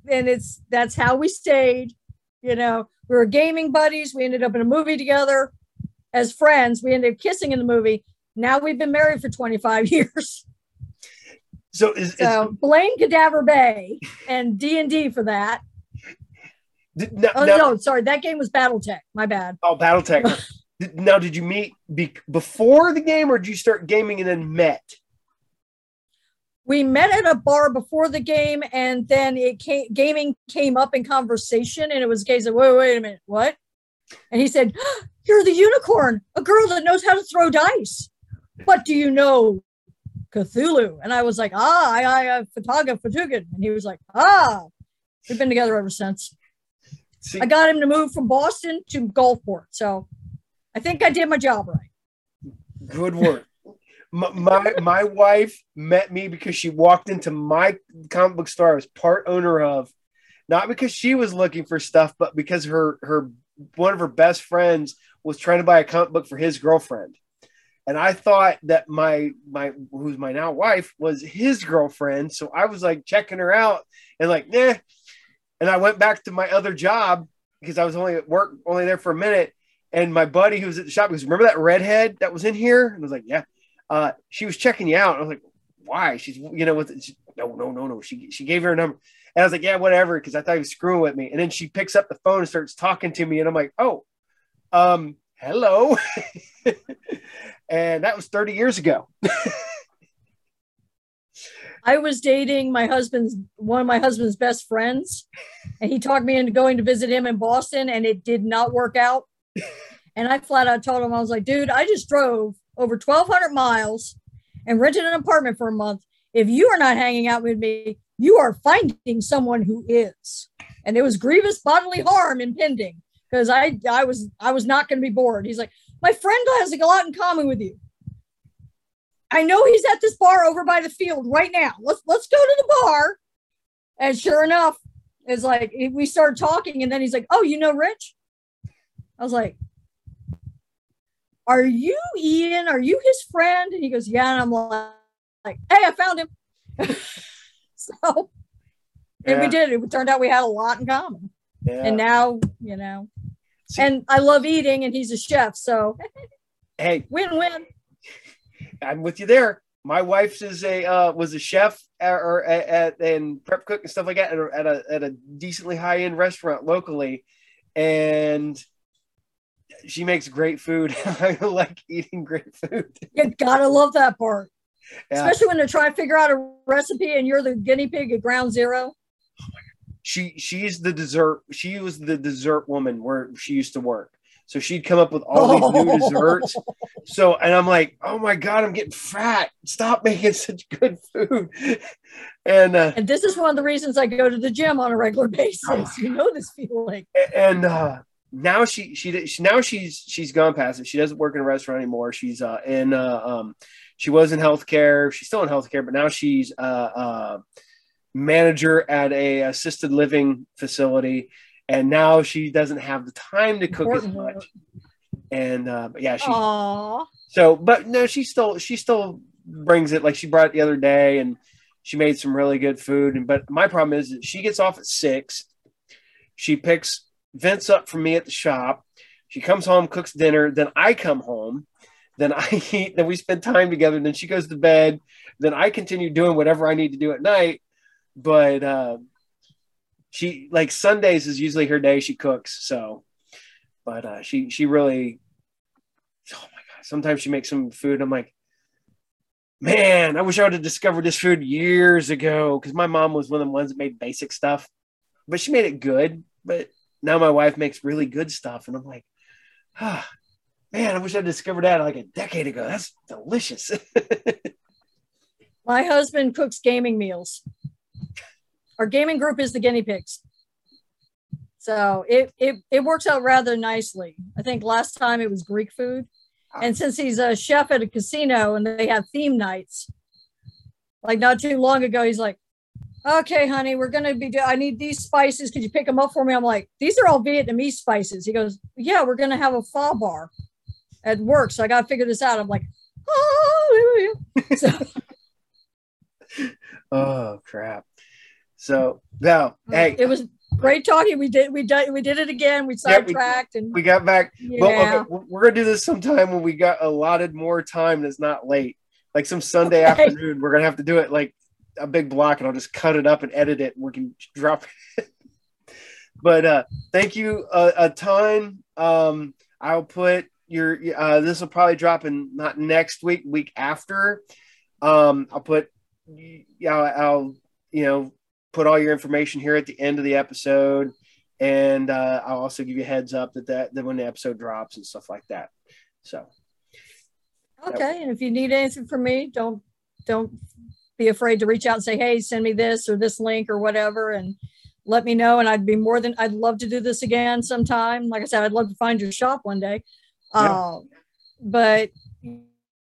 and it's that's how we stayed. You know, we were gaming buddies. We ended up in a movie together as friends. We ended up kissing in the movie. Now we've been married for 25 years. So is, is So blame Cadaver Bay and D and D for that. now, Oh now- no, sorry, that game was BattleTech. My bad. oh BattleTech. Now, did you meet be, before the game, or did you start gaming and then met? We met at a bar before the game and then it came gaming came up in conversation and it was a case of wait wait a minute what? And he said you're the unicorn a girl that knows how to throw dice. What do you know cthulhu? And i was like ah i i uh, Fataga Fatugan. and he was like ah we've been together ever since. See, i got him to move from boston to gulfport. So i think i did my job right. good work. My, my wife met me because she walked into my comic book store I was part owner of, not because she was looking for stuff, but because her her one of her best friends was trying to buy a comic book for his girlfriend. And I thought that my my who's my now wife was his girlfriend. So I was like checking her out and like, nah. And I went back to my other job because I was only at work, only there for a minute. And my buddy who was at the shop goes, Remember that redhead that was in here? And I was like, Yeah. Uh, she was checking you out. I was like, Why? She's, you know, with she, no, no, no, no. She she gave her a number. And I was like, Yeah, whatever, because I thought he was screwing with me. And then she picks up the phone and starts talking to me. And I'm like, Oh, um, hello. and that was 30 years ago. I was dating my husband's one of my husband's best friends, and he talked me into going to visit him in Boston, and it did not work out. And I flat out told him, I was like, dude, I just drove over 1,200 miles and rented an apartment for a month. If you are not hanging out with me, you are finding someone who is. And there was grievous bodily harm impending because I, I was, I was not going to be bored. He's like, my friend has a lot in common with you. I know he's at this bar over by the field right now. Let's let's go to the bar. And sure enough, it's like we started talking, and then he's like, "Oh, you know Rich?" I was like, "Are you Ian? Are you his friend?" And he goes, "Yeah." And I'm like, like "Hey, I found him." so, and we did. It turned out we had a lot in common, Yeah. and now you know. See- and I love eating, and he's a chef, so hey, win-win. I'm with you there. My wife's is a uh, was a chef at, or at, at and prep cook and stuff like that at a, at a, at a decently high end restaurant locally, and she makes great food. I like eating great food. You gotta love that part. Yeah. especially when they're trying to figure out a recipe and you're the guinea pig at ground zero. She she's the dessert. She was the dessert woman where she used to work. So she'd come up with all these new desserts. So and I'm like, oh my god, I'm getting fat. Stop making such good food. And uh, And this is one of the reasons I go to the gym on a regular basis. You know this feeling. and uh now she, she she now she's she's gone past it she doesn't work in a restaurant anymore she's uh in uh um she was in healthcare she's still in healthcare but now she's uh uh manager at a assisted living facility and now she doesn't have the time to cook as Important work. much and uh but yeah she Aww. so, but no, she still she still brings it. Like she brought it the other day, and she made some really good food. And but my problem is that she gets off at six. She picks vents up for me at the shop. She comes home, cooks dinner. Then I come home. Then I eat. Then we spend time together. Then she goes to bed. Then I continue doing whatever I need to do at night. But uh, she like Sundays is usually her day. She cooks. So, but uh, she she really. Oh my god! Sometimes she makes some food. I'm like, man, I wish I would have discovered this food years ago because my mom was one of the ones that made basic stuff, but she made it good. But now my wife makes really good stuff, and I'm like, ah, man, I wish I discovered that like a decade ago. That's delicious. My husband cooks gaming meals. Our gaming group is the guinea pigs. So it, it, it works out rather nicely. I think last time it was Greek food. And since he's a chef at a casino and they have theme nights, like not too long ago, he's like, okay, honey, we're going to be, do- I need these spices. Could you pick them up for me? I'm like, these are all Vietnamese spices. He goes, yeah, we're going to have a pho bar at work. So I got to figure this out. I'm like, hallelujah. So, oh crap! So now, mm, hey, it was great talking. We did, we did, we did it again. We Yeah, we- sidetracked and we got back. yeah. Well, okay, we're- we're gonna do this sometime when we got allotted more time that's not late. Like some Sunday Okay. afternoon, we're gonna have to do it like a big block, and I'll just cut it up and edit it, and we can drop it. but uh, thank you a, a ton. Um, I'll put your. Uh, this will probably drop in not next week, week after. Um, I'll put. Yeah, I'll, I'll you know put all your information here at the end of the episode and uh, I'll also give you a heads up that, that that when the episode drops and stuff like that. So Okay, and if you need anything from me, don't don't be afraid to reach out and say, "Hey, send me this or this link or whatever," and let me know. And I'd be more than I'd love to do this again sometime. Like I said, I'd love to find your shop one day. Yeah. Uh, but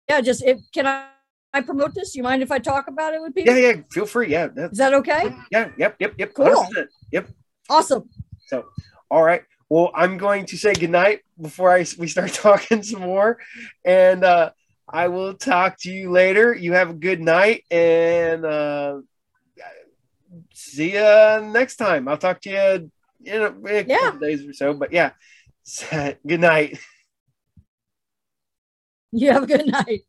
yeah, just if can I, I promote this? You mind if I talk about it with people? yeah, yeah, feel free. Yeah, that's, Is that okay? yeah, yep, yep, yep. Cool. 100%. Yep. Awesome. So, all right. Well, I'm going to say goodnight before I we start talking some more, and uh, I will talk to you later. You have a good night, and uh, see you next time. I'll talk to you in a, in a Yeah. couple days or so. But yeah, good night. You have a good night.